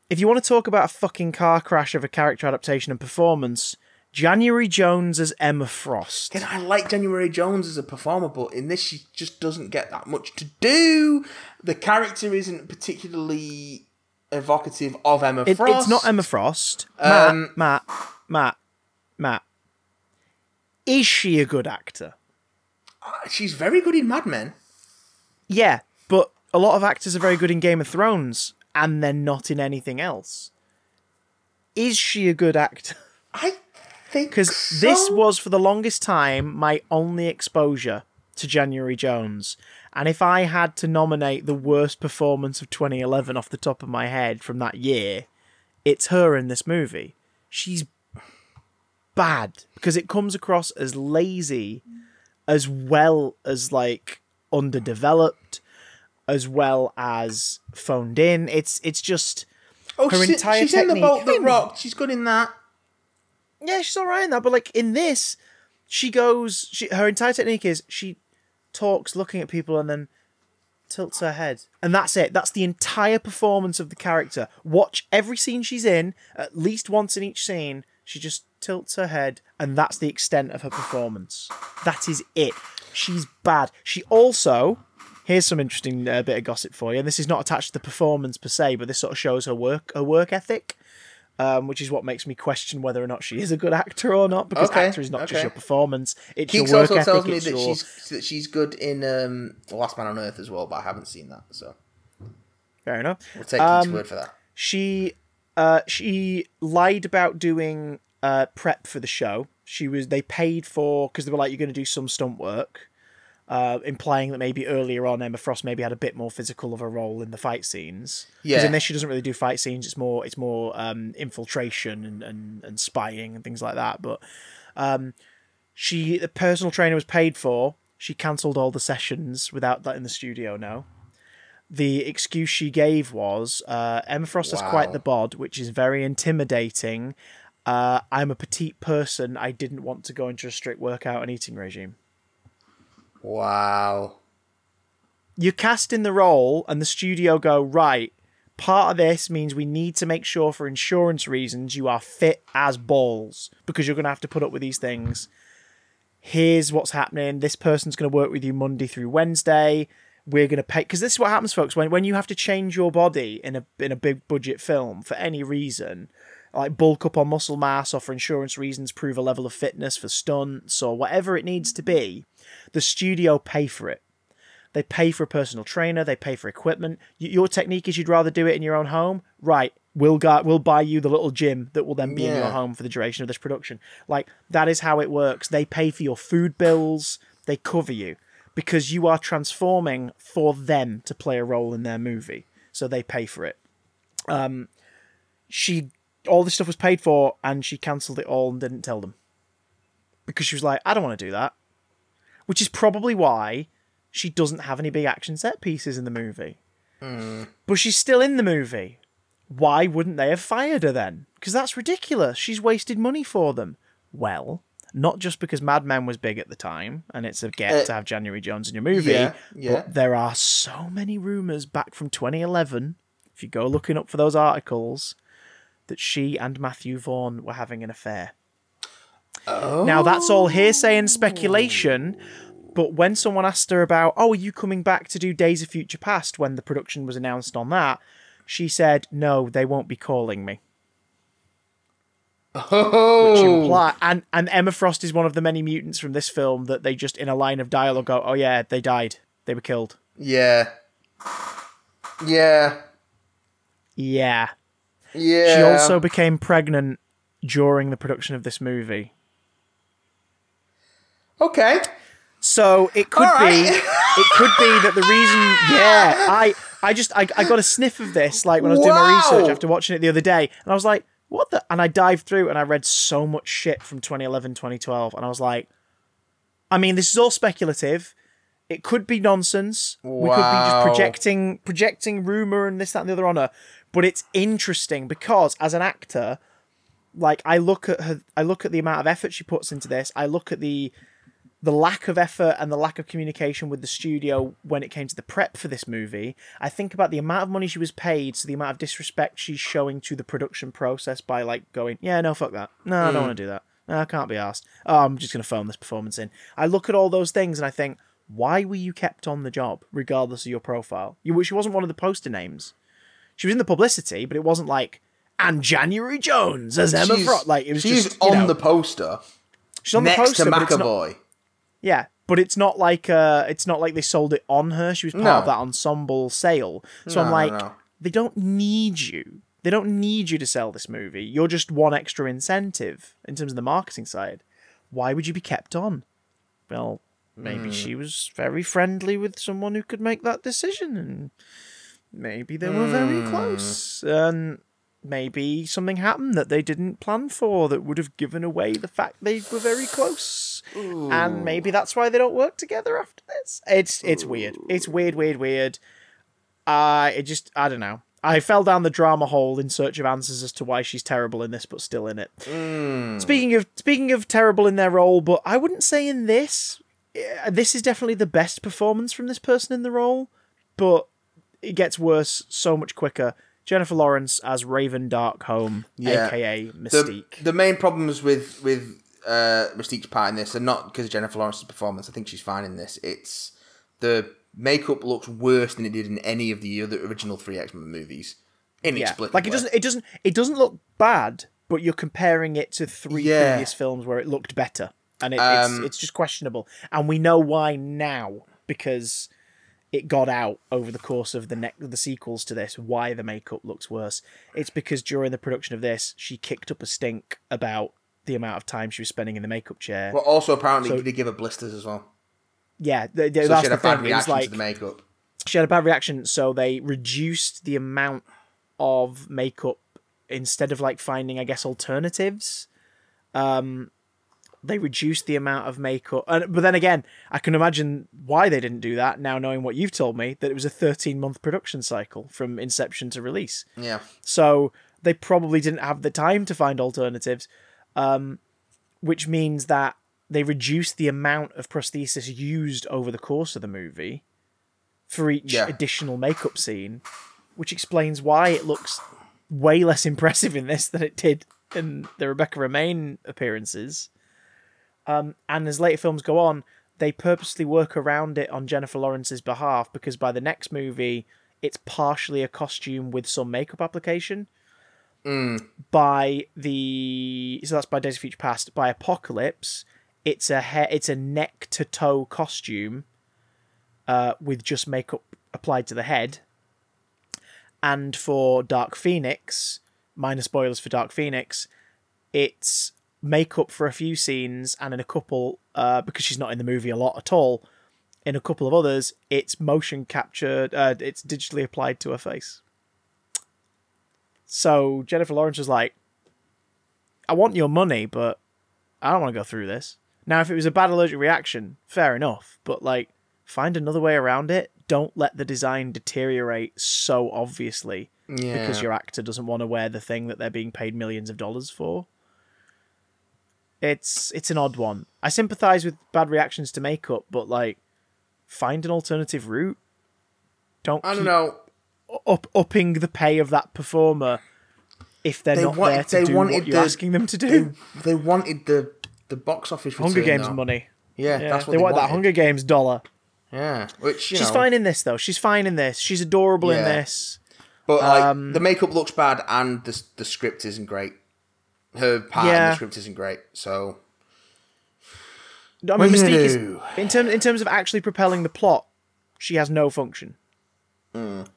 If you want to talk about a fucking car crash of a character adaptation and performance, January Jones as Emma Frost. Again, I like January Jones as a performer, but in this, she just doesn't get that much to do. The character isn't particularly evocative of Emma It- Frost. it's not Emma Frost. Um, Matt, Matt, Matt, Matt. Is she a good actor? She's very good in Mad Men. Yeah, but a lot of actors are very good in Game of Thrones, and they're not in anything else. Is she a good actor? I think Because so. this was for the longest time my only exposure to January Jones. And if I had to nominate the worst performance of 2011 off the top of my head from that year, it's her in this movie. She's bad because it comes across as lazy as well as like underdeveloped as well as phoned in. It's it's just oh, her she's, entire she's in the technique- boat that rocked. She's good in that. yeah, she's all right in that. But like in this, she goes. She her entire technique is she talks, looking at people, and then tilts her head, and that's it. That's the entire performance of the character. Watch every scene she's in, at least once in each scene. She just tilts her head, and that's the extent of her performance. That is it. She's bad. She also. Here's some interesting uh, bit of gossip for you, and this is not attached to the performance per se, but this sort of shows her work, her work ethic um, which is what makes me question whether or not she is a good actor or not. Because Okay, actor is not just okay. your performance; it's Keeks your work also ethic. tells me that your... she's that she's good in um, The Last Man on Earth as well, but I haven't seen that, so fair enough. we'll take Um, word for that. She, uh, she lied about doing uh, prep for the show. She was they paid for because they were like, "You're going to do some stunt work." Uh, implying that maybe earlier on Emma Frost maybe had a bit more physical of a role in the fight scenes. Yeah. Because in this she doesn't really do fight scenes. It's more it's more um, infiltration and, and, and spying and things like that. But um, she the personal trainer was paid for. She cancelled all the sessions without that in the studio know. the excuse she gave was uh, Emma Frost has quite the bod, which is very intimidating. Uh, I'm a petite person. I didn't want to go into a strict workout and eating regime. Wow. You're cast in the role, and the studio go, right, part of this means we need to make sure for insurance reasons you are fit as balls because you're going to have to put up with these things. Here's what's happening. This person's going to work with you Monday through Wednesday. We're going to pay because this is what happens, folks. When when you have to change your body in a in a big budget film for any reason, like bulk up on muscle mass or for insurance reasons, prove a level of fitness for stunts or whatever it needs to be, the studio pay for it. They pay for a personal trainer. They pay for equipment. Your technique is you'd rather do it in your own home, right? We'll gu we'll buy you the little gym that will then be in your home for the duration of this production. Like that is how it works. They pay for your food bills. They cover you because you are transforming for them to play a role in their movie. So they pay for it. Um, she all this stuff was paid for, and she cancelled it all and didn't tell them because she was like, I don't want to do that. Which is probably why she doesn't have any big action set pieces in the movie. But she's still in the movie. Why wouldn't they have fired her then? Because that's ridiculous. She's wasted money for them. Well, not just because Mad Men was big at the time and it's a get Uh, to have January Jones in your movie, yeah, yeah. but there are so many rumours back from 2011, if you go looking up for those articles, that she and Matthew Vaughn were having an affair. Oh. Now that's all hearsay and speculation. But when someone asked her about, oh, are you coming back to do Days of Future Past when the production was announced on that, she said, no, they won't be calling me. Oh. Which imply, and, and Emma Frost is one of the many mutants from this film that they just, in a line of dialogue, go, oh, yeah, they died. They were killed. Yeah. Yeah. Yeah. Yeah. She also became pregnant during the production of this movie. Okay. So it could All be, it could be that the reason, yeah, I, I just, I, I got a sniff of this, like when I was doing my research after watching it the other day, and I was like, what the, and I dived through and I read so much shit from 2011, 2012, and I was like, I mean, this is all speculative. It could be nonsense. We could be just projecting, projecting rumor and this, that, and the other on her. But it's interesting because as an actor, like I look at her, I look at the amount of effort she puts into this. I look at the the lack of effort and the lack of communication with the studio when it came to the prep for this movie. I think about the amount of money she was paid, so the amount of disrespect she's showing to the production process by like going, yeah, no, fuck that. No, I don't hmm. want to do that. No, I can't be asked. Oh, I'm just gonna phone this performance in. I look at all those things and I think, why were you kept on the job, regardless of your profile? You, she wasn't one of the poster names. She was in the publicity, but it wasn't like and January Jones as Emma Frost. Like it was she's just on know, the poster she's on the poster, to it's not- McAvoy. yeah, but it's not like uh, it's not like they sold it on her. She was part No. of that ensemble sale. So No, I'm like, no. they don't need you. They don't need you to sell this movie. You're just one extra incentive in terms of the marketing side. Why would you be kept on? Well, maybe Hmm. she was very friendly with someone who could make that decision, and maybe they were very Hmm. close, and maybe something happened that they didn't plan for that would have given away the fact they were very close and maybe that's why they don't work together after this. It's it's weird. It's weird, weird, weird. Uh it just I don't know. I fell down the drama hole in search of answers as to why she's terrible in this, but still in it. Speaking of speaking of terrible in their role, but I wouldn't say in this. eh, This is definitely the best performance from this person in the role, but it gets worse so much quicker. Jennifer Lawrence as Raven Darkholme, Yeah. aka the, Mystique. the main problems with with uh, Mystique's part in this are not because of Jennifer Lawrence's performance. I think she's fine in this. It's the makeup looks worse than it did in any of the other original three X Men movies. yeah, Inexplicably, like it doesn't it doesn't it doesn't look bad, but you're comparing it to three Yeah. previous films where it looked better, and it, Um, it's it's just questionable, and we know why now because it got out over the course of the ne- the sequels to this why the makeup looks worse. It's because during the production of this, she kicked up a stink about the amount of time she was spending in the makeup chair. But also, apparently, So- they give her blisters as well. yeah, th- th- So that's she had the a bad thing. Reaction like to the makeup. she had a bad reaction, so they reduced the amount of makeup instead of like finding, I guess, alternatives. Um, they reduced the amount of makeup. And, but then again, I can imagine why they didn't do that now, knowing what you've told me that it was a 13 month production cycle from inception to release. Yeah. So they probably didn't have the time to find alternatives, um, which means that they reduced the amount of prosthesis used over the course of the movie for each Yeah. additional makeup scene, which explains why it looks way less impressive in this than it did in the Rebecca Romijn appearances. Um, and as later films go on, they purposely work around it on Jennifer Lawrence's behalf because by the next movie, it's partially a costume with some makeup application. By the so that's by Days of Future Past. By Apocalypse, it's a hair, it's a neck to toe costume, uh, with just makeup applied to the head. And for Dark Phoenix, minor spoilers for Dark Phoenix, it's makeup for a few scenes, and in a couple, uh, because she's not in the movie a lot at all, in a couple of others, it's motion captured, uh, it's digitally applied to her face. So Jennifer Lawrence was like, I want your money, but I don't want to go through this. Now, if it was a bad allergic reaction, fair enough, but like, find another way around it. Don't let the design deteriorate so obviously Yeah. because your actor doesn't want to wear the thing that they're being paid millions of dollars for. It's it's an odd one. I sympathize with bad reactions to makeup, but like find an alternative route. Don't I don't keep know. up upping the pay of that performer if they're They not want- there to they do wanted what you're the- asking them to do. they wanted the the box office Hunger Games though. money. Yeah, Yeah, that's what they, they, want that. Hunger Games dollar. Yeah, which you She's know, fine in this though. She's fine in this. She's adorable in this. But like Um, the makeup looks bad and the the script isn't great. Her part in the script isn't great. So I mean, Mystique is in terms in terms of actually propelling the plot, she has no function. Mm.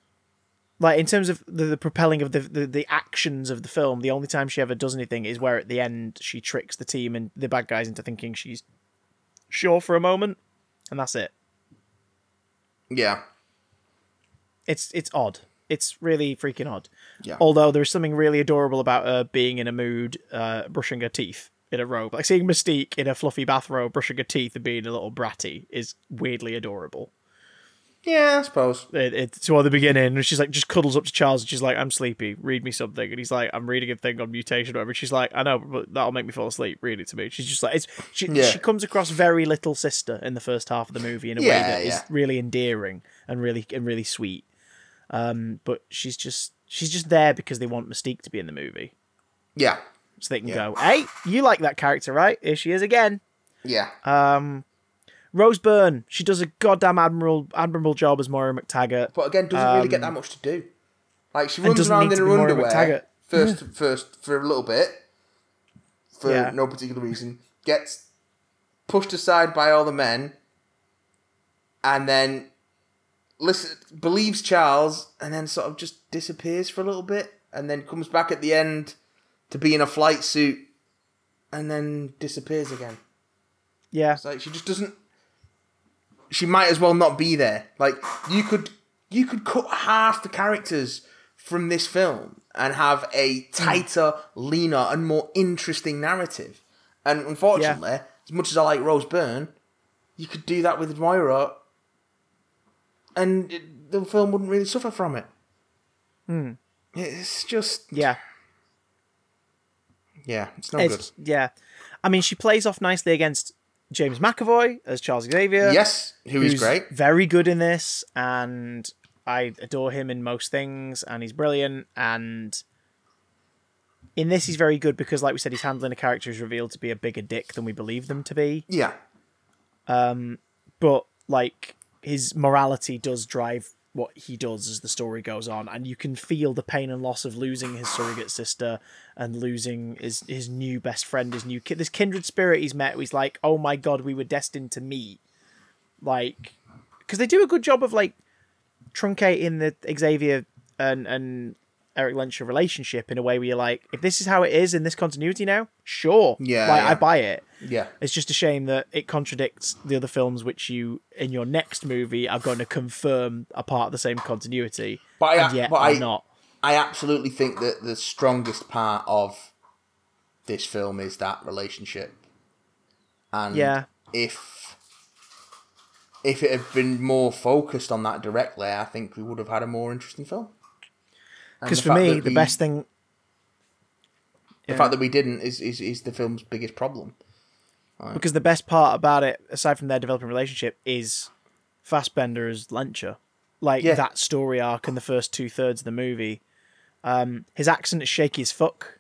Like in terms of the, the propelling of the, the the actions of the film, the only time she ever does anything is where at the end she tricks the team and the bad guys into thinking she's sure for a moment, and that's it. yeah, It's it's odd. It's really freaking odd. Yeah. Although there is something really adorable about her being in a mood, uh, brushing her teeth in a robe. Like seeing Mystique in a fluffy bathrobe, brushing her teeth and being a little bratty is weirdly adorable. yeah, I suppose. It, it's toward the beginning, and she's like just cuddles up to Charles, and she's like, "I'm sleepy. Read me something." And he's like, "I'm reading a thing on mutation, or whatever." She's like, "I know, but that'll make me fall asleep. Read it to me." She's just like, "It's." She, Yeah. she comes across very little sister in the first half of the movie in a way Yeah, that is really endearing and really and really sweet. Um, but she's just she's just there because they want Mystique to be in the movie, Yeah, so they can Yeah. go, "Hey, you like that character, right? Here she is again." yeah, Um, Rose Byrne, she does a goddamn admirable admirable job as Moira McTaggart. but again, doesn't really get that much to do. Like she runs Um, around in her underwear first, first for a little bit, for Yeah. no particular reason. Gets pushed aside by all the men, and then listen believes Charles, and then sort of just disappears for a little bit, and then comes back at the end to be in a flight suit, and then disappears again. Yeah, It's like she just doesn't. She might as well not be there. Like you could, you could cut half the characters from this film and have a hmm. tighter, leaner, and more interesting narrative. And unfortunately, as much as I like Rose Byrne, you could do that with Moira, and it, the film wouldn't really suffer from it. Hmm. It's just, yeah. yeah, it's no It's, yeah. I mean, she plays off nicely against James McAvoy as Charles Xavier. good. Yes, who is great. Very good in this, and I adore him in most things, and he's brilliant. And in this, he's very good because, like we said, he's handling a character who's revealed to be a bigger dick than we believe them to be. Yeah, um, But like his morality does drive what he does as the story goes on, and you can feel the pain and loss of losing his surrogate sister and losing his his new best friend, his new kid, this kindred spirit he's met. He's like, oh my god, we were destined to meet. Like, because they do a good job of like truncating the Xavier and and Eric Lehnsherr relationship in a way where you're like, if this is how it is in this continuity now, sure, Yeah, like yeah. I buy it. yeah. It's just a shame that it contradicts the other films which you in your next movie are going to confirm are part of the same continuity, But I- yet but I- not. I absolutely think that the strongest part of this film is that relationship. And Yeah. if if it had been more focused on that directly, I think we would have had a more interesting film. Because for me, the we- best thing. the Yeah. fact that we didn't is, is is the film's biggest problem. Because the best part about it, aside from their developing relationship, is Fassbender as Lehnsherr. Like Yeah. that story arc in the first two thirds of the movie. Um, his accent is shaky as fuck.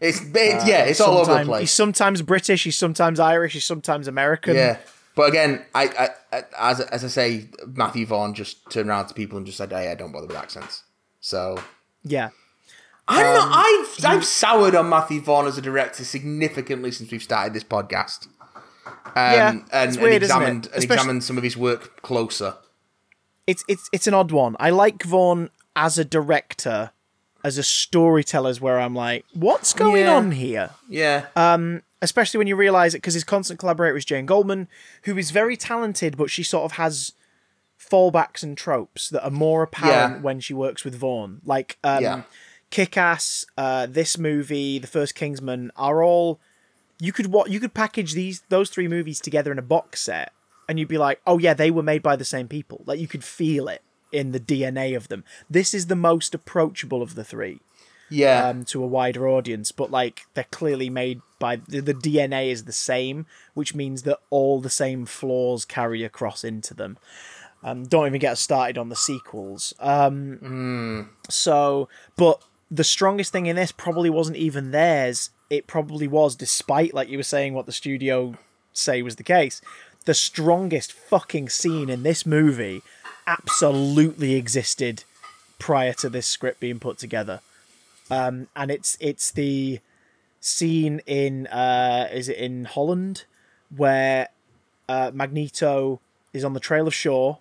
It's it, yeah, it's all over the place. He's sometimes British, he's sometimes Irish, he's sometimes American. Yeah, but again, I, I, I as as I say, Matthew Vaughn just turned around to people and just said, "Hey, I don't bother with accents." So Yeah. I don't Um, know. I've I've soured on Matthew Vaughn as a director significantly since we've started this podcast. Um, Yeah, and, and weird, it? examined and examined some of his work closer. It's it's it's an odd one. I like Vaughn as a director, as a storyteller, is where I'm like, what's going Yeah. on here? Yeah, Uh, especially when you realize it because his constant collaborator is Jane Goldman, who is very talented, but she sort of has fallbacks and tropes that are more apparent Yeah. when she works with Vaughn. Like um, Yeah. Kick Ass, uh, this movie, The First Kingsman are all you could what you could package these those three movies together in a box set, and you'd be like, oh yeah, they were made by the same people. Like you could feel it in the DNA of them. This is the most approachable of the three yeah, um, to a wider audience, but like they're clearly made by the, the DNA is the same, which means that all the same flaws carry across into them. Um, don't even get us started on the sequels. Um, So, but the strongest thing in this probably wasn't even theirs. It probably was, despite like you were saying, what the studio say was the case. The strongest fucking scene in this movie absolutely existed prior to this script being put together um, and it's it's the scene in uh, is it in Holland where uh, Magneto is on the trail of Shaw,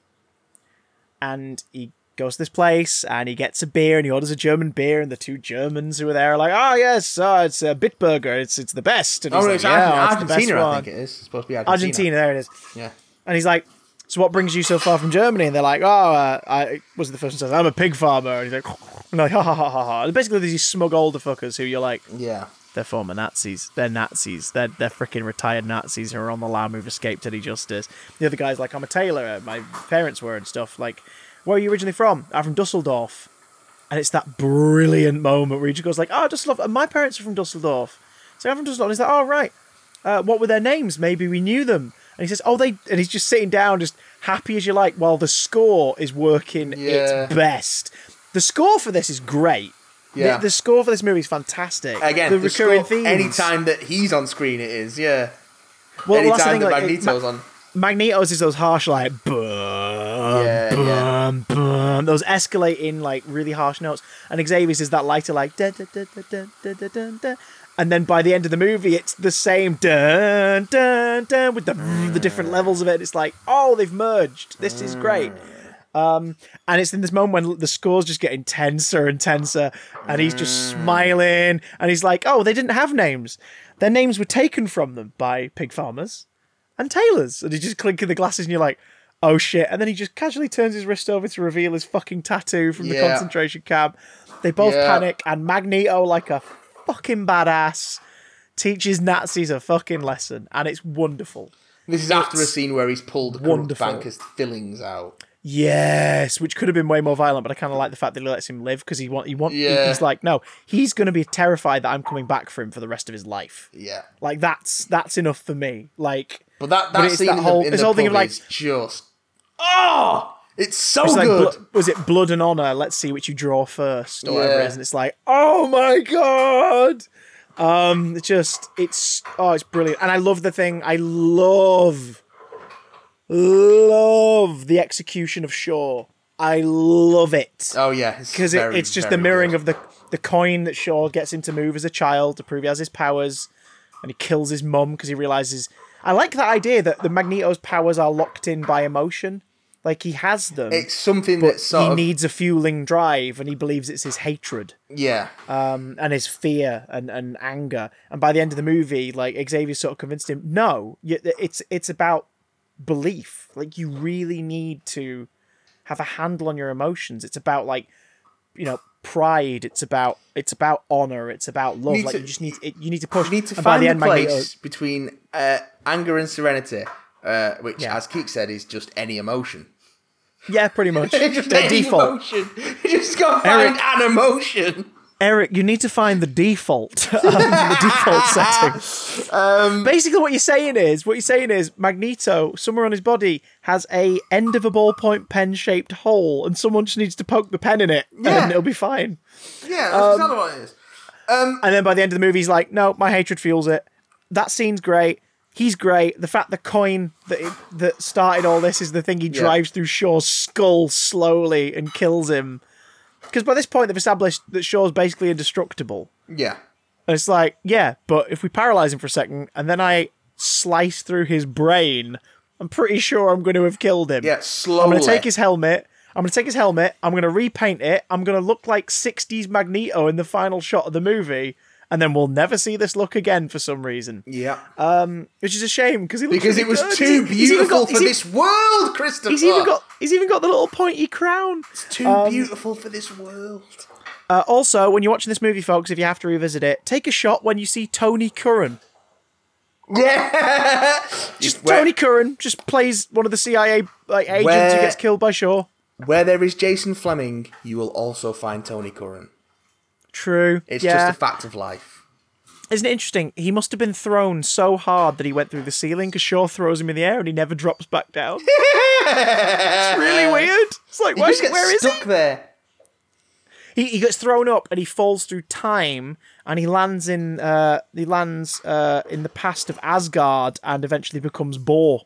and he goes to this place and he gets a beer and he orders a German beer and the two Germans who are there are like, oh yes, oh, it's a Bitburger, it's it's the best. And oh, no, like, it's yeah, Argentina, it's the best Argentina I think it is. It's supposed to be Argentina. Argentina, there it is. Yeah, And he's like, so what brings you so far from Germany? And they're like, oh, uh, I was the first one says, I'm a pig farmer. And he's like, and like, ha ha ha ha ha. And basically, there's these smug older fuckers who you're like, yeah, they're former Nazis. They're Nazis. They're they're freaking retired Nazis who are on the lam who've escaped any justice. The other guy's like, I'm a tailor. My parents were and stuff. Like, where are you originally from? I'm from Dusseldorf. And it's that brilliant moment where he just goes like, oh, Dusseldorf. And my parents are from Dusseldorf. So I'm from Dusseldorf. And he's like, oh, right. Uh, what were their names? Maybe we knew them. And he says, oh, they. And he's just sitting down, just happy as you like, while the score is working Yeah. its best. The score for this is great. Yeah. The, the, score for this movie is fantastic. Again, the, the recurring score, themes. Anytime that he's on screen, it is. Yeah. Well, anytime that's the thing, that like, Magneto's it, on. Magneto's is those harsh like boom, yeah, boom, yeah. boom, those escalating like really harsh notes, and Xavier's is that lighter like da, da, da, da, da, da, da, da. and then by the end of the movie it's the same dun, dun, dun, with the the different levels of it. It's like oh they've merged. This is great. Um, and it's in this moment when the score's just getting tenser and tenser, and he's just smiling, and he's like, "Oh, they didn't have names. Their names were taken from them by pig farmers and tailors." And he's just clinking the glasses, and you're like, "Oh shit!" And then he just casually turns his wrist over to reveal his fucking tattoo from the Yeah. concentration camp. They both Yeah. panic, and Magneto, like a fucking badass, teaches Nazis a fucking lesson, and it's wonderful. This is after a scene where he's pulled wonderful. banker's fillings out. Yes, which could have been way more violent, but I kind of like the fact that he lets him live because he want he want Yeah. he's like no, he's going to be terrified that I'm coming back for him for the rest of his life. Yeah, Like that's that's enough for me. Like but that But that it's scene that in whole- the, in the whole thing of, like- just oh, it's so it's like good. blo- was it blood and honor? Let's see which you draw first, or whatever it Yeah. is. And it's like oh my god. Um, it's just it's oh it's brilliant, and I love the thing. I love love the execution of Shaw. I love it. oh yeah, because it, it's just the mirroring good. of the the coin that Shaw gets him to move as a child to prove he has his powers, and he kills his mum because he realizes. I like that idea that the Magneto's powers are locked in by emotion, like he has them, It's something that he of needs a fueling drive, and he believes it's his hatred yeah. um, and his fear and, and anger. And by the end of the movie, like Xavier sort of convinced him, no, it's it's about belief. Like you really need to have a handle on your emotions. It's about like you know pride. It's about it's about honor. It's about love. like to- you just need it, you need to push. You need to and find the the place between uh, anger and serenity, uh, which, Yeah. as Keek said, is just any emotion. Yeah, pretty much. just any default. emotion. You just got to find Eric- an emotion. Eric, you need to find the default, um, the default setting. Um, Basically, what you're saying is, what you're saying is, Magneto, somewhere on his body, has a end of a ballpoint pen-shaped hole, and someone just needs to poke the pen in it, Yeah. and it'll be fine. yeah, Um, that's exactly what it is. And then by the end of the movie, he's like, "No, my hatred fuels it." That scene's great. He's great. The fact the coin that it, that started all this is the thing he drives through Shaw's skull slowly and kills him. Because by this point, they've established that Shaw's basically indestructible. Yeah. And it's like, yeah, but if we paralyze him for a second and then I slice through his brain, I'm pretty sure I'm going to have killed him. Yeah, slowly. I'm going to take his helmet. I'm going to take his helmet. I'm going to repaint it. I'm going to look like 60s Magneto in the final shot of the movie. And then we'll never see this look again for some reason. Yeah. Um, Which is a shame because he looks because really it was good. too He's- he's even beautiful got- for this world, Christopher. He's even got he's even got the little pointy crown. It's too um, beautiful for this world. Uh, also, when you're watching this movie, folks, if you have to revisit it, take a shot when you see Tony Curran. Yeah. Just where, Tony Curran just plays one of the CIA like agents Where- who gets killed by Shaw. where there is Jason Flemyng, you will also find Tony Curran. True. It's yeah. just a fact of life. Isn't it interesting? He must have been thrown so hard that he went through the ceiling because Shaw throws him in the air and he never drops back down. it's really weird. It's like, He where, where is stuck he? there. he? He gets thrown up and he falls through time and he lands in uh, he lands uh, in the past of Asgard and eventually becomes Bor.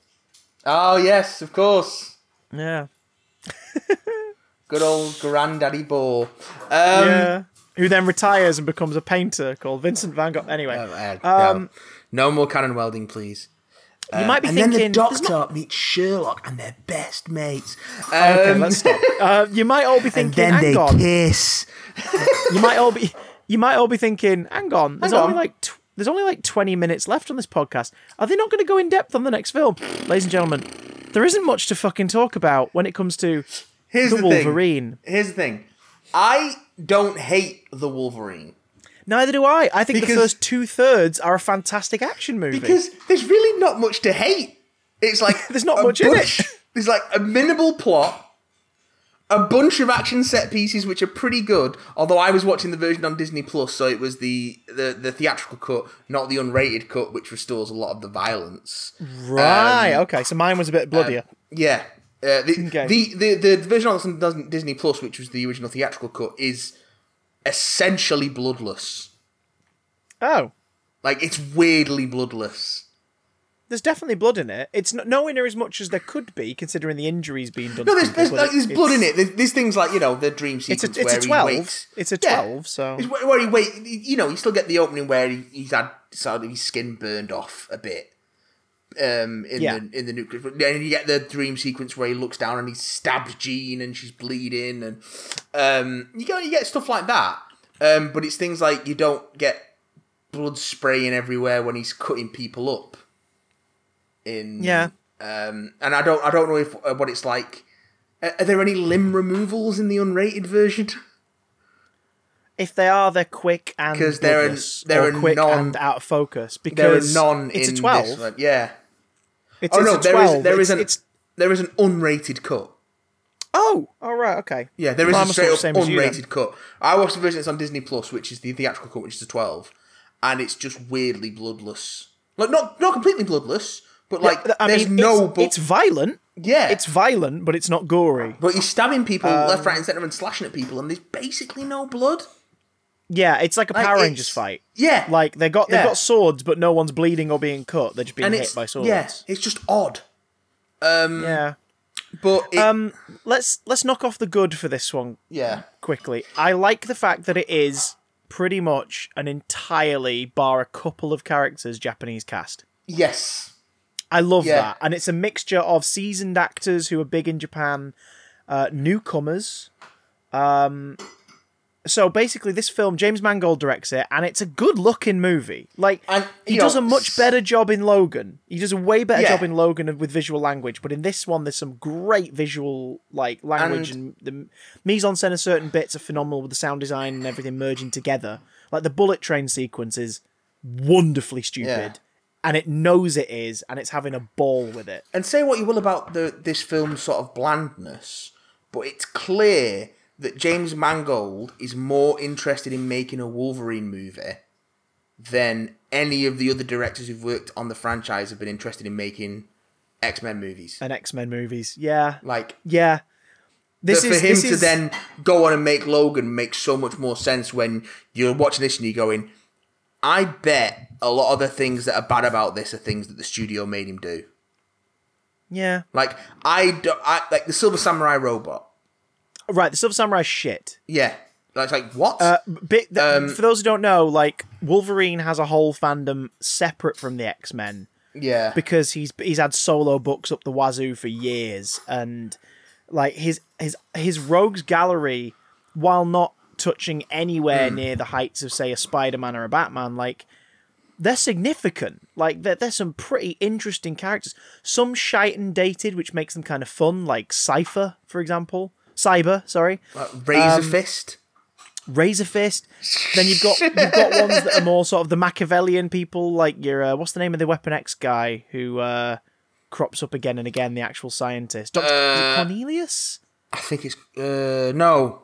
Oh yes, of course. Yeah. Good old granddaddy Bor. Um, yeah. Who then retires and becomes a painter called Vincent van Gogh. Anyway, uh, no. no more canon welding, please. you might be and thinking. then the doctor not-" meets Sherlock, and they're best mates. Okay, Um, let's stop. Uh, you might all be and thinking, then hang they on. kiss. You might all be. You might all be thinking, hang on. There's Hang only on. like. Tw- there's only like 20 minutes left on this podcast. Are they not going to go in depth on the next film? Ladies and gentlemen, there isn't much to fucking talk about when it comes to Here's the, the, Wolverine. thing. Here's the thing. I don't hate the Wolverine Neither do I. I think the Because- first two thirds are a fantastic action movie. because there's really not much to hate. It's like There's not much in bunch- it. There's like a minimal plot, a bunch of action set pieces which are pretty good. Although I was watching the version on Disney Plus, so it was the the, the theatrical cut, not the unrated cut, which restores a lot of the violence. right. Um, okay. So mine was a bit bloodier. Uh, yeah. Uh, the, Okay. the, the the version on Disney Plus, which was the original theatrical cut, is essentially bloodless. oh. Like it's weirdly bloodless. There's definitely blood in it. It's not, nowhere near as much as there could be, considering the injuries being done. No, there's, people, there's, like, there's blood in it. There's, there's things like you know the dream It's sequence a, it's where a he 12. wakes. It's a Yeah. 12, so. It's where, where he wait. You know, you still get the opening where he, he's had sort of his skin burned off a bit. Um, in Yeah. the in the nuclear, then you get the dream sequence where he looks down and he stabs Jean and she's bleeding, and um, you get you get stuff like that. Um, but it's things like you don't get blood spraying everywhere when he's cutting people up. In Yeah. um, and I don't I don't know if uh, what it's like. Are there any limb removals in the unrated version? If they are, they're quick and 'Cause they're a- they're a quick non- and out of focus. Because none it's in a 12. this. Yeah. It's, Oh it's no, there 12. is there is an it's- there is an unrated cut. Oh, all right, okay. Yeah, there is I a straight up the as you unrated cut. I watched the version that's on Disney Plus, which is the theatrical cut, which is a twelve, and it's just weirdly bloodless. Like not not completely bloodless, but like I there's mean, no. it's, bu- it's violent. yeah, It's violent, but it's not gory. but he's stabbing people Um, left, right, and center and slashing at people, and there's basically no blood. Yeah, it's like a Like, Power Rangers fight. Yeah, Like they got Yeah. they've got swords, but no one's bleeding or being cut. They're just being and hit by swords. yeah, it's just odd. yeah. But it, Um, let's let's knock off the good for this one yeah, quickly. I like the fact that it is pretty much an entirely, bar a couple of characters, Japanese cast. yes, I love Yeah. that, and it's a mixture of seasoned actors who are big in Japan, uh, newcomers. Um, so basically, this film, James Mangold directs it, and it's a good-looking movie. Like And, he you does a much better job in Logan. He does a way better Yeah. job in Logan with visual language, but in this one, there's some great visual like language and, the mise en scène of certain bits are phenomenal with the sound design and everything merging together. Like the bullet train sequence is wonderfully stupid. and it knows it is, and it's having a ball with it. And say what you will about the this film's sort of blandness, but it's clear that James Mangold is more interested in making a Wolverine movie than any of the other directors who've worked on the franchise have been interested in making X Men movies. And X Men movies, yeah, Like yeah. This but for is him to is, then go on and make Logan makes so much more sense when you're watching this and you're going, I bet a lot of the things that are bad about this are things that the studio made him do. yeah. Like I, do, I like the Silver Samurai robot. Right, the Silver Samurai shit. Yeah, like like what? Uh, bit, th- Um, for those who don't know, like Wolverine has a whole fandom separate from the X Men yeah, because he's he's had solo books up the wazoo for years, and like his his his rogues gallery, while not touching anywhere near the heights of say a Spider Man or a Batman, like they're significant. Like they're, they're some pretty interesting characters. Some shite and dated, which makes them kind of fun, like Cipher, for example. Cyber, sorry. Uh, Razor um, Fist. Razor Fist. Then you've got you've got ones that are more sort of the Machiavellian people, like your uh, what's the name of the Weapon X guy who uh, crops up again and again, the actual scientist, Doctor Uh, Cornelius, I think it's uh no,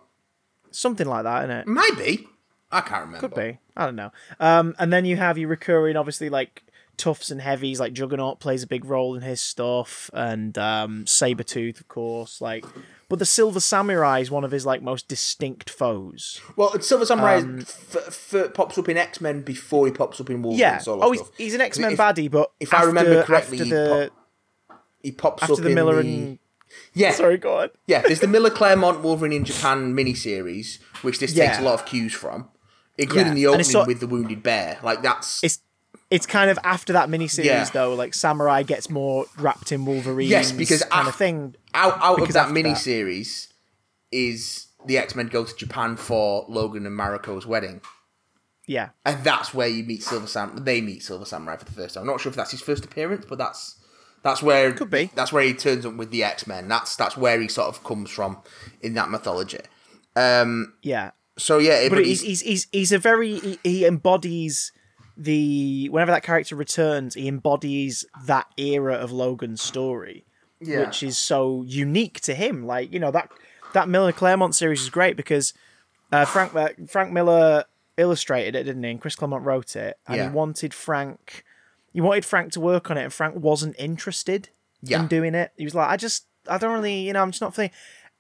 something like that, isn't it? might be. I can't remember. Could be. I don't know. Um, and then you have your recurring, obviously, like toughs and heavies. Like Juggernaut plays a big role in his stuff, and um, Sabretooth, of course. Like, but the Silver Samurai is one of his like most distinct foes. Well, Silver Samurai Um, f- f- pops up in X Men before he pops up in Wolverine. Yeah. Oh, he's, he's an X Men baddie, but if I remember after- correctly, after he the He pops after up the in Miller the and yeah, sorry, go on. yeah. There's the Miller Claremont Wolverine in Japan miniseries, which this takes a lot of cues from, including Yeah. the opening sort- with the wounded bear. Like that's It's it's kind of after that miniseries Yeah. though. Like Samurai gets more wrapped in Wolverine. Yes, because kind of thing. out out of that after that- miniseries is the X Men go to Japan for Logan and Mariko's wedding. Yeah. And that's where you meet Silver Sam. They meet Silver Samurai for the first time. I'm not sure if that's his first appearance, but that's that's where Could be. That's where he turns up with the X Men. That's that's where he sort of comes from in that mythology. Um. Yeah. So yeah, it, but he's, he's he's he's a very he, he embodies the whenever that character returns he embodies that era of logan's story Yeah. which is so unique to him like you know that that miller claremont series is great because uh, frank uh, frank miller illustrated it didn't he and chris claremont wrote it and Yeah. he wanted frank he wanted frank to work on it and frank wasn't interested Yeah. in doing it he was like i just i don't really you know i'm just not feeling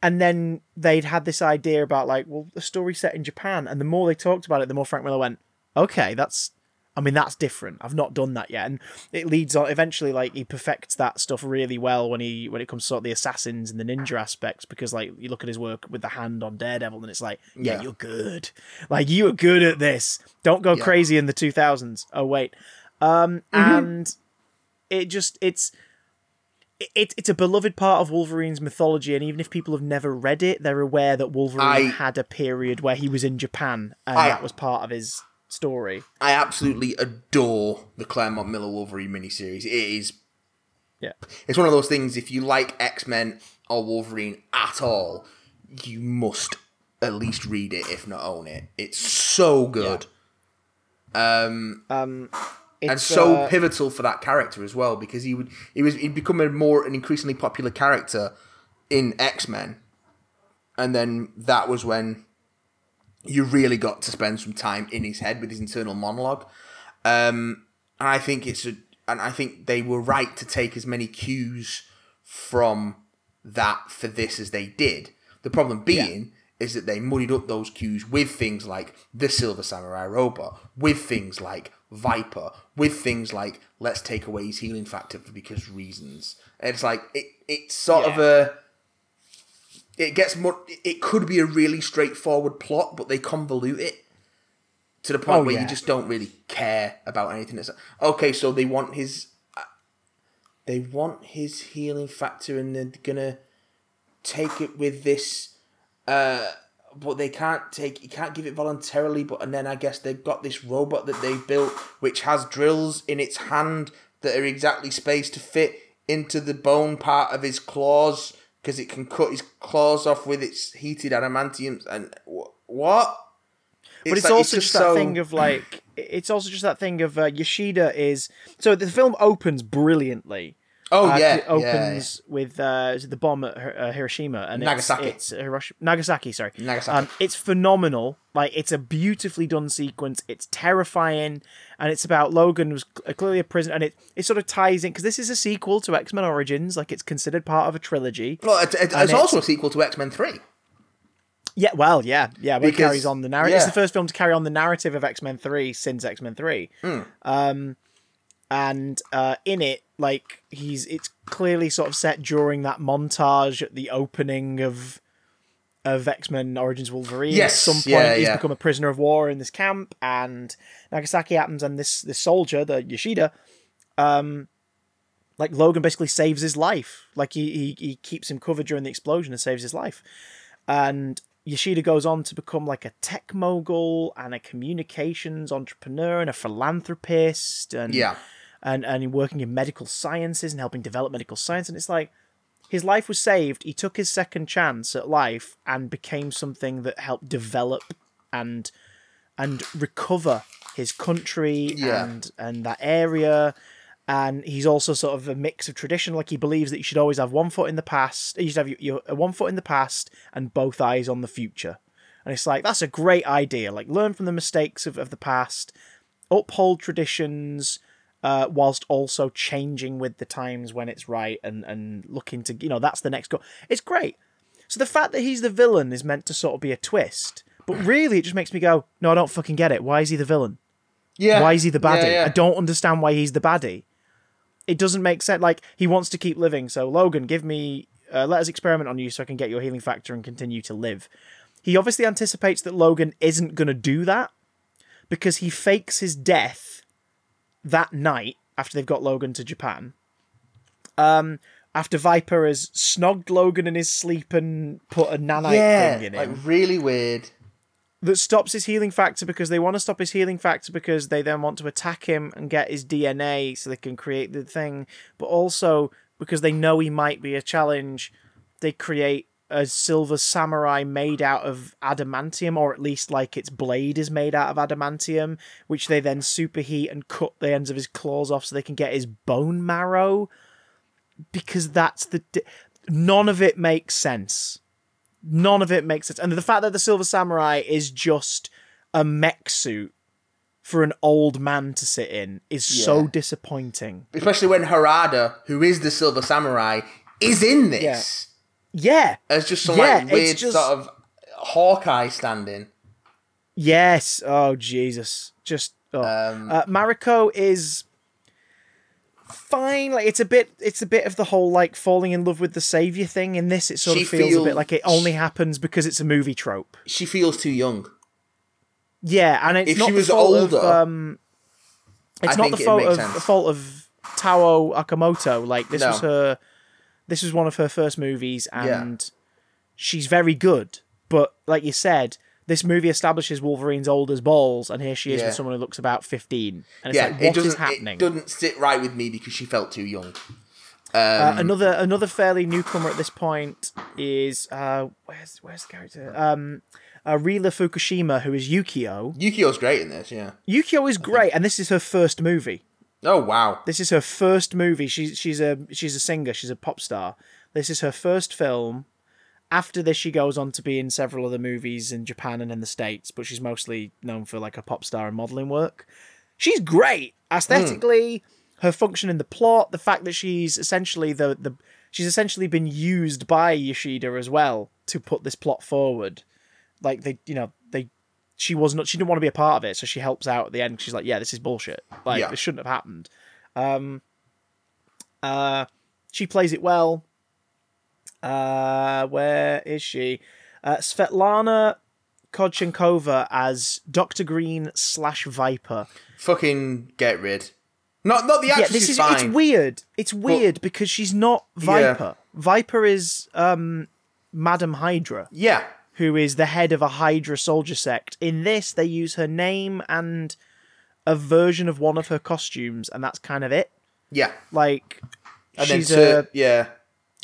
and then they'd had this idea about like, well, the story set in Japan, and the more they talked about it, the more Frank Miller went, okay, that's, I mean, that's different. I've not done that yet, and it leads on. Eventually, like he perfects that stuff really well when he when it comes to sort of the assassins and the ninja aspects, because like you look at his work with the hand on Daredevil, and it's like, yeah, Yeah. you're good. Like you are good at this. Don't go Yeah. crazy in the two thousands. Oh wait, um, and it just it's it, it's a beloved part of Wolverine's mythology, and even if people have never read it, they're aware that Wolverine I- had a period where he was in Japan, and I- that was part of his story. I absolutely adore the Claremont Miller Wolverine miniseries. It is Yeah, it's one of those things. If you like X Men or Wolverine at all, you must at least read it, if not own it. It's so good. Um, um, and so uh, pivotal for that character as well because he would he was he'd become a more an increasingly popular character in X Men, and then that was when you really got to spend some time in his head with his internal monologue. Um, and I think it's a and I think they were right to take as many cues from that for this as they did. The problem being is that they muddied up those cues with things like the Silver Samurai robot, with things like Viper, with things like let's take away his healing factor for because reasons. And it's like it it's sort of a it gets more it could be a really straightforward plot, but they convolute it to the point Oh, where yeah. you just don't really care about anything. It's okay, so they want his, they want his healing factor, and they're gonna take it with this, uh, but they can't take, you can't give it voluntarily. But and then I guess they've got this robot that they built, which has drills in its hand that are exactly spaced to fit into the bone part of his claws because it can cut his claws off with its heated adamantium. And wh- what? but it's, also just that thing of like it's also just that thing of uh, Yoshida is so the film opens brilliantly. Oh Uh, yeah, it yeah, opens with uh, the bomb at uh, Hiroshima and Nagasaki. It's, it's Hiroshima, Nagasaki, sorry. Nagasaki. Um, it's phenomenal. Like it's a beautifully done sequence. It's terrifying, and it's about Logan cl- clearly a prisoner, and it it sort of ties in because this is a sequel to X Men Origins. Like it's considered part of a trilogy. Well, it, it, it's it's- also a sequel to X Men Three. Yeah, well, yeah, yeah. But it carries on the narrative. It's the first film to carry on the narrative of X Men Three since X Men Three. Hmm. Um, and uh, in it, like he's it's clearly sort of set during that montage at the opening of of X Men Origins Wolverine. Yes, at some point yeah, he's yeah. become a prisoner of war in this camp, and Nagasaki happens, and this this soldier, the Yoshida, um, like Logan basically saves his life. Like he he, he keeps him covered during the explosion and saves his life. And Yoshida goes on to become like a tech mogul and a communications entrepreneur and a philanthropist and Yeah. And and working in medical sciences and helping develop medical science. And it's like his life was saved. He took his second chance at life and became something that helped develop and and recover his country Yeah. and and that area. And he's also sort of a mix of tradition. Like he believes that you should always have one foot in the past. You should have your, your one foot in the past and both eyes on the future. And it's like that's a great idea. Like learn from the mistakes of, of the past, uphold traditions, uh, whilst also changing with the times when it's right and and looking to you know that's the next goal. It's great. So the fact that he's the villain is meant to sort of be a twist, but really it just makes me go, no, I don't fucking get it. Why is he the villain? Yeah. Why is he the baddie? Yeah, yeah. I don't understand why he's the baddie. It doesn't make sense. Like he wants to keep living. So Logan, give me, uh, let us experiment on you so I can get your healing factor and continue to live. He obviously anticipates that Logan isn't going to do that because he fakes his death that night after they've got Logan to Japan. Um, after Viper has snogged Logan in his sleep and put a nanite yeah, thing in it. like really weird. that stops his healing factor because they want to stop his healing factor because they then want to attack him and get his DNA so they can create the thing, but also because they know he might be a challenge, they create a silver samurai made out of adamantium, or at least like its blade is made out of adamantium, which they then superheat and cut the ends of his claws off so they can get his bone marrow. Because that's the. Di- None of it makes sense. None of it makes sense. And the fact that the Silver Samurai is just a mech suit for an old man to sit in is so disappointing. Especially when Harada, who is the Silver Samurai, is in this Yeah. As just some Yeah, like weird just- sort of Hawkeye standing. Yes. Oh Jesus. Just oh. Um, uh, Mariko is fine. Like it's a bit. It's a bit of the whole like falling in love with the savior thing. In this, it sort of feels a bit like it only happens because it's a movie trope. she feels too young. Yeah, and it's If not she the was fault older, Of, um, it's I not the fault of sense. the fault of Tao Okamoto. Like this No. was her. This was one of her first movies, Yeah. and she's very good. But like you said, this movie establishes Wolverine's old as balls, and here she is Yeah. with someone who looks about fifteen. And it's Yeah, like, it what is doesn't. happening? It doesn't sit right with me because she felt too young. Uh, another another fairly newcomer at this point is uh, where's where's the character? Um, uh, Rila Fukushima, who is Yukio. Yukio's great in this. Yeah. Yukio is great, and this is her first movie. Oh wow. This is her first movie. She's she's a she's a singer. She's a pop star. This is her first film. After this, she goes on to be in several other movies in Japan and in the States, but she's mostly known for like a pop star and modeling work. She's great aesthetically. Her function in the plot, the fact that she's essentially the the she's essentially been used by Yoshida as well to put this plot forward. Like they, you know, she was not she didn't want to be a part of it, so she helps out at the end. She's like, yeah, this is bullshit. Like Yeah. this shouldn't have happened. Um, uh, she plays it well. Uh, where is she? Uh, Svetlana Khodchenkova as Doctor Green slash Viper. Fucking get rid. Not not the actress yeah, this is, fine. it's weird. It's weird because she's not Viper. Viper is um Madam Hydra, Yeah. Who is the head of a Hydra soldier sect. In this, they use her name and a version of one of her costumes, and that's kind of it. Yeah. Like And she's then a yeah.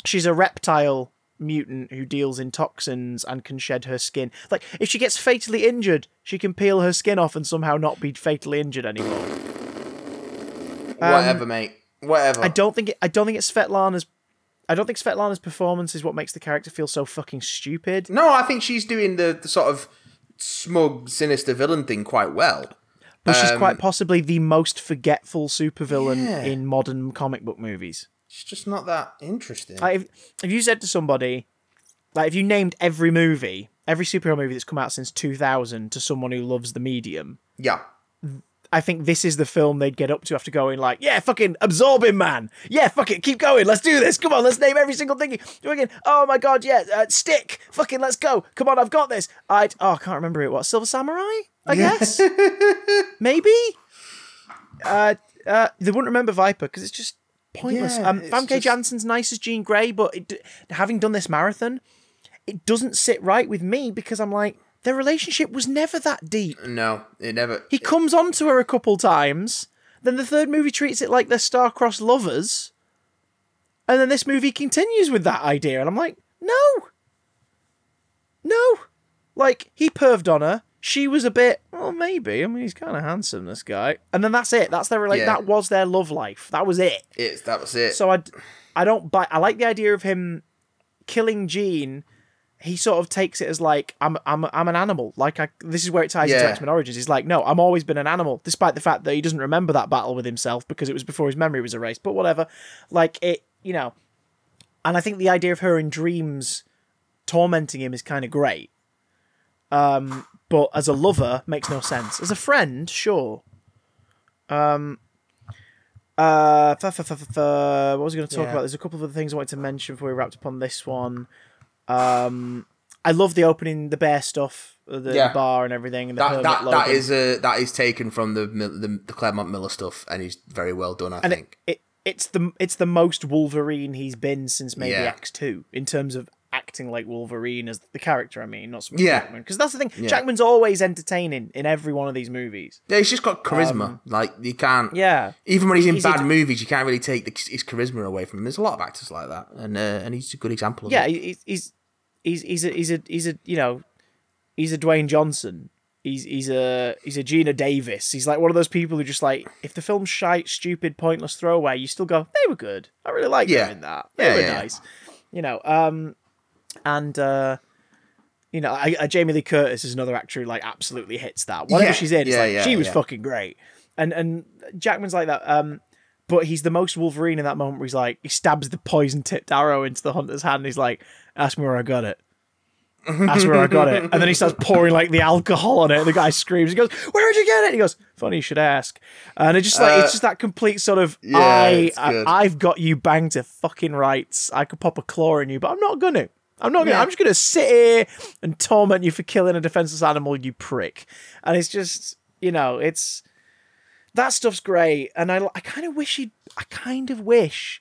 she's a reptile mutant who deals in toxins and can shed her skin. Like, if she gets fatally injured, she can peel her skin off and somehow not be fatally injured anymore. Whatever, mate. Whatever. Um, I don't think it, I don't think it's Svetlana's. I don't think Svetlana's performance is what makes the character feel so fucking stupid. No, I think she's doing the, the sort of smug, sinister villain thing quite well. But she's Um, quite possibly the most forgetful supervillain Yeah. in modern comic book movies. She's just not that interesting. Like if, if you said to somebody, like if you named every movie, every superhero movie that's come out since 2000 to someone who loves the medium, yeah. I think this is the film they'd get up to after going like, yeah, fucking absorb him, man. Yeah, fuck it, keep going. Let's do this. Come on, let's name every single thing. Do again. Oh my god, yeah, uh, stick. Fucking let's go. Come on, I've got this. I oh, I can't remember it. What Silver Samurai? I guess maybe. Uh, uh, they wouldn't remember Viper because it's just pointless. Yeah, um, Famke just- Janssen's nice as Jean Grey, but it, having done this marathon, it doesn't sit right with me because I'm like, their relationship was never that deep. No, it never. He comes on to her a couple times, then the third movie treats it like they're star-crossed lovers, and then this movie continues with that idea, and I'm like, no, no, like he perved on her. She was a bit, well, maybe. I mean, he's kind of handsome, this guy, and then that's it. That's their like Yeah. that was their love life. That was it. It's that was it. So I, I don't buy. I like the idea of him killing Jean. He sort of takes it as like I'm I'm I'm an animal. Like I this is where it ties into Yeah. X Men Origins. He's like, no, I'm always been an animal, despite the fact that he doesn't remember that battle with himself because it was before his memory was erased. But whatever. Like it, you know. And I think the idea of her in dreams tormenting him is kind of great. Um, but as a lover, makes no sense. As a friend, sure. Um, uh, fa- fa- fa- what was I going to talk Yeah. about? There's a couple of other things I wanted to mention before we wrapped up on this one. Um, I love the opening, the bear stuff, uh, the, Yeah. the bar and everything. And the that that, that is uh, that is taken from the, the the Claremont Miller stuff, and he's very well done. I and think. it, it it's the it's the most Wolverine he's been since maybe Yeah. X two in terms of acting like Wolverine as the character. I mean, not so much Yeah. Jackman because that's the thing. Jackman's always entertaining in every one of these movies. yeah, he's just got charisma. like you can't. Um, Yeah, Even when he's in He's bad a- movies, you can't really take the, his charisma away from him. There's a lot of actors like that, and uh, and he's a good example of yeah, it. he- he's he's he's a he's a he's a you know he's a Dwayne Johnson. He's he's a he's a Geena Davis. He's like one of those people who just like if the film's shite, stupid, pointless throwaway, you still go they were good. I really like Yeah. them in that. They Yeah, were yeah, nice. You know, um, and uh, you know, I, I, Jamie Lee Curtis is another actor who like absolutely hits that. Whatever Yeah, she's in, it's yeah, like yeah, she was fucking great. And and Jackman's like that. Um, but he's the most Wolverine in that moment where he's like he stabs the poison tipped arrow into the hunter's hand. And he's like, "Ask me where I got it." That's where I got it. And then he starts pouring like the alcohol on it. And the guy screams. He goes, "Where did you get it?" He goes, "Funny you should ask." And it just like Uh, it's just that complete sort of yeah, I, I I've got you banged to fucking rights. I could pop a claw in you, but I'm not gonna. I'm not gonna. Yeah. I'm just gonna sit here and torment you for killing a defenseless animal, you prick. And it's just you know it's that stuff's great. And I I kind of wish he I kind of wish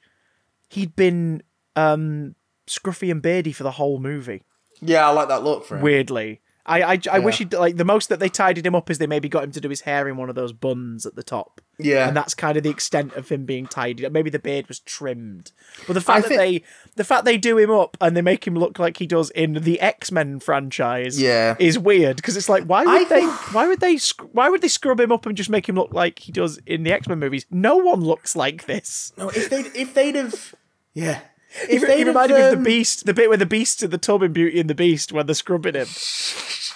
he'd been um scruffy and beardy for the whole movie Yeah, I like that look for him. weirdly. I I, I wish he like the most that they tidied him up is they maybe got him to do his hair in one of those buns at the top, Yeah, and that's kind of the extent of him being tidied. up. Maybe the beard was trimmed, but the fact I that think- they the fact they do him up and they make him look like he does in the X Men franchise, Yeah. is weird because it's like why would I they think- why would they why would they scrub him up and just make him look like he does in the X Men movies? No one looks like this. no, if they if they'd have, yeah, if they'd reminded me of the Beast, the bit where the Beast's in the tub in Beauty and the Beast when they're scrubbing him.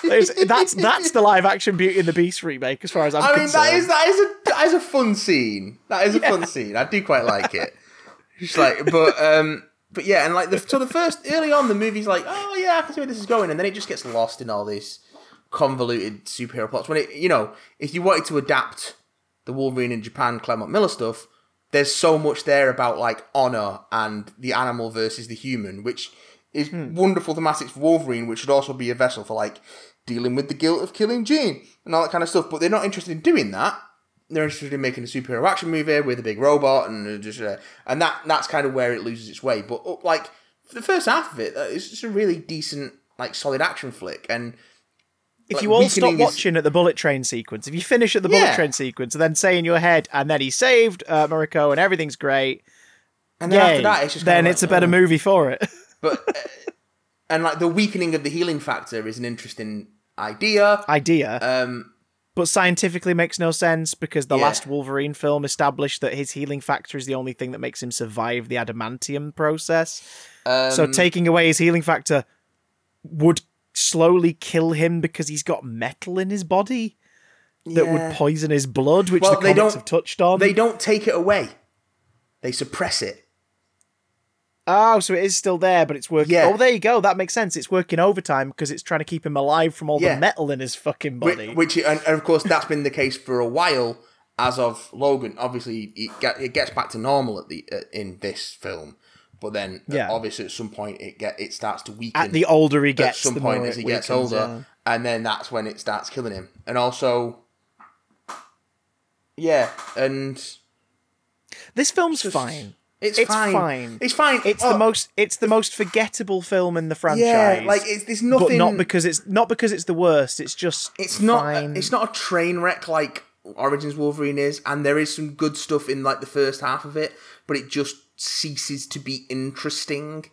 That's that's the live action Beauty and the Beast remake, as far as I'm I mean, concerned. that is that is a that is a fun scene. That is a fun scene. I do quite like it. Just like, but um, but yeah, and like the so the first early on, the movie's like, oh yeah, I can see where this is going, and then it just gets lost in all these convoluted superhero plots. When it, you know, if you wanted to adapt the Wolverine in Japan Claremont Miller stuff, there's so much there about like honor and the animal versus the human, which is wonderful thematics for Wolverine, which should also be a vessel for like dealing with the guilt of killing Jean and all that kind of stuff. But they're not interested in doing that. They're interested in making a superhero action movie with a big robot and uh, just uh, and that that's kind of where it loses its way. But uh, like for the first half of it, it's just a really decent like solid action flick and. If like, you all stop watching at the bullet train sequence, if you finish at the bullet train sequence and then say in your head, and then he saved uh, Mariko and everything's great, and then yay, after that, it's just then kinda it's a better oh. movie for it. But uh, and like the weakening of the healing factor is an interesting idea. idea, Um, but scientifically makes no sense because the Yeah. last Wolverine film established that his healing factor is the only thing that makes him survive the adamantium process. um, so taking away his healing factor would slowly kill him because he's got metal in his body that yeah. would poison his blood, which Well, the comics have touched on. they don't take it away; they suppress it. Oh, so it is still there, but it's working. Yeah. Oh, there you go. That makes sense. It's working overtime because it's trying to keep him alive from all Yeah. the metal in his fucking body. which and, and of course that's been the case for a while. As of Logan, obviously it, it gets back to normal at the uh, in this film, but then Yeah. obviously at some point it get it starts to weaken. At the older he gets, at some point as he gets weakens, older, and then that's when it starts killing him. And also, yeah, and. This film's fine. it's, It's fine. fine. It's fine. It's Oh, the most. It's the most forgettable film in the franchise. yeah, like it's there's nothing. but not because it's not because it's the worst. It's just it's not Fine. it's not a train wreck like Origins Wolverine is, and there is some good stuff in like the first half of it, but it just ceases to be interesting.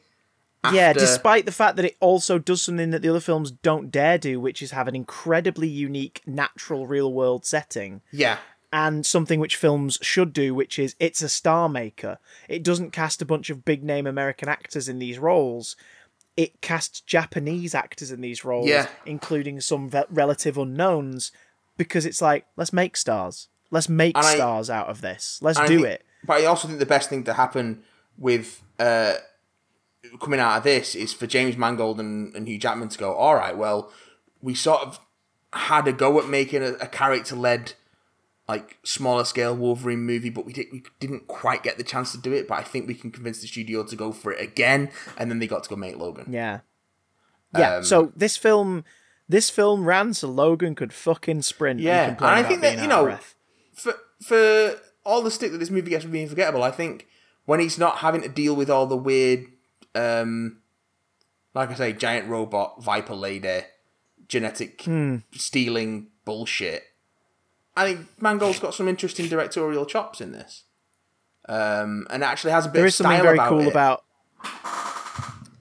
yeah. Despite the fact that it also does something that the other films don't dare do, which is have an incredibly unique, natural, real world setting. yeah, and something which films should do, which is it's a star maker. It doesn't cast a bunch of big name American actors in these roles. It casts Japanese actors in these roles, Yeah. including some ve- relative unknowns, because it's like let's make stars, let's make I- stars out of this, let's I do it. But I also think the best thing to happen with uh, coming out of this is for James Mangold and, and Hugh Jackman to go, all right, well, we sort of had a go at making a, a character led, like smaller scale Wolverine movie, but we, did, we didn't quite get the chance to do it. But I think we can convince the studio to go for it again, and then they got to go make Logan. Yeah, yeah. Um, so this film, this film ran so Logan could fucking sprint. Yeah, complain and I think that, you know, for for all the stick that this movie gets for being forgettable, I think when he's not having to deal with all the weird, um, like I say, giant robot, Viper Lady, genetic Hmm. stealing bullshit, I think Mangold's got some interesting directorial chops in this, um, and actually has a bit there of is something very about cool it. about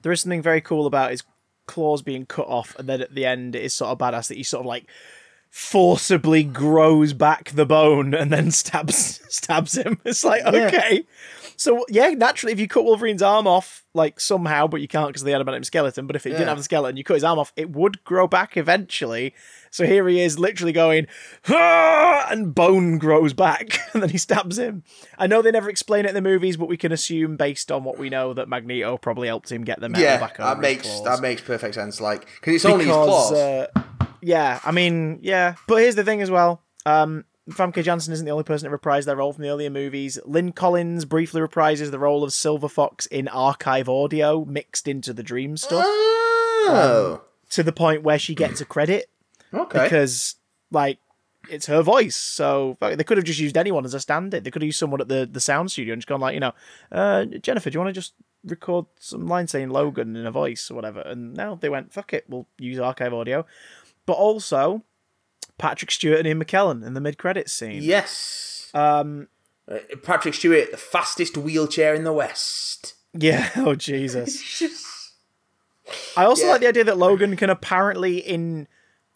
there is something very cool about his claws being cut off and then at the end it is sort of badass that he sort of like forcibly grows back the bone and then stabs stabs him it's like Yeah. okay so yeah naturally if you cut wolverine's arm off like somehow but you can't because of the adamantium skeleton but if it Yeah. didn't have the skeleton you cut his arm off it would grow back eventually so here he is literally going and bone grows back and then he stabs him i know they never explain it in the movies but we can assume based on what we know that magneto probably helped him get the metal yeah, back over that makes that makes perfect sense. Like because it's only his Because, claws. uh, yeah, I mean, yeah. But here's the thing as well. Um, Famke Janssen isn't the only person to reprise their role from the earlier movies. Lynn Collins briefly reprises the role of Silver Fox in archive audio mixed into the dream stuff oh, to the point where she gets a credit okay. because, like, it's her voice. So they could have just used anyone as a stand-in. They could have used someone at the, the sound studio and just gone like, you know, uh, Jennifer, do you want to just record some line saying Logan in a voice or whatever? And now they went, fuck it, we'll use archive audio. But also, Patrick Stewart and Ian McKellen in the mid-credits scene. yes. Um, Uh, Patrick Stewart, the fastest wheelchair in the West. yeah. Oh Jesus. I also Yeah. like the idea that Logan can apparently, in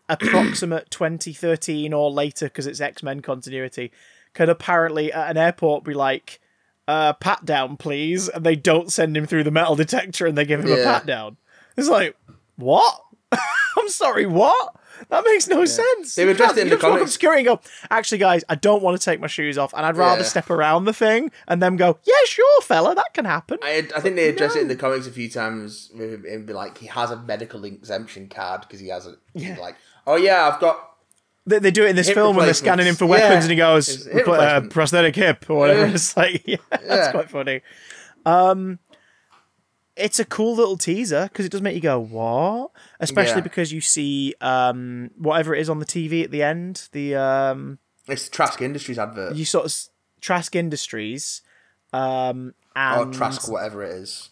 approximate 2013 or later, because it's X Men continuity, can apparently at an airport be like, uh, pat down, please. And they don't send him through the metal detector and they give him a pat down. It's like, what? I'm sorry, what? That makes no sense. They've You it in the just walk up to comics. security and go, actually, guys, I don't want to take my shoes off, and I'd rather Yeah. step around the thing and them go, yeah, sure, fella, that can happen. I, I think they address it in the comics a few times. Him be like, he has a medical exemption card because he has a. Yeah. like, oh yeah, I've got. They, they do it in this film when they're scanning him for weapons, Yeah. and he goes, "Uh, prosthetic hip or whatever. Yeah. It's like, yeah, that's quite funny. Um, it's a cool little teaser because it does make you go, "What?" Especially Yeah. because you see um whatever it is on the TV at the end. The um It's the Trask Industries advert. you sort of s- Trask Industries, um, or Trask, whatever it is.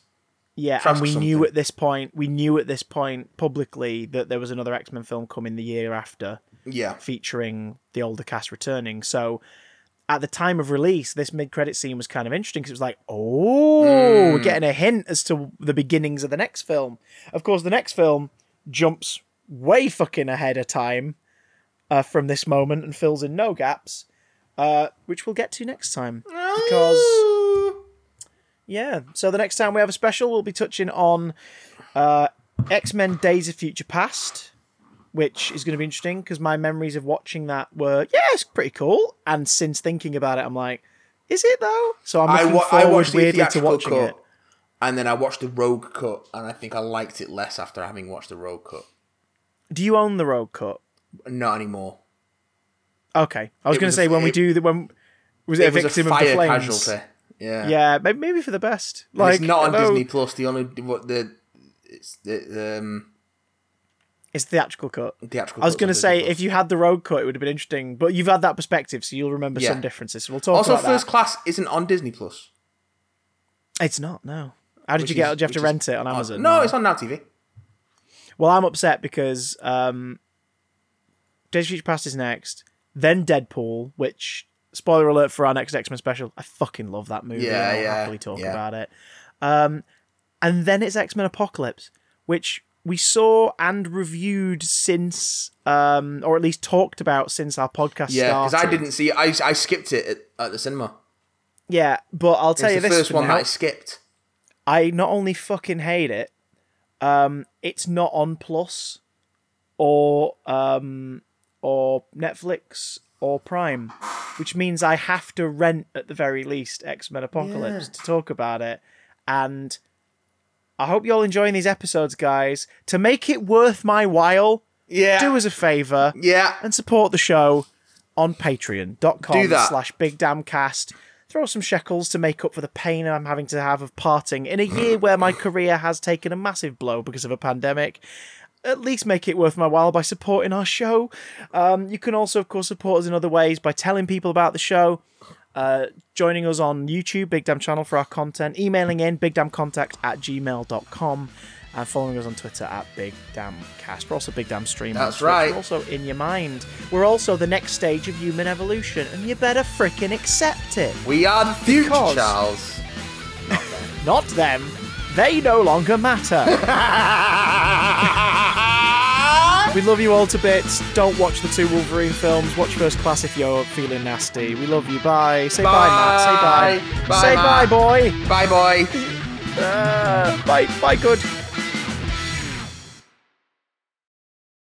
yeah, Trask and we something. knew at this point, we knew at this point publicly that there was another X Men film coming the year after. Yeah. featuring the older cast returning. So at the time of release, this mid-credit scene was kind of interesting because it was like, oh, we're getting a hint as to the beginnings of the next film. Of course, the next film jumps way fucking ahead of time uh, from this moment and fills in no gaps, uh, which we'll get to next time because yeah. So the next time we have a special, we'll be touching on uh, X Men: Days of Future Past, which is going to be interesting because my memories of watching that were yeah, it's pretty cool. And since thinking about it, I'm like, is it though? So I'm I, wa- I watched the weirdly to theatrical watching cut, it. and then I watched the Rogue cut, and I think I liked it less after having watched the Rogue cut. Do you own the Rogue cut? Not anymore. Okay, I was going to was a- say when we do the when was it, It a was a victim of the flames? casualty. Yeah. Yeah, maybe, maybe for the best. And Like it's not on Disney Plus. The only what the it's the um It's theatrical cut. theatrical. I was going to say if you had the Rogue cut, it would have been interesting. But you've had that perspective, so you'll remember Yeah. some differences. We'll talk also First that. Class isn't on Disney Plus. It's not. No. How did which you get? is-? Do you have to rent it on. Amazon? No, it's on Now TV. Well, I'm upset because um, Days of Future Past is next, then Deadpool, which spoiler alert for our next X Men special. I fucking love that movie. Yeah, I'll yeah, happily talk yeah. about it. Um, and then it's X Men Apocalypse, which we saw and reviewed since, um, or at least talked about since our podcast Yeah, because. I didn't see. I I skipped it at, at the cinema. Yeah, but I'll tell It's you the this first one now. that I skipped. I not only fucking hate it, um, it's not on Plus or um, or Netflix or Prime, which means I have to rent at the very least X Men Apocalypse Yeah. to talk about it. And I hope you're all enjoying these episodes, guys. To make it worth my while, Yeah. do us a favor yeah. and support the show on patreon.com slash big damn cast throw some shekels to make up for the pain i'm having to have of parting in a year where my career has taken a massive blow because of a pandemic at least make it worth my while by supporting our show um, you can also of course support us in other ways by telling people about the show uh, joining us on youtube big damn channel for our content emailing in bigdamncontact at gmail.com and following us on Twitter at Big Damn Cast. We're also Big Damn Stream. That's right. We're also in your mind. We're also the next stage of human evolution, and you better frickin' accept it. We are the future, Because- Charles. Not them. They no longer matter. we love you all to bits. Don't watch the two Wolverine films. Watch First Class if you're feeling nasty. We love you. Bye. Say bye, Matt. Say bye. Bye. Bye, Say Matt. bye, boy. Bye, boy. Uh, bye. Bye, good.